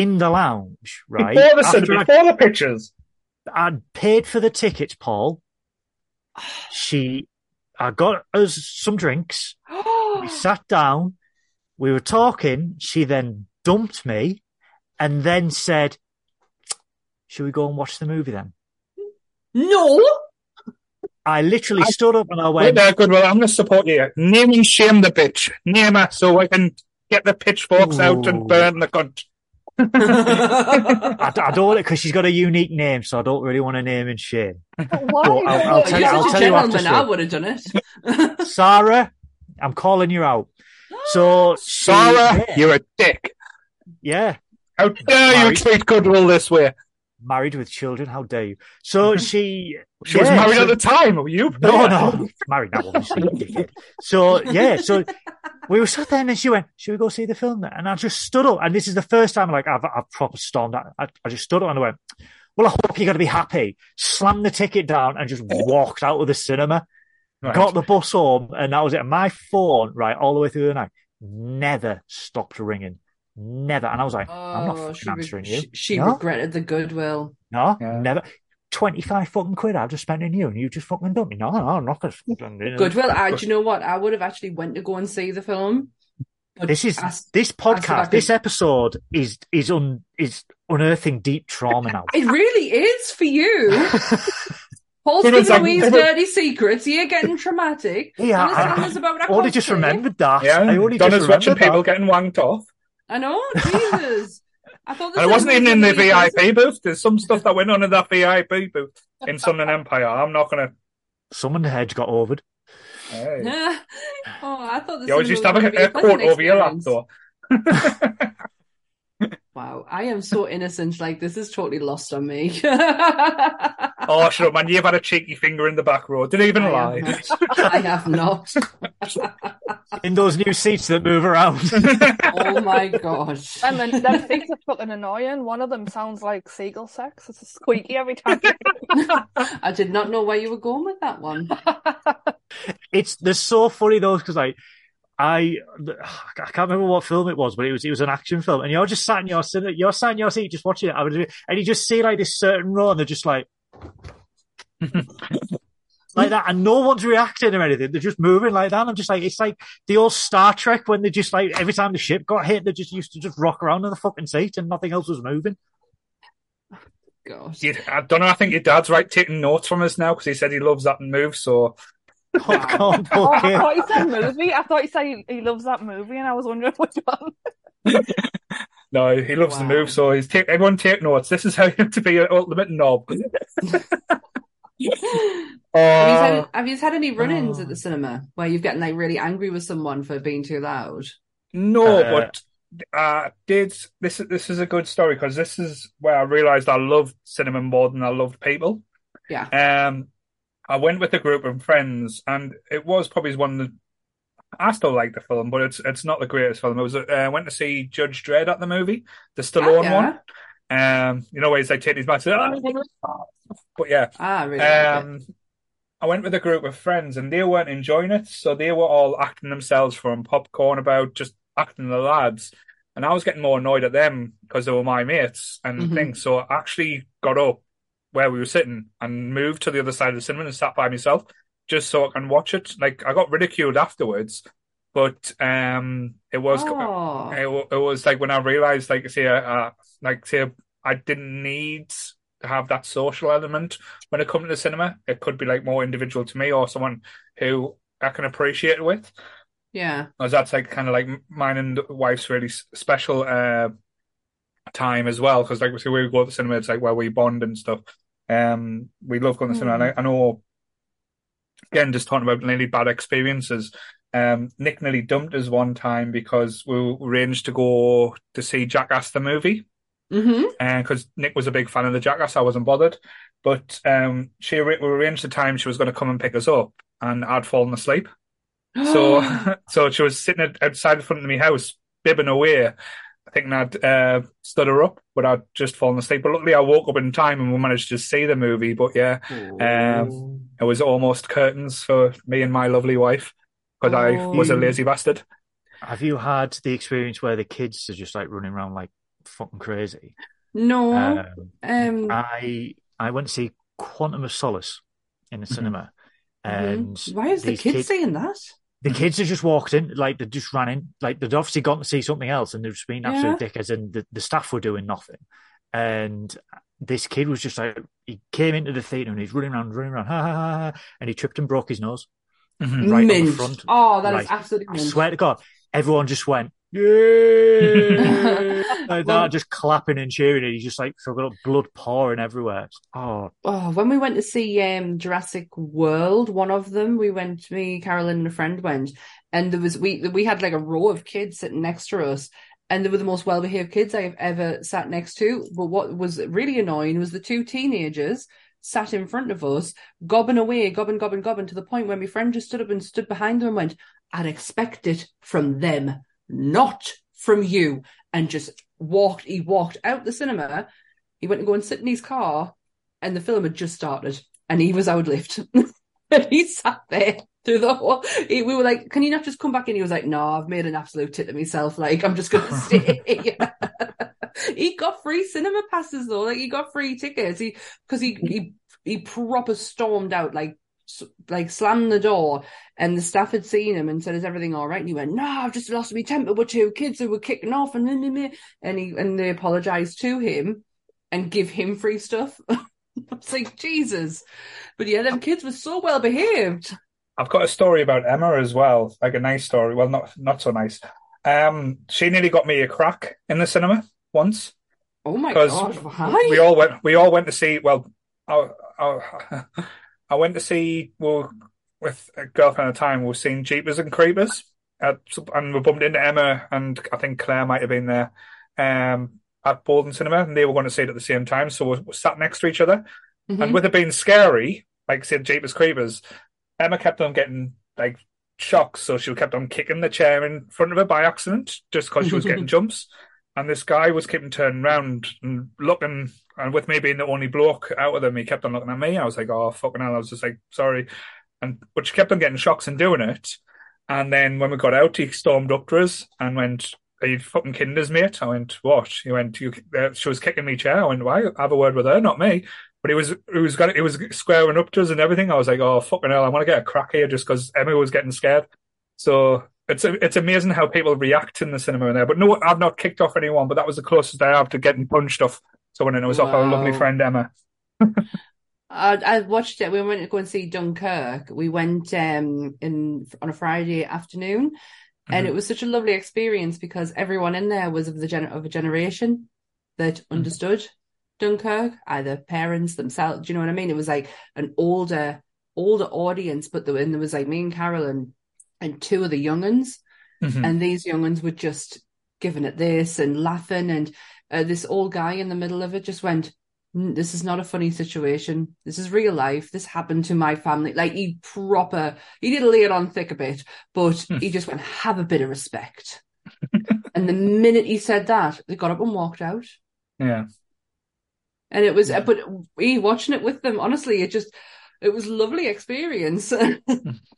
in the lounge, right? Before the After cinema, before the pictures. I'd paid for the tickets, Paul. [SIGHS] She, I got us some drinks. We [GASPS] sat down. We were talking. She then dumped me and then said, should we go and watch the movie then? no. I literally I- stood up and I Wait went, there, good. Well, I'm going to support you. Name and shame the bitch. Name her so I can get the pitchforks out and burn the cunt. I, I don't want it because she's got a unique name, so I don't really want to name and shame. Why? Well, I'll- I'll tell you- I'll tell you after. I would have done it. [LAUGHS] [LAUGHS] Sarah, I'm calling you out. So she- Sarah, yeah, you're a dick. yeah. How dare you treat Goodwill this way? Married with children, how dare you? So [LAUGHS] she She was married so- at the time. Were you? No, no, married now, obviously. So yeah, so we were sat there, and then she went, "Should we go see the film?" And I just stood up, and this is the first time like I've I've proper stormed. I, I just stood up and I went, "Well, I hope you're going to be happy." Slammed the ticket down and just [LAUGHS] walked out of the cinema. Right. Got the bus home, and that was it. My phone, right, all the way through the night, never stopped ringing. Never. And I was like, I'm not Oh, fucking she, re- answering you. she, she No? regretted the goodwill. No, Yeah. never. 25 fucking quid I've just spent on you, and you just fucking dumped me. No, no, I'm not going to. Goodwill. I, do you know what? I would have actually went to go and see the film. This is I s- this I said podcast, could- this episode is is un is unearthing deep trauma now. it really is for you. [LAUGHS] Paul's But it's giving like- away his dirty secrets. You're getting tramatic. Yeah, And it's I- telling us about a only just cocktail. remembered that. Yeah, I only Donna's just watching remembered people that. getting wanked off. I know, Jesus. I thought this And it wasn't even in the gonna VIP booth. There's some stuff that went on in that VIP booth in [LAUGHS] Sunderland Empire. I'm not going to. Someone the hedge got overed. Hey. [LAUGHS] oh, I thought this You always was used to have a, be a pleasant quote over your lap, though. [LAUGHS] Wow, I am so innocent. Like this is totally lost on me. [LAUGHS] Oh, shut up, man. You've had a cheeky finger in the back row. Didn't even I lie? have. [LAUGHS] I have not. [LAUGHS] In those new seats that move around. Oh my god. And then them things are fucking annoying. One of them sounds like seagull sex. It's a squeaky every time. I did not know where you were going with that one. it's they're so funny though because like I I can't remember what film it was, but it was it was an action film, and you're just sat in your cinema, you're sat in your seat just watching it, and you just see like this certain row, and they're just like. [LAUGHS] like that, and no one's reacting or anything. They're just moving like that. And I'm just like, it's like the old Star Trek when they just like every time the ship got hit, they just used to just rock around in the fucking seat and nothing else was moving. God. You- I don't know. I think your dad's right taking notes from us now because he said he loves that move. So Oh, God, Oh, I thought he said movie. I thought he said he, he loves that movie, and I was wondering [LAUGHS] which one. no, he loves the Wow. move. So he's take everyone take notes. This is how [LAUGHS] you have to be an ultimate knob. [LAUGHS] Have you, Oh, had, have you had any run-ins Oh. at the cinema where you've gotten like really angry with someone for being too loud? no, Uh, but uh, did this? This is a good story because this is where I realised I loved cinema more than I loved people. Yeah. Um, I went with a group of friends, and it was probably one of the. I still like the film, but it's it's not the greatest film. It was uh, I went to see Judge Dredd at the movie, the Stallone Oh, yeah. one. Um, you know where he's like taking his mask. But yeah, Ah, really? like um, I went with a group of friends, and they weren't enjoying it, so they were all acting themselves from popcorn about just acting the lads, and I was getting more annoyed at them because they were my mates and Mhm. things. So I actually got up where we were sitting and moved to the other side of the cinema and sat by myself just so I can watch it. Like I got ridiculed afterwards, but um, it was Oh. it, it was like when I realized, like, say, uh, like, say, I didn't need to have that social element when it comes to the cinema. It could be like more individual to me or someone who I can appreciate it with. Yeah. Because that's like kind of like mine and wife's really special uh, time as well. Because like we say, we go to the cinema, it's like where we bond and stuff. Um, we love going to the cinema. And I, I know, again, just talking about nearly bad experiences. Um, Nick nearly dumped us one time because we arranged to go to see Jackass the movie Mm-hmm. and because Nick was a big fan of the Jackass, I wasn't bothered. But um, she we arranged the time she was going to come and pick us up, and I'd fallen asleep. [GASPS] So, [LAUGHS] so she was sitting outside the front of my house, bibbing away. I think I'd uh, stood her up, but I'd just fallen asleep. But luckily, I woke up in time and we managed to see the movie. But yeah, um, it was almost curtains for me and my lovely wife because I was a Oh. lazy bastard. Have you had the experience where the kids are just like running around like fucking crazy? no. Um, Um, I I went to see Quantum of Solace in the Mhm. cinema, mhm. and why is the these kid kids- saying that? The kids have just walked in, like they just ran in, like they'd obviously gone to see something else, and they've just been absolute dickheads, and the, the staff were doing nothing. And this kid was just like, he came into the theater and he's running around, running around, ha ha ha, ha and he tripped and broke his nose. Mhm. Right in front. Oh, that is Right. absolutely I mint. swear to God, everyone just went, yeah, [LAUGHS] like Well- that, just clapping and cheering, and he's just like, so got blood pouring everywhere. Oh, Oh, when we went to see um, Jurassic World, one of them, we went, me, Carolyn, and a friend went, and there was we we had like a row of kids sitting next to us, and they were the most well behaved kids I have ever sat next to. But what was really annoying was the two teenagers sat in front of us, gobbing away, gobbing, gobbing, gobbing, to the point where my friend just stood up and stood behind them and went, I'd expect it from them, not from you. And just walked, he walked out the cinema. He went to go and sit in his car, and the film had just started, and he was out outlived. [LAUGHS] and he sat there through the whole. He, we were like, "Can you not just come back in?" He was like, "No, I've made an absolute tit of myself. Like, I'm just gonna stay." [LAUGHS] [LAUGHS] he got free cinema passes though. Like, he got free tickets. He because he he he proper stormed out like like slammed the door and the staff had seen him and said is everything all right and he went no i've just lost my temper with two kids who were kicking off and and he and they apologized to him and give him free stuff [LAUGHS] it's like jesus but yeah them kids were so well behaved I've got a story about Emma as well, like a nice story. Well, not not so nice. Um, she nearly got me a crack in the cinema once. oh my god! why We all went. We all went to see. Well, I, I, I went to see. Well, with a girlfriend at the time, we were seeing Jeepers and Creepers, at, and we bumped into Emma and I think Claire might have been there. Um, at Boldon Cinema, and they were going to see it at the same time, so we we sat next to each other. Mhm. And with it being scary, like say Jeepers Creepers, Emma kept on getting like shocks, so she kept on kicking the chair in front of her by accident, just because she was getting [LAUGHS] jumps. And this guy was keeping turning around and looking, and with me being the only bloke out of them, he kept on looking at me. I was like, "Oh fucking hell!" I was just like, "Sorry," and which kept on getting shocks and doing it. And then when we got out, he stormed up to us and went, "Are you fucking kidding us, mate?" I went, "What?" He went, "You." Uh, she was kicking me chair. I went, "Why? Have a word with her, not me." But he was, he was got, he was squaring up to us and everything. I was like, "Oh fucking hell!" I want to get a crack here just because Emma was getting scared. So it's it's amazing how people react in the cinema in there. But no, I've not kicked off anyone, but that was the closest I have to getting punched off someone, and it was off our lovely friend Emma. [LAUGHS] I, I watched it. We went to go and see Dunkirk. We went um in on a Friday afternoon, and Mhm. it was such a lovely experience because everyone in there was of the gen of a generation that understood Dunkirk, either parents themselves. Do you know what I mean? It was like an older older audience, but there, and there was like me and Carol and two of the younguns, Mhm. and these younguns were just giving it this and laughing, and uh, this old guy in the middle of it just went. "Mm, This is not a funny situation. This is real life. This happened to my family. Like he proper, he did lay it on thick a bit, but Hmm. he just went, have a bit of respect. [LAUGHS] and the minute he said that, they got up and walked out. Yeah. And it was, Yeah. but we watching it with them, honestly, it just, it was a lovely experience. [LAUGHS]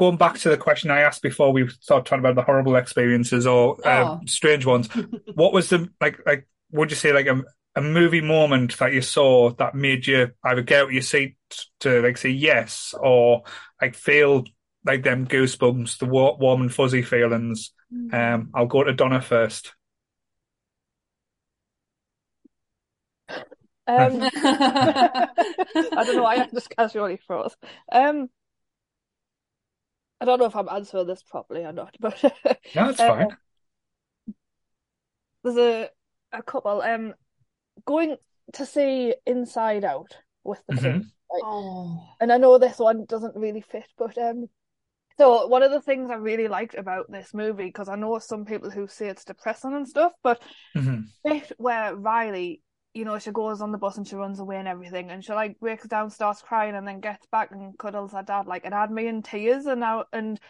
going back to the question I asked before we started talking about the horrible experiences or uh, Oh. strange ones, [LAUGHS] what was the like? Like, would you say like a a movie moment that you saw that made you either get out of your seat to like say yes or like feel like them goosebumps, the warm and fuzzy feelings? Um, I'll go to Donna first. Um, [LAUGHS] [LAUGHS] I don't know. I just casually froze. Um, I don't know if I'm answering this properly or not, [LAUGHS] but No, it's fine. there's a a couple. Um, going to see Inside Out with the Mhm. kids, oh, and I know this one doesn't really fit, but um, so one of the things I really liked about this movie, because I know some people who say it's depressing and stuff, but Mhm. bit where Riley, you know, she goes on the bus and she runs away and everything, and she like breaks down, starts crying, and then gets back and cuddles her dad. Like it had me in tears, and I and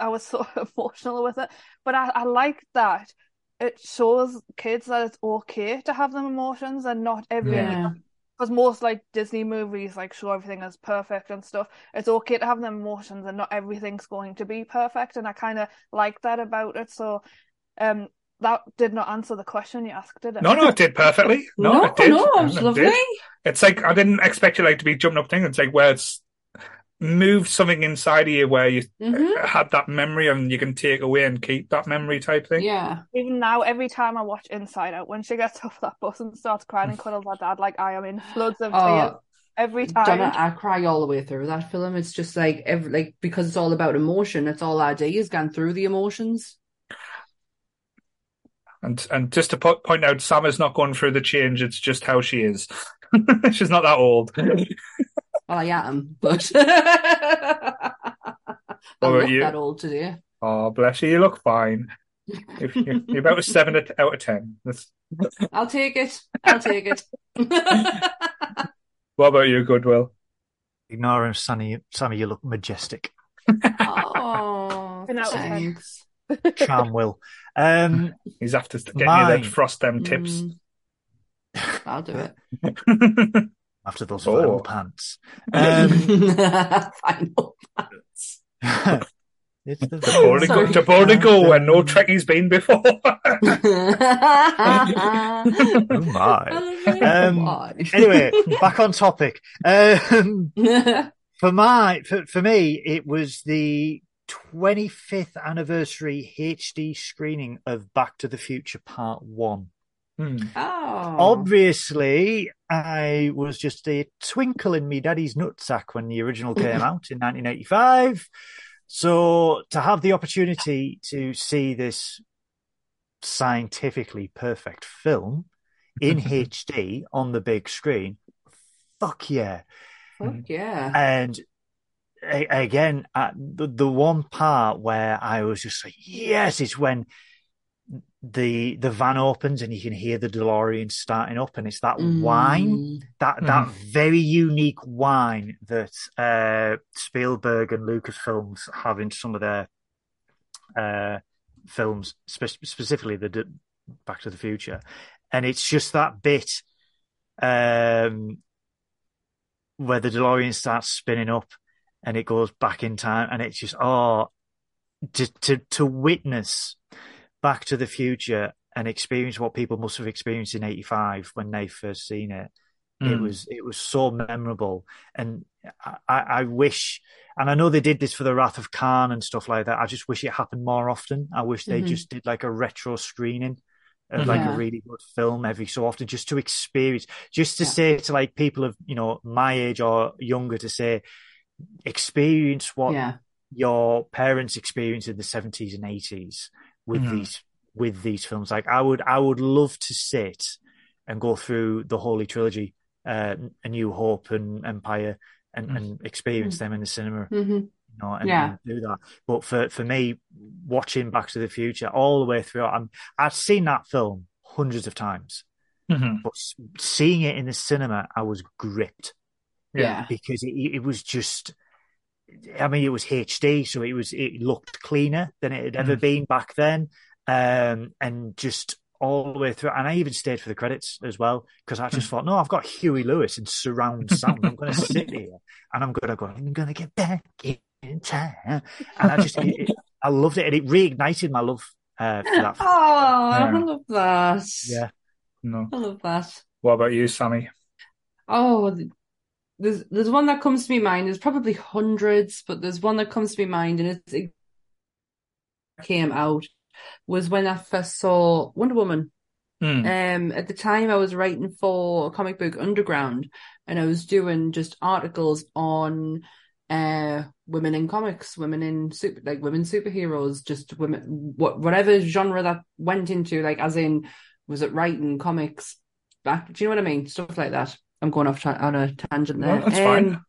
I was [LAUGHS] so emotional with it. But I, I like that it shows kids that it's okay to have them emotions and not everything. yeah. Because most like Disney movies like show everything as perfect and stuff. It's okay to have them emotions and not everything's going to be perfect. And I kind of like that about it. So, um, that did not answer the question you asked, did it? No, no, it did perfectly. No, [LAUGHS] No, it did. no, it was It lovely. did. It's like I didn't expect you like to be jumping up thing. It's like where it's moved something inside of you where you hmm had that memory and you can take away and keep that memory type thing. Yeah. Even now, every time I watch Inside Out, when she gets [LAUGHS] off that bus and starts crying and cuddles her dad, like I am in floods of tears Oh, every time. Donna, I cry all the way through that film. It's just like every like because it's all about emotion. It's all I do is gone through the emotions. And and just to po- point out, Sam is not going through the change. It's just how she is. [LAUGHS] She's not that old. [LAUGHS] Well, I am, but [LAUGHS] I'm What about not you? that old today. Oh, bless you. You look fine. If you- You're about a seven out out of ten. That's... I'll take it. I'll take it. What about you, Goodwill? Ignore him, Sammy. Sammy, you look majestic. oh, Ten out of ten. thanks. Charm will. Um, He's after getting you Mine. them frost them tips. Mm, I'll do it. [LAUGHS] after those Oh. vinyl pants. Um, [LAUGHS] Final. Pants. [LAUGHS] it's the to boarding go, Sorry. to boarding go where no Trekkie's been before. Oh my. Um, Why? Anyway, back on topic. Um, for my, for, for me, it was the 25th anniversary HD screening of Back to the Future Part 1. Hmm. oh. Obviously, I was just a twinkle in me daddy's nutsack when the original came [LAUGHS] out in 1985. So to have the opportunity to see this scientifically perfect film in [LAUGHS] HD on the big screen, fuck yeah. Fuck yeah. And again, at the, the one part where I was just like, yes, it's when the the van opens and you can hear the DeLorean starting up, and it's that wine, Mm. that that very unique wine that uh, Spielberg and Lucasfilms have in some of their uh, films, spe- specifically the D- Back to the Future, and it's just that bit um, where the DeLorean starts spinning up and it goes back in time, and it's just oh, to to to witness Back to the Future and experience what people must have experienced in '85 when they first seen it. It Hmm. was it was so memorable, and I, I wish, and I know they did this for the Wrath of Khan and stuff like that. I just wish it happened more often. I wish they Mhm. just did like a retro screening of like Yeah. a really good film every so often, just to experience, just to Yeah. say to like people of you know my age or younger to say, experience what Yeah. your parents experienced in the seventies and eighties with Mhm. these with these films. Like I would I would love to sit and go through the Holy Trilogy, uh, A New Hope and Empire, and, Mm. and experience them in the cinema. hmm You know, and, Yeah. and do that. But for for me, watching Back to the Future all the way through, I'm I've seen that film hundreds of times, Mhm. but seeing it in the cinema, I was gripped Yeah. because it, it was just I mean it was HD so it was it looked cleaner than it had ever Mm. been back then um and just all the way through and I even stayed for the credits as well because I just thought no I've got Huey Lewis and surround sound I'm going [LAUGHS] to sit here and I'm going to go I'm going to get back in time and I just it, it- I loved it and it reignited my love uh, for that [LAUGHS] Oh, Yeah. I love that. yeah No. I love that. What about you, Sammy? Oh, th- there's there's one that comes to my mind. There's probably hundreds, but there's one that comes to my mind, and it's, it came out was when I first saw Wonder Woman. Hmm. Um, at the time, I was writing for Comic Book Underground, and I was doing just articles on uh women in comics, women in super like women superheroes, just women what whatever genre that went into, like as in was it writing comics back? Do you know what I mean? Stuff like that. I'm going off ta- on a tangent there. No, that's fine. Um,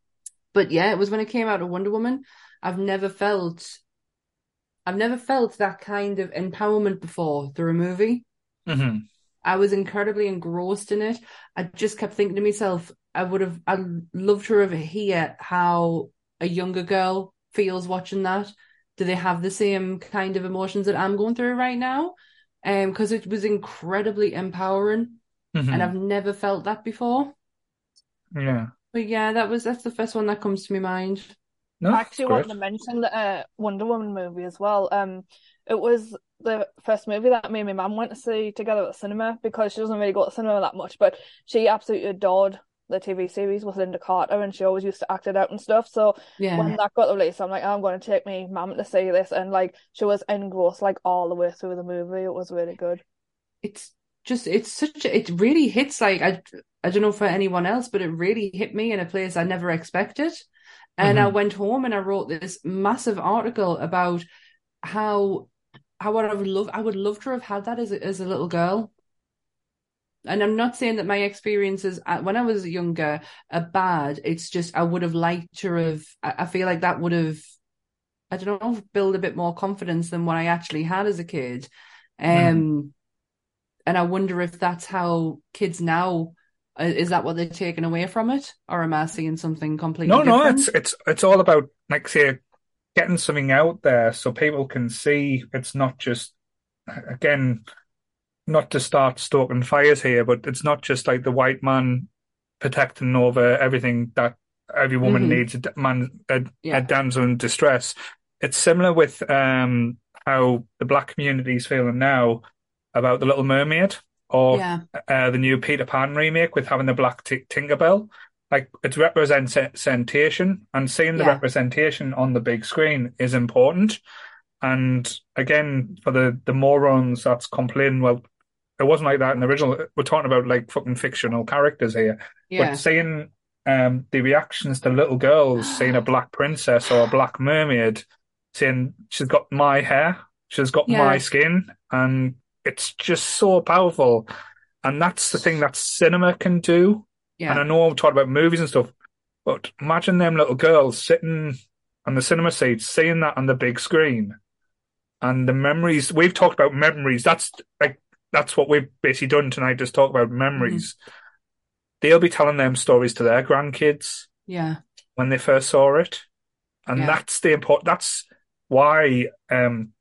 But yeah, it was when it came out of Wonder Woman. I've never felt, I've never felt that kind of empowerment before through a movie. Mhm. I was incredibly engrossed in it. I just kept thinking to myself, I would have, I'd love to have hear how a younger girl feels watching that. Do they have the same kind of emotions that I'm going through right now? Um, because it was incredibly empowering, Mhm. and I've never felt that before. Yeah. But yeah, that was that's the first one that comes to my mind. No, I actually great. wanted to mention the uh, Wonder Woman movie as well. Um, it was the first movie that me and my mum went to see together at the cinema because she doesn't really go to cinema that much, but she absolutely adored the TV series with Lynda Carter and she always used to act it out and stuff. So Yeah. when that got released, I'm like, I'm going to take my mum to see this, and like she was engrossed like all the way through the movie. It was really good. it's just it's such a, it really hits like I I don't know for anyone else, but it really hit me in a place I never expected. And I Mhm. went home and I wrote this massive article about how how I would love I would love to have had that as a, as a little girl. And I'm not saying that my experiences when I was younger are bad. It's just I would have liked to have. I, I feel like that would have I don't know, build a bit more confidence than what I actually had as a kid. Um, Mhm. And I wonder if that's how kids now uh, is that what they're taking away from it, or am I seeing something completely No, no, it's it's it's all about like say getting something out there so people can see it's not just again not to start stoking fires here, but it's not just like the white man protecting over everything that every woman Mhm. needs a man a, Yeah. a damsel in distress. It's similar with um how the black community is feeling now about the Little Mermaid or Yeah, uh, the new Peter Pan remake with having the black t- Tinkerbell. Like it's representation, and seeing the Yeah. representation on the big screen is important. And again, for the the morons that's complaining, well, it wasn't like that in the original. We're talking about like fucking fictional characters here. yeah, But seeing um, the reactions to little girls [GASPS] seeing a black princess or a black mermaid, saying she's got my hair, she's got Yeah. my skin, and it's just so powerful. And that's the thing that cinema can do. Yeah. And I know I'm talking about movies and stuff, but imagine them little girls sitting on the cinema seats, seeing that on the big screen, and the memories. We've talked about memories. That's like that's what we've basically done tonight. Just talk about memories. They'll be telling them stories to their grandkids yeah, when they first saw it, and Yeah. that's the important. That's why. Um,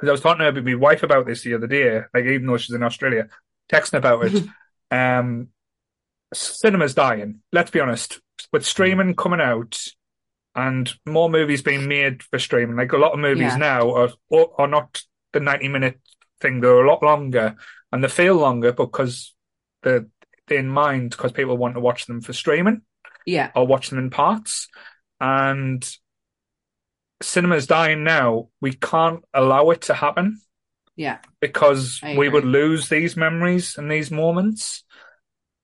because I was talking to my wife about this the other day. Like even though she's in Australia, texting about it. um, cinema's dying. Let's be honest. With streaming coming out and more movies being made for streaming, like a lot of movies Yeah. now are are not the ninety minute thing. They're a lot longer and they feel longer because they're, they're in mind because people want to watch them for streaming yeah, or watch them in parts. And cinema's dying now. We can't allow it to happen yeah, because we would lose these memories and these moments.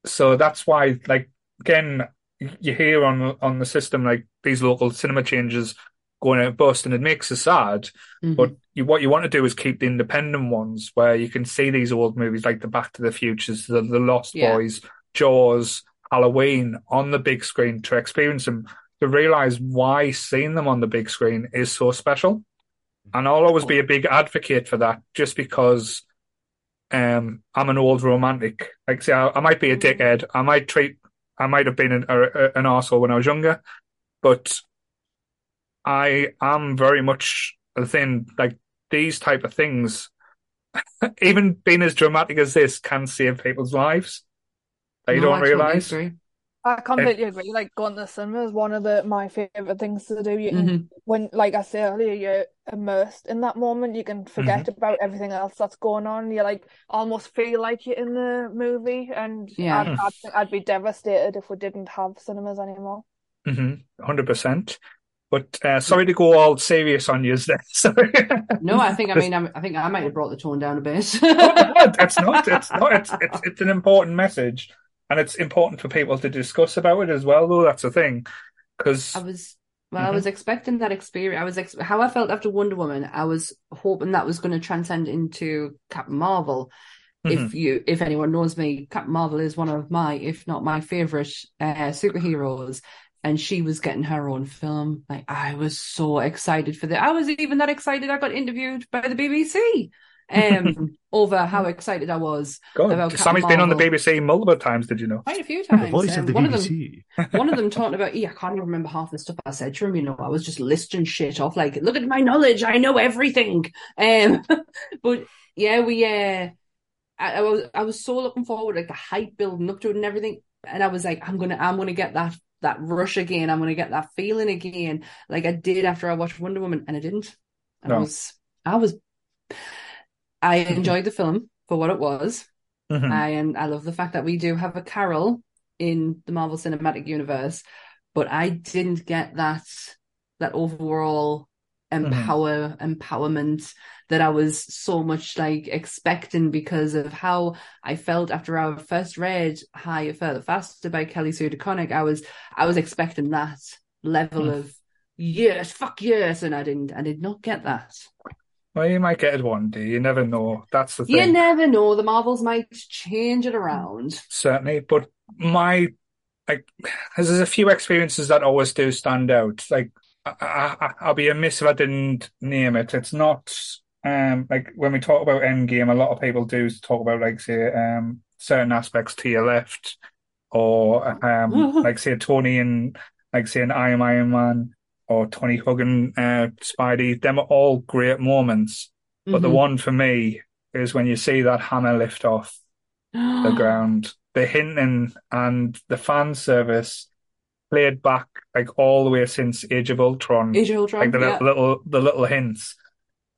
So that's why, like, again, you hear on on the system like these local cinema changes going out bust, and it makes us sad. Mhm. But you, what you want to do is keep the independent ones where you can see these old movies like the Back to the Futures, the, the Lost Yeah. Boys, Jaws, Halloween on the big screen to experience them, to realize why seeing them on the big screen is so special. And I'll always be a big advocate for that just because um, I'm an old romantic. Like, say, I, I might be a dickhead. I might treat, I might have been an, a, a- an arsehole when I was younger, but I am very much the thing, like these type of things, [LAUGHS] even being as dramatic as this can save people's lives. That you No, don't realize. agree. I completely agree. Like going to the cinema is one of the my favorite things to do. You can, Mhm. when, like I said earlier, you're immersed in that moment. You can forget about everything else that's going on. You like almost feel like you're in the movie. And Yeah. I'd, I'd I'd be devastated if we didn't have cinemas anymore. Mm-hmm. Hundred percent. But uh, sorry to go all serious on you [LAUGHS] there. Sorry. No, I think I mean I'm, I think I might have brought the tone down a bit. it's not. It's not. It's not. It's, it's it's an important message, and it's important for people to discuss about it as well. Though that's the thing, because I was well, I Mhm. was expecting that experience. I was ex- how I felt after Wonder Woman. I was hoping that was going to transcend into Captain Marvel. Mm-hmm. If you, if anyone knows me, Captain Marvel is one of my, if not my favorite uh, superheroes. And she was getting her own film. Like I was so excited for that. I was even that excited. I got interviewed by the BBC um, [LAUGHS] over how excited I was God, about Captain Sammy's been on the BBC multiple times. Did you know? quite a few The times. voice Um, of the one of them, BBC. one of them talking about, yeah, I can't even remember half the stuff I said to him. You know, I was just listing shit off, like, look at my knowledge, I know everything. Um, [LAUGHS] but yeah, we, uh, I, I was, I was so looking forward, like the hype building up to it and everything, and I was like, I'm gonna, I'm gonna get that that rush again. I'm gonna get that feeling again, like I did after I watched Wonder Woman, and I didn't. I No. was, I was, I enjoyed the film for what it was. Mhm. I and I love the fact that we do have a Carol in the Marvel Cinematic Universe, but I didn't get that that overall empower empowerment that I was so much like expecting because of how I felt after I first read Higher Further Faster by Kelly Sue DeConnick. I was I was expecting that level Mm. of yes, fuck yes, and I didn't I did not get that. Well, you might get it one day. You never know. That's the thing. You never know, the Marvels might change it around. Certainly, but my like, there's a few experiences that always do stand out. Like I, I, I'll be amiss if I didn't name it. It's not um like when we talk about Endgame, a lot of people do talk about like say um certain aspects to your left, or um [LAUGHS] like say Tony and like say an I am Iron Man or Tony hugging uh, Spidey. Them are all great moments, but the Mhm. one for me is when you see that hammer lift off the [GASPS] ground, the hinting and the fan service played back like all the way since Age of Ultron Age of Ultron, like the yeah. little, the little hints.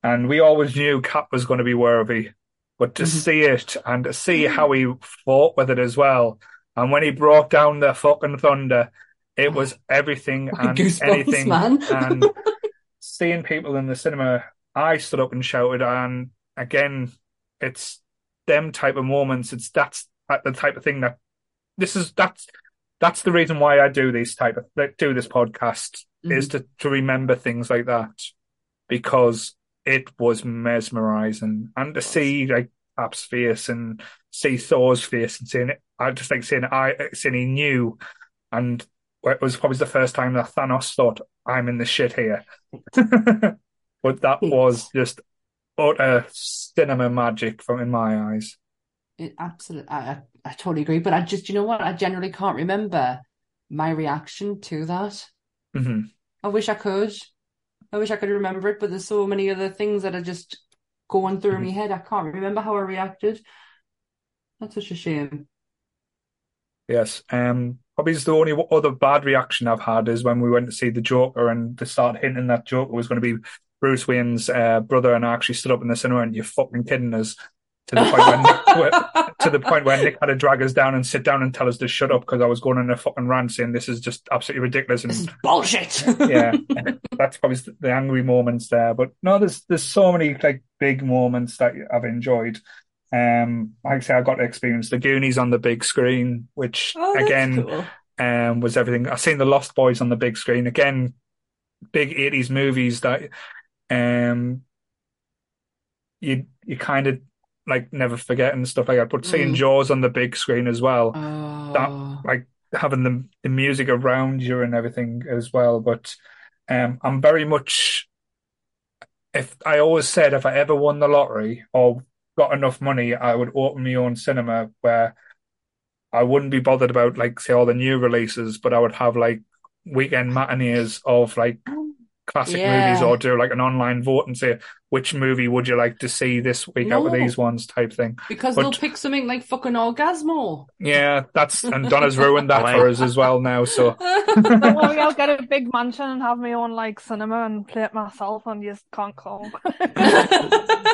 And we always knew Cap was going to be worthy, but to Mhm. see it and to see how he fought with it as well, and when he brought down the fucking thunder, it was everything and Goosebumps, anything. man. [LAUGHS] and seeing people in the cinema, I stood up and shouted. And again, it's them type of moments. It's that's the type of thing that this is. That's that's the reason why I do these type of do this podcast is mm-hmm. to to remember things like that because it was mesmerizing and to see like Cap's face and see Thor's face and seeing it. I just like seeing I seeing he knew and it was probably the first time that Thanos thought I'm in the shit here. [LAUGHS] but that was just utter cinema magic from in my eyes. It absolutely, I, I, I totally agree. But I just, you know what? I generally can't remember my reaction to that. hmm I wish I could. I wish I could remember it, but there's so many other things that are just going through Mhm. my head. I can't remember how I reacted. That's such a shame. Yes. Um, probably the only other bad reaction I've had is when we went to see the Joker and they started hinting that Joker was going to be Bruce Wayne's uh, brother, and I actually stood up in the cinema and you're fucking kidding us to the point where Nick, [LAUGHS] to the point where Nick had to drag us down and sit down and tell us to shut up because I was going on a fucking rant saying this is just absolutely ridiculous and bullshit. [LAUGHS] yeah, [LAUGHS] that's probably the angry moments there. But no, there's there's so many like big moments that I've enjoyed. Um, like I say, I got to experience the Goonies on the big screen, which Oh, again cool. um, was everything. I've seen the Lost Boys on the big screen again. Big eighties movies that um you you kind of like never forget and stuff like that. But seeing Mm. Jaws on the big screen as well, Oh, like having the the music around you and everything as well. But um, I'm very much if I always said if I ever won the lottery or got enough money, I would open my own cinema where I wouldn't be bothered about like say all the new releases, but I would have like weekend matinees of like classic Yeah. movies or do like an online vote and say which movie would you like to see this week out of these ones type thing. because but- they'll pick something like fucking Orgasmo. Yeah, that's and Donna's [LAUGHS] ruined that for us as well now. So Don't worry, I'll get a big mansion and have my own like cinema and play it myself, and you just can't come. [LAUGHS]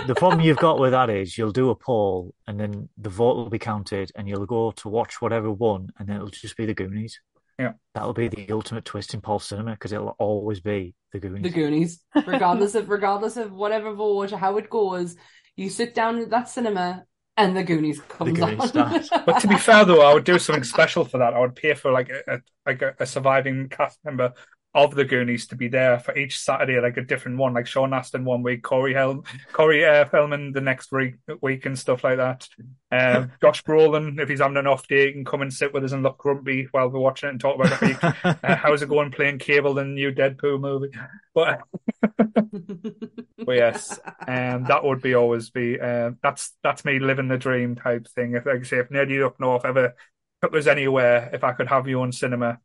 The problem you've got with that is you'll do a poll and then the vote will be counted and you'll go to watch whatever won and then it'll just be the Goonies. Yeah. That'll be the ultimate twist in Paul cinema because it'll always be the Goonies. The Goonies, regardless of regardless of whatever vote or how it goes, you sit down at that cinema and the Goonies comes Goonies on. [LAUGHS] But to be fair, though, I would do something special for that. I would pay for like a, a like a, a surviving cast member of the Goonies to be there for each Saturday, like a different one, like Sean Astin one week, Corey Haim, Corey uh, Feldman the next week, week and stuff like that. Um, [LAUGHS] Josh Brolin, if he's having an off day, he can come and sit with us and look grumpy while we're watching it and talk about it. Uh, [LAUGHS] how's it going playing Cable, in the new Deadpool movie? But but yes, um, that would be always be uh, that's that's me living the dream type thing. If like I say, if Nerdy Up North ever took us anywhere, if I could have you on cinema,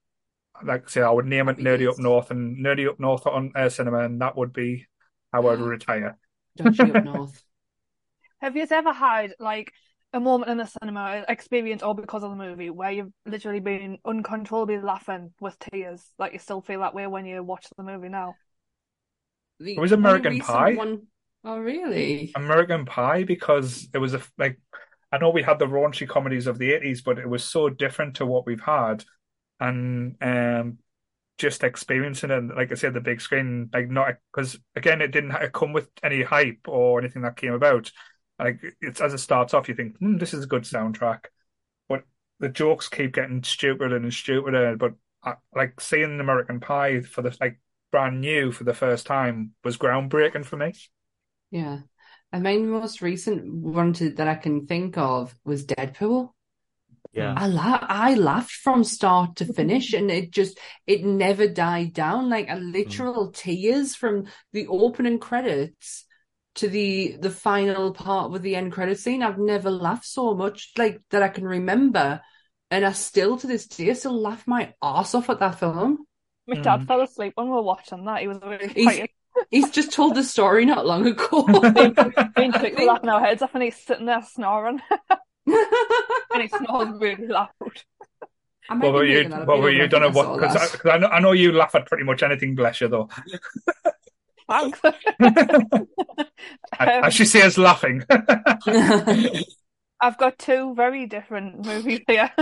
like I say, I would name it Nerdy Up North and Nerdy Up North on uh, cinema, and that would be how I'd [GASPS] retire. Dodgy up north. [LAUGHS] Have you ever had like a moment in the cinema experience or because of the movie where you've literally been uncontrollably laughing with tears? Like you still feel that way when you watch the movie now? The It was American Pie. One... Oh, really? American Pie because it was a like I know we had the raunchy comedies of the eighties, but it was so different to what we've had, and um, just experiencing it, like I said, the big screen, like not because again, it didn't come with any hype or anything that came about. Like it's as it starts off, you think, hmm, this is a good soundtrack, but the jokes keep getting stupider and stupider. But I, like seeing American Pie for the like brand new for the first time was groundbreaking for me. Yeah. And my most recent one to, that I can think of was Deadpool. Yeah. I la- I laughed from start to finish, and it just it never died down. Like a literal tears from the opening credits to the the final part with the end credit scene. I've never laughed so much like that I can remember, and I still to this day still laugh my ass off at that film. My Mm. dad fell asleep when we were watching that. He was really He's- He's just told the story not long ago. Me and Chick were laughing our heads off, and he's sitting there snoring, [LAUGHS] and he snores really loud. I What were you? making that up. What were know, you? Don't know think I saw what? Because I, I know, I know you laugh at pretty much anything, bless you, though. Thanks. [LAUGHS] As she says, laughing. [LAUGHS] I've got two very different movies here. [LAUGHS]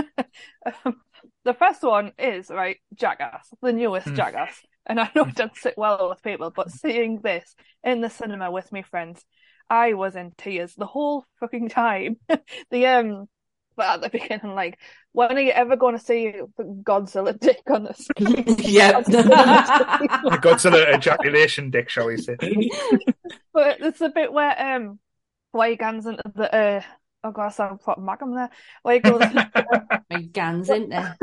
Um, the first one is right, Jackass, the newest Hmm. Jackass, and I know it doesn't sit well with people, but seeing this in the cinema with my friends, I was in tears the whole fucking time. [LAUGHS] the um, but at the beginning, like, when are you ever going to see Godzilla [LAUGHS] dick on the [LAUGHS] screen? yeah, the Godzilla ejaculation dick, shall we say? But it's a bit where um, where he gets into the uh, oh god, I sound proper Magnum there. Where he goes. My gans in there.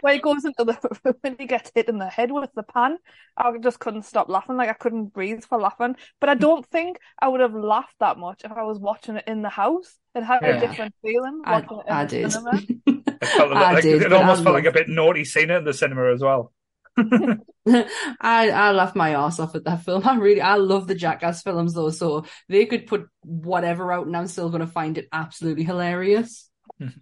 when he goes into the [LAUGHS] [LAUGHS] [LAUGHS] when he gets hit in the head with the pan, I just couldn't stop laughing. Like I couldn't breathe for laughing. But I don't think I would have laughed that much if I was watching it in the house. It had Yeah. a different feeling I, watching it I did. It, felt a I like, did, it almost I felt like a bit naughty seeing it in the cinema as well. [LAUGHS] I I laughed my ass off at that film. I really I love the Jackass films though, so they could put whatever out and I'm still gonna find it absolutely hilarious. What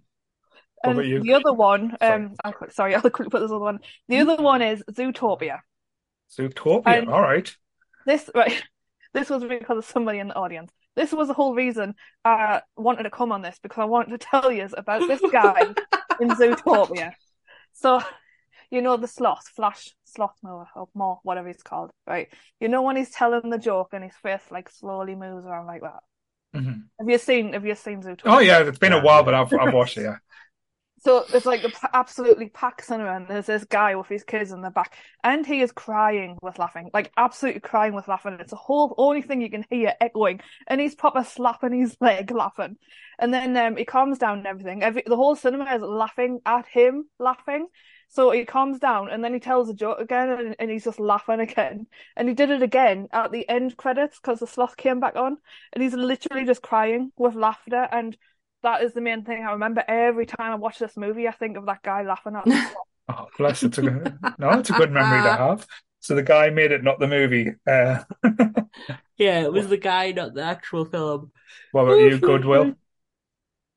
And the other one, Sorry. um, I'll, quick- sorry, [LAUGHS] I'll quickly put this other one. The other one is Zootopia. Zootopia. And- All right. This [LAUGHS] right, this was because of somebody in the audience. This was the whole reason I wanted to come on this because I wanted to tell you about this guy in Zootopia. So, you know the sloth, Flash Slothmower or more, whatever he's called, right? You know when he's telling the joke and his face like slowly moves around like that. Mhm. Have you seen? Have you seen Zootopia? Oh yeah, it's been a while, but I've I've [LAUGHS] watched it. Yeah. So it's like absolutely packed cinema, and there's this guy with his kids in the back, and he is crying with laughing, like absolutely crying with laughing. It's a whole only thing you can hear echoing, and he's proper slapping his leg [LAUGHS] laughing. And then um, he calms down and everything. Every the whole cinema is laughing at him, laughing. So he calms down, and then he tells a joke again, and, and he's just laughing again. And he did it again at the end credits because the sloth came back on, and he's literally just crying with laughter and that is the main thing I remember every time I watch this movie. I think of that guy laughing at. the [LAUGHS] Oh, bless. It's a. No, it's a good memory to have. So the guy made it, not the movie. Uh, [LAUGHS] Yeah, it was the guy, not the actual film. what about you, Goodwill? [LAUGHS]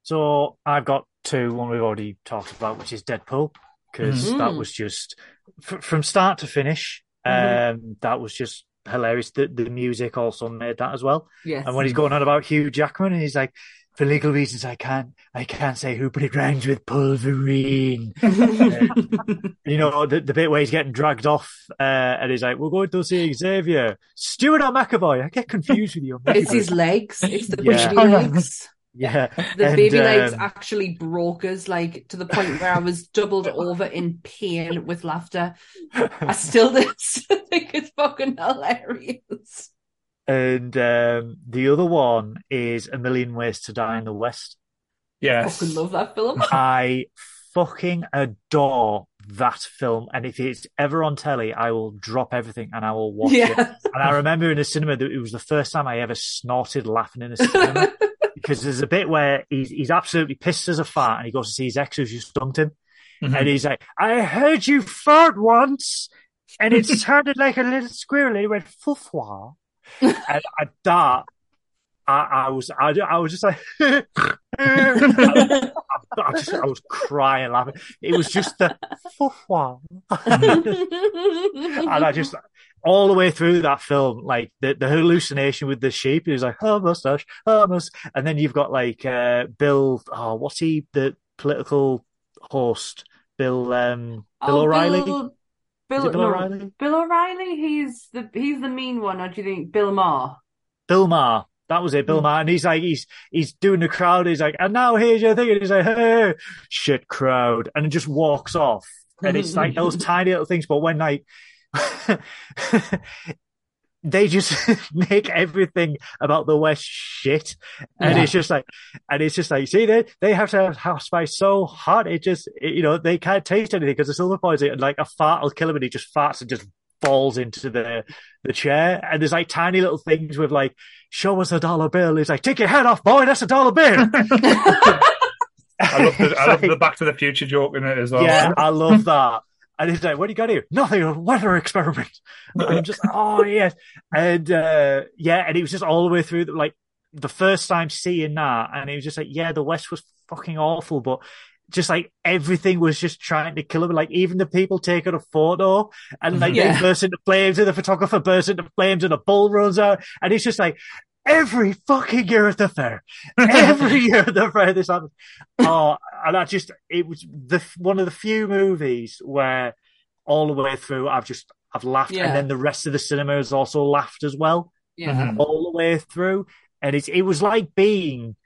So I've got two, one we've already talked about, which is Deadpool, because Mhm. that was just f- from start to finish. Mhm. Um, that was just hilarious. The, the music also made that as well. Yes. And when he's going on about Hugh Jackman, and he's like, for legal reasons, I can't, I can't say who, but it rhymes with Pulverine. [LAUGHS] you know, the, the bit where he's getting dragged off, uh, and he's like, we're going to see Xavier, Stewart or McAvoy. I get confused with you. it's his legs. It's the Yeah. [LAUGHS] legs. Yeah. [LAUGHS] The And, baby legs um, actually broke us, like to the point where I was doubled over in pain with laughter. I still [LAUGHS] still think [LAUGHS] it's fucking hilarious. And um, the other one is A Million Ways to Die in the West. Yes. I fucking love that film. I fucking adore that film. And if it's ever on telly, I will drop everything and I will watch it. And I remember in a cinema that it was the first time I ever snorted laughing in a cinema because there's a bit where he's, he's absolutely pissed as a fart and he goes to see his ex who's just dumped him. Mhm. And he's like, I heard you fart once and it [LAUGHS] sounded like a little squirrel. And he went, fufwa. [LAUGHS] and at that, I, I was, I, I was just like, I, [LAUGHS] I just, I was crying laughing. It was just the and I just, all the way through that film, like the, the hallucination with the sheep, he was like, oh, mustache, oh, mustache. And then you've got like, uh, Bill, oh, what's he, the political host, Bill, um, Bill Oh, O'Reilly? Bill, Bill, Bill no, O'Reilly? Bill O'Reilly. He's the he's the mean one. Or do you think Bill Maher? Bill Maher. That was it, Bill Hmm. Maher. And he's like, he's, he's doing the crowd. He's like, and now here's your thing. And he's like, hey, shit crowd. And it just walks off. And it's like those tiny little things. But when like, [LAUGHS] they just [LAUGHS] make everything about the West shit, and Yeah. it's just like, and it's just like, see, they they have to have house spice so hot, it just, it- you know, they can't taste anything because the silver poison, and like a fart will kill him, and he just farts and just falls into the the chair, and there's like tiny little things with like, show us a dollar bill. He's like, take your head off, boy, that's a dollar bill. [LAUGHS] I love the, I love like- the Back to the Future joke in it as well. yeah, I [LAUGHS] love that. And he's like, "What do you got here? Nothing. A weather experiment." And I'm just, oh yes, and uh, yeah, and he was just all the way through. Like the first time seeing that, and he was just like, "Yeah, the West was fucking awful," but just like everything was just trying to kill him. Like even the people taking a photo, and like mm-hmm. Yeah. they burst into flames, and the photographer bursts into flames, and a bull runs out, and it's just like. Every fucking year at the fair, every [LAUGHS] year at the fair, this happens. Oh, and I just, it was the one of the few movies where all the way through I've just, I've laughed, Yeah. and then the rest of the cinema has also laughed as well, yeah. All the way through. And it, it was like being,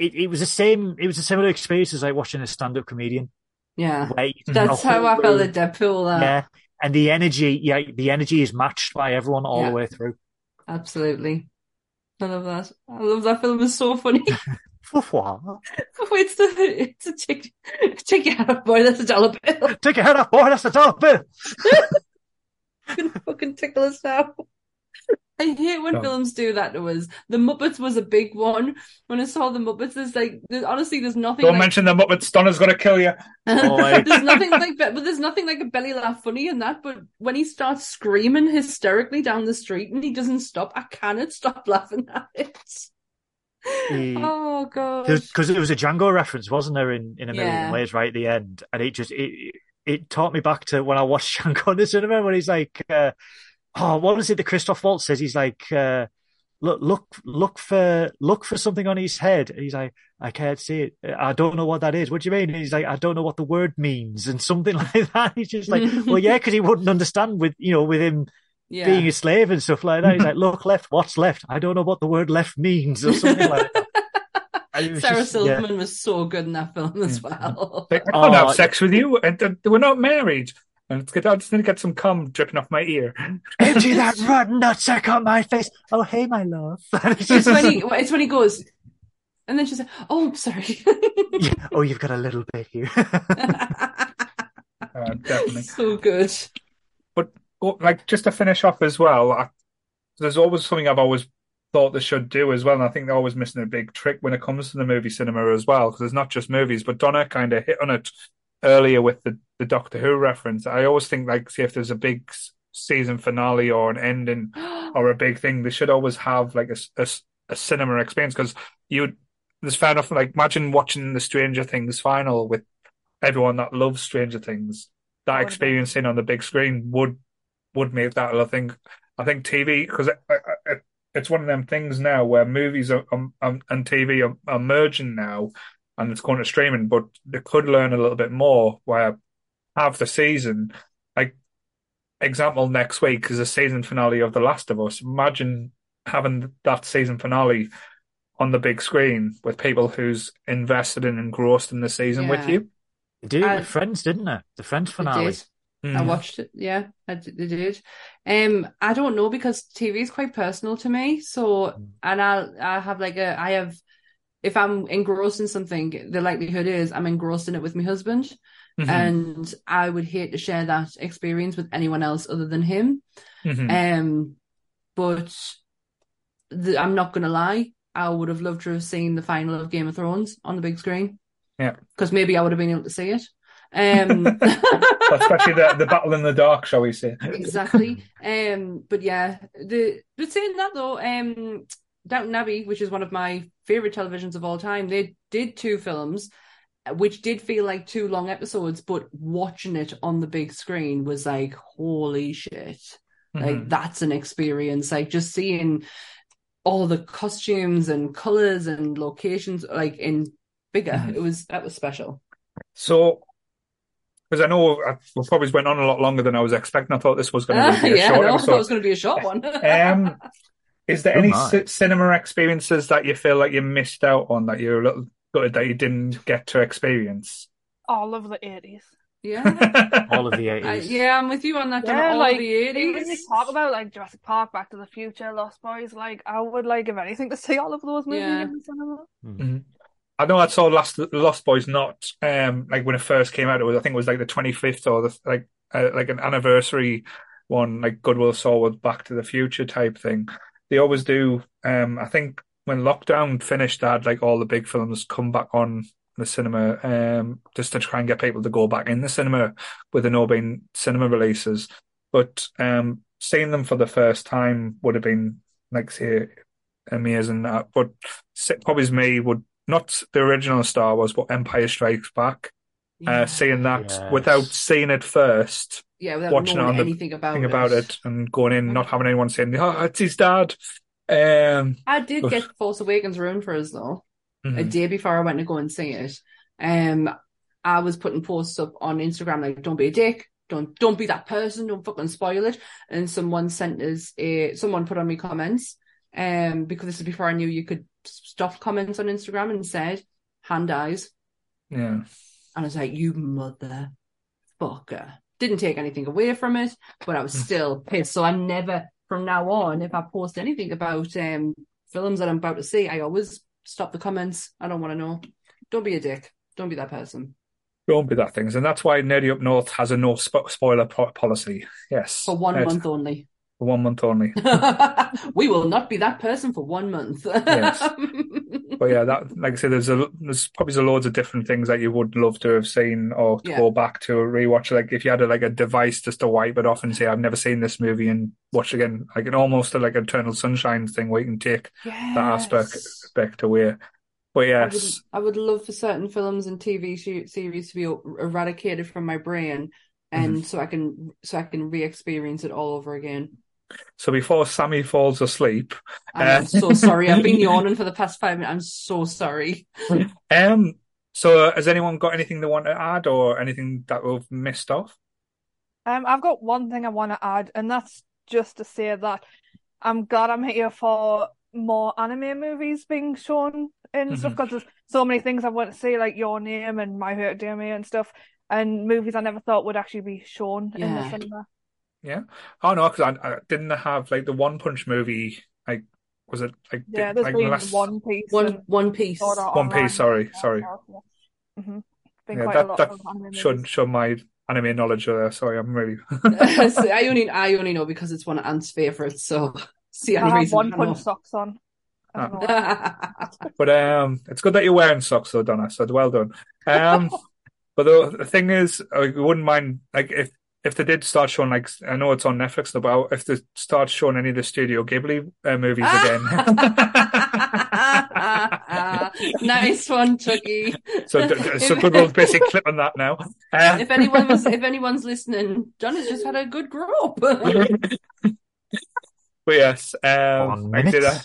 it, it was the same, it was a similar experience as like watching a stand-up comedian. Yeah. That's how I felt at Deadpool. Uh, Yeah, and the energy, yeah, the energy is matched by everyone all Yeah. the way through. Absolutely. I love that. I love that film. It's so funny. [LAUGHS] [LAUGHS] It's the it's a take take your hat off, boy. That's a dollar bill. Take your head off, boy. That's a dollar bill. [LAUGHS] gonna fucking tickle us now. I hate when Don't. films do that to us. The Muppets was a big one. When I saw the Muppets, there's like, there's, honestly, there's nothing Don't like, mention the Muppets. Donna's going to kill you. [LAUGHS] There's nothing like, but there's nothing like a belly laugh funny in that. But when he starts screaming hysterically down the street and he doesn't stop, I cannot stop laughing at it. He- [LAUGHS] Oh god. because it was a Django reference, wasn't there, in, in a million Yeah. ways, right at the end, and it just it it taught me back to when I watched [LAUGHS] Django in the cinema when he's like, uh, oh, what was it that Christoph Waltz says? He's like, uh, look, look, look for look for something on his head. And he's like, I can't see it. I don't know what that is. What do you mean? And he's like, I don't know what the word means, and something [LAUGHS] like that. He's just like, [LAUGHS] well, yeah, because he wouldn't understand with you know with him yeah. being a slave and stuff like that. He's like, [LAUGHS] look left, what's left? I don't know what the word left means, or something like that. And it was Sarah just- yeah. Silverman was so good in that film as well. Like, I can't Oh, have sex with you. and, We're not married. And it's good. I just need to get some cum dripping off my ear. Empty [LAUGHS] that rotten nutsack on my face. Oh, hey, my love. [LAUGHS] It's when he it's when he goes, and then she's like, "Oh, sorry." Yeah. [LAUGHS] Oh, you've got a little bit here. Uh, definitely. so good. But like just to finish off as well, I, there's always something I've always thought they should do as well, and I think they're always missing a big trick when it comes to the movie cinema as well, because it's not just movies. But Donna kind of hit on it earlier with the the Doctor Who reference. I always think like, see if there's a big season finale or an ending [GASPS] or a big thing, they should always have like a a cinema experience because you there's fair enough. Like imagine watching the Stranger Things final with everyone that loves Stranger Things. That experiencing on the big screen would would make that. I think I think TV because it, it, it's one of them things now where movies are, um, um, and TV are, are merging now, and it's going to streaming. But they could learn a little bit more where have the season like example next week is the season finale of The Last of Us. Imagine having that season finale on the big screen with people who's invested and engrossed in the season with you. They did it with Friends, didn't they? The Friends It finale. did. I Mm. watched it. Yeah, I did, they did. Um, I don't know because TV is quite personal to me. So, Mm. and I'll I have like a I have if I'm engrossed in something, the likelihood is I'm engrossed in it with my husband, Mhm. and I would hate to share that experience with anyone else other than him. Mhm. Um, but the, I'm not gonna lie, I would have loved to have seen the final of Game of Thrones on the big screen. Yeah. because maybe I would have been able to see it. Um, [LAUGHS] Especially the the battle in the dark, shall we say? exactly. Um, but yeah, the but saying that though, um, Downton Abbey, which is one of my favorite televisions of all time, they did two films, which did feel like two long episodes, but watching it on the big screen was like, holy shit! Like Mhm. that's an experience. Like just seeing all the costumes and colors and locations, like in bigger, Mhm. it was that was special. So, because I know I, we probably went on a lot longer than I was expecting. I thought this was going to be [LAUGHS] a yeah, short no, I thought it was going to be a short one. Um, is there Oh any my. ci- cinema experiences that you feel like you missed out on that you're a little gutted that you didn't get to experience? All of the eighties. Yeah. [LAUGHS] All of the I, eighties. yeah, I'm with you on that. Done Yeah, all like the even if 80s. you talk about like Jurassic Park, Back to the Future, Lost Boys, like I would like if anything to see all of those movies Yeah. in the cinema. Mhm. I know I saw Lost Lost Boys not um like when it first came out. It was I think it was like the twenty fifth or the like uh, like an anniversary one, like Goodwill saw with Back to the Future type thing. They always do. Um, I think when lockdown finished, they had like all the big films come back on the cinema, um, just to try and get people to go back in the cinema with the no being cinema releases. But um, seeing them for the first time would have been like say amazing. Uh, But probably me would not the original Star Wars, but Empire Strikes Back. Yeah. Uh, seeing that Yes. without seeing it first, yeah, without watching it knowing on the anything about thing it. about it, and going in, not having anyone saying, "Oh, it's his dad." Um, I did Oof. get Force Awakens ruined for us though. a mhm. day before I went to go and see it. Um, I was putting posts up on Instagram like, "Don't be a dick, don't don't be that person, don't fucking spoil it." And someone sent us a someone put on me comments, um, because this is before I knew you could stop comments on Instagram and said Han dies, yeah. And I was like, "You mother fucker." Didn't take anything away from it, but I was Mm. still pissed. So I never, from now on, if I post anything about um films that I'm about to see, I always stop the comments. I don't want to know. Don't be a dick. Don't be that person. Don't be that things, and that's why Nerdy Up North has a no spo- spoiler po- policy. Yes, For one month only. For one month only. [LAUGHS] [LAUGHS] we will not be that person for one month. Yes. [LAUGHS] But yeah, that like I said, there's a there's probably a loads of different things that you would love to have seen or to Yeah. go back to rewatch. Like if you had a, like a device just to wipe it off and say, "I've never seen this movie," and watch again, like an almost like Eternal Sunshine thing where you can take that aspect Yes. aspect away. But I would, yes, I would love for certain films and TV series to be er- eradicated from my brain, and Mm-hmm. so I can so I can re-experience it all over again. So before Sammy falls asleep, I'm Uh, so sorry. I've been [LAUGHS] yawning for the past five minutes. I'm so sorry. um, so uh, has anyone got anything they want to add or anything that we've missed off? Um, I've got one thing I want to add, and that's just to say that I'm glad I'm here for more anime movies being shown and stuff Mhm. because there's so many things I want to see, like Your Name and My Hero Academia and stuff, and movies I never thought would actually be shown in the cinema. Yeah. Oh no, because I, I didn't have like the One Punch movie. Like, was it like Yeah, there's like been last One Piece One One Piece. One Online Piece? Sorry, and sorry. hmm Been Yeah, quite that- a lot that of Should show my anime knowledge there. Sorry, I'm really. [LAUGHS] [LAUGHS] So I only I only know because it's one of Ant's favorites. So [LAUGHS] see, the I have One Punch socks on. I don't know why. know. But um, it's good that you're wearing socks though, Donna. So well done. Um, but the, the thing is, I wouldn't mind like if if they did start showing like I know it's on Netflix now, but if they start showing any of the Studio Ghibli uh, movies again. [LAUGHS] nice one, Chucky. so d- d- so good old basic clip on that now. Uh, If anyone was, if anyone's listening, John has just had a good grow up. [LAUGHS] but yes, um, I minute. said, uh,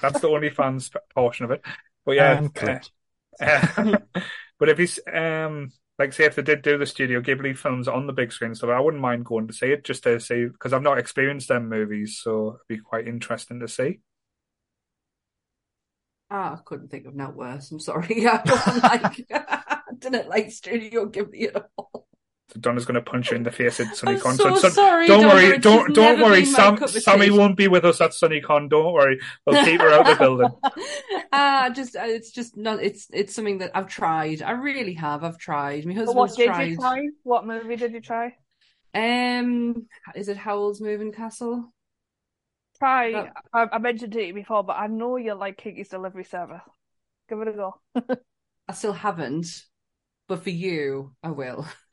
that's the only fans portion of it. But yeah, And uh, uh, [LAUGHS] but if he's um, like say if they did do the Studio Ghibli films on the big screen, so I wouldn't mind going to see it just to see because I've not experienced them movies, so it'd be quite interesting to see. Ah, I couldn't think of not worse. I'm sorry. [LAUGHS] I like. [LAUGHS] I didn't like Studio Ghibli at all. So Donna's going to punch you in the face at I'm SunnyCon. so so, sorry. don't Donna, worry, don't don't worry. been Sam, Sammy won't be with us at SunnyCon. Don't worry, we'll keep her out of the [LAUGHS] building. Ah, just uh, it's just not. It's it's something that I've tried. I really have. I've tried. My But what husband's did tried. you try? What movie did you try? Um, is it Howl's Moving Castle? Try. Well- I, I mentioned it before, but I know you like Kiki's Delivery Service. Give it a go. [LAUGHS] I still haven't, but for you, I will. [LAUGHS]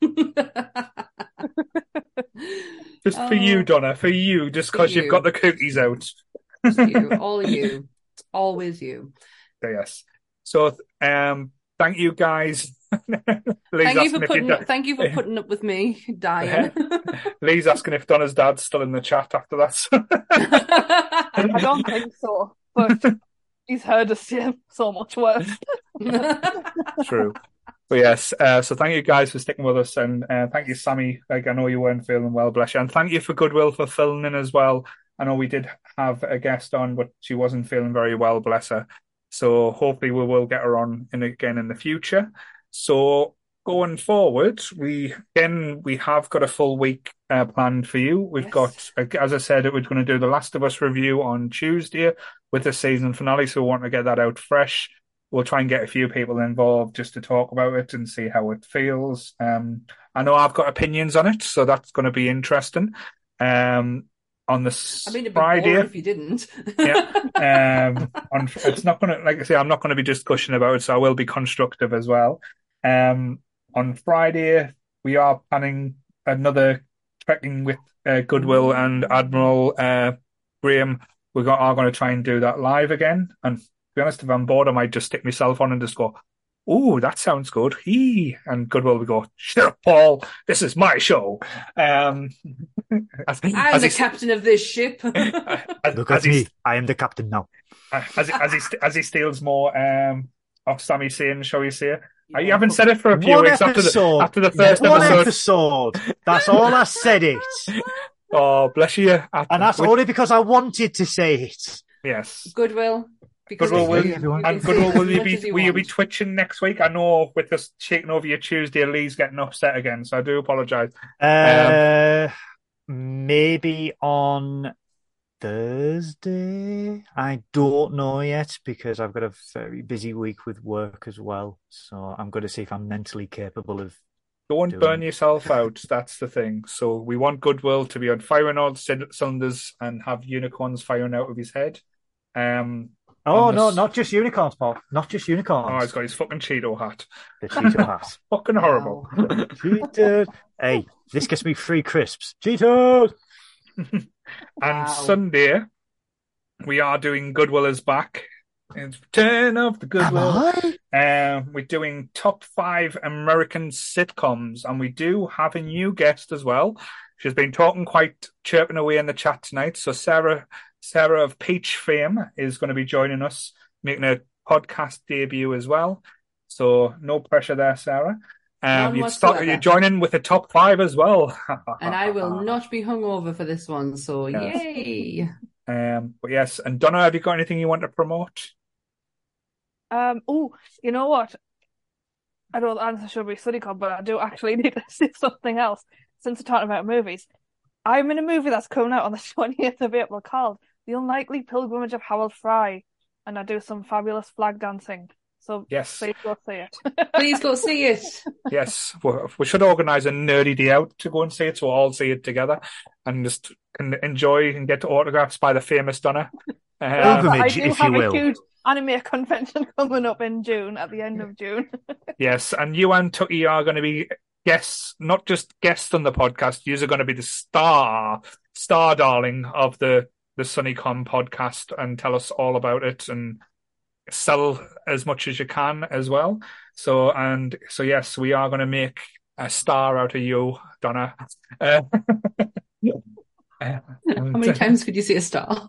Just for you, Oh, Donna, for you, just because you've got the cookies out. you, [LAUGHS] all of you. It's always you. Yes. So, um, thank you guys. [LAUGHS] Lee's Thank you for putting your up, thank you for putting up with me dying. Lee's asking if Donna's dad's still in the chat after that. I don't think so, but he's heard us say so much worse. True. But yes, uh, so thank you guys for sticking with us, and uh, thank you, Sammy. Like I know you weren't feeling well, bless you, and thank you for Goodwill for filling in as well. I know we did have a guest on, but she wasn't feeling very well, bless her. So hopefully we will get her on in again in the future. So going forward, we again we have got a full week uh, planned for you. We've Yes. got, as I said, we're going to do the Last of Us review on Tuesday with the season finale, so we want to get that out fresh. We'll try and get a few people involved just to talk about it and see how it feels. Um, I know I've got opinions on it, so that's going to be interesting. Um, on the I mean, Friday, if you didn't. yeah. [LAUGHS] Um, on, it's not going to, like I say, I'm not going to be just gushing about it, so I will be constructive as well. Um, on Friday, we are planning another trekking with uh, Goodwill and Admiral uh, Graham. We got, are going to try and do that live again. And be honest, if I'm bored, I might just stick myself on and just go, "Oh, that sounds good." He and Goodwill will go, "Shut up, Paul. This is my show." Um, [LAUGHS] as, I'm as the he- captain of this ship. [LAUGHS] as- Look as at he me. I am the captain now. [LAUGHS] as he, as he as he steals more um of Sami Zayn, shall we say? Uh, You haven't said it for a few One weeks after the episode. after the first One episode. episode. That's all I said it. Oh, bless you! After- And that's with- only because I wanted to say it. yes. Goodwill. Because Goodwill, will, everyone. and Goodwill, will you be you will you be twitching next week? I know with us taking over your Tuesday, Lee's getting upset again, so I do apologise. Uh, maybe on Thursday. I don't know yet because I've got a very busy week with work as well. So I'm going to see if I'm mentally capable of. Don't Doing- burn yourself out. That's the thing. So we want Goodwill to be on firing all c- cylinders and have unicorns firing out of his head. Um, Oh no, s- not just unicorns, Paul. Not just unicorns. oh, he's got his fucking Cheeto hat. the Cheeto [LAUGHS] hat. Fucking horrible. Cheetos. Hey, this gets me free crisps. Cheetos. [LAUGHS] And Wow. Sunday, we are doing Goodwill is back. It's Return of the Am Goodwill. I? Um, we're doing top five American sitcoms, and we do have a new guest as well. She's been talking quite chirping away in the chat tonight. So Sarah, Sarah of Peach fame, is going to be joining us, making a podcast debut as well. So no pressure there, Sarah. Um, you've started, whatsoever. you're joining with the top five as well. [LAUGHS] And I will not be hungover for this one, so Yes. yay. Um, but yes, and Donna, have you got anything you want to promote? Um, oh, you know what? I know the answer should be SunnyCon, but I do actually [LAUGHS] need to say something else. Since we're talking about movies, I'm in a movie that's coming out on the [LAUGHS] 20th of April called The Unlikely Pilgrimage of Harold Fry, and I do some fabulous flag dancing. So Yes, please go see it. [LAUGHS] [LAUGHS] Please go see it. yes. We, we should organise a nerdy day out to go and see it, so we'll all see it together and just can enjoy and get autographs by the famous Donna. [LAUGHS] Um, Pilgrimage, I do if have you will. a huge anime convention coming up in June, at the end of June. yes, and you and Tucky are going to be guests, not just guests on the podcast. You are going to be the star, star darling of the the SunnyCon podcast, and tell us all about it and sell as much as you can as well. So and so, yes, we are going to make a star out of you, Donna. Uh, [LAUGHS] uh, How many times could you see a star?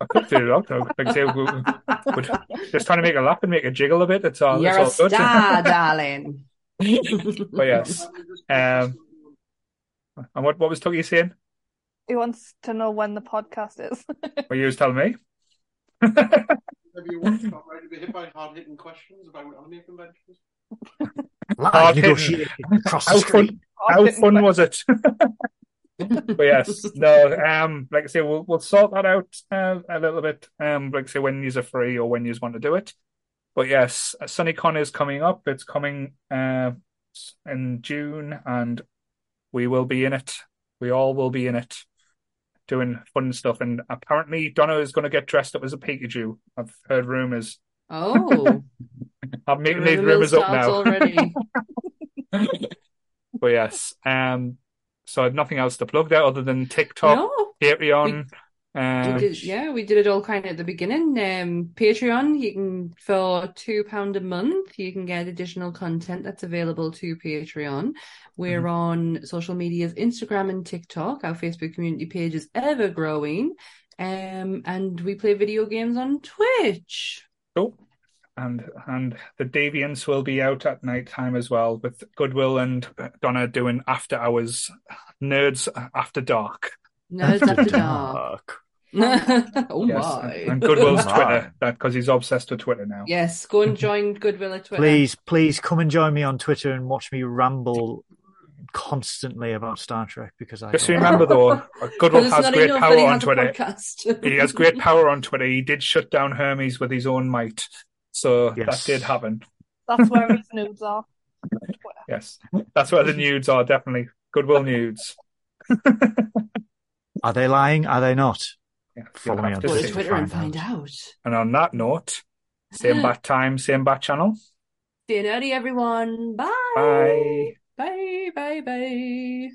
I could do though. Like say, we, we, just trying to make a laugh and make a jiggle a bit. It's all, You're a it's all good. [LAUGHS] star, darling. but yes. Um, and what, what was Tuggy saying? He wants to know when the podcast is. [LAUGHS] What you was telling me? Have you watched Not Ready to be Hit by Hard Hitting Questions about anime conventions? Live Hard negotiating across How screen. fun, how fun was it? [LAUGHS] but yes, no, um, like I say, we'll we'll sort that out uh, a little bit. Um, like I say, when these are free or when you want to do it. But yes, SunnyCon is coming up. It's coming uh, in June, and we will be in it. We all will be in it, doing fun stuff. And apparently, Donna is going to get dressed up as a Pikachu. I've heard rumors. Oh, making the these rumors up now. already. [LAUGHS] [LAUGHS] but yes, um, so I've nothing else to plug there other than TikTok, No, Patreon. we Um, did, yeah, we did it all kind of at the beginning. Um, Patreon, you can for two pound a month, you can get additional content that's available to Patreon. We're Mm-hmm. on social medias, Instagram and TikTok. Our Facebook community page is ever growing, um, and we play video games on Twitch. oh, and and the Deviants will be out at night time as well with Goodwill and Donna doing after hours, nerds after dark. Nerds After After [LAUGHS] Dark. [LAUGHS] oh Yes, my. and, and Goodwill's oh My. Twitter, that because he's obsessed with Twitter now. Yes, go and join Goodwill at Twitter. Please, please come and join me on Twitter and watch me ramble constantly about Star Trek because I Just don't- remember though, [LAUGHS] uh, Goodwill has great power that he on Twitter. He has great power on Twitter. He did shut down Hermes with his own might, so Yes. that did happen. That's where his nudes are. [LAUGHS] Yes, that's where the nudes are. Definitely Goodwill nudes. Are they lying? Are they not? Yeah, Follow me on to Go to. Twitter. Twitter and find find out. And on that note, same ah. bat time, same bat channel. Stay nerdy, everyone. Bye. Bye. Bye. Bye. Bye.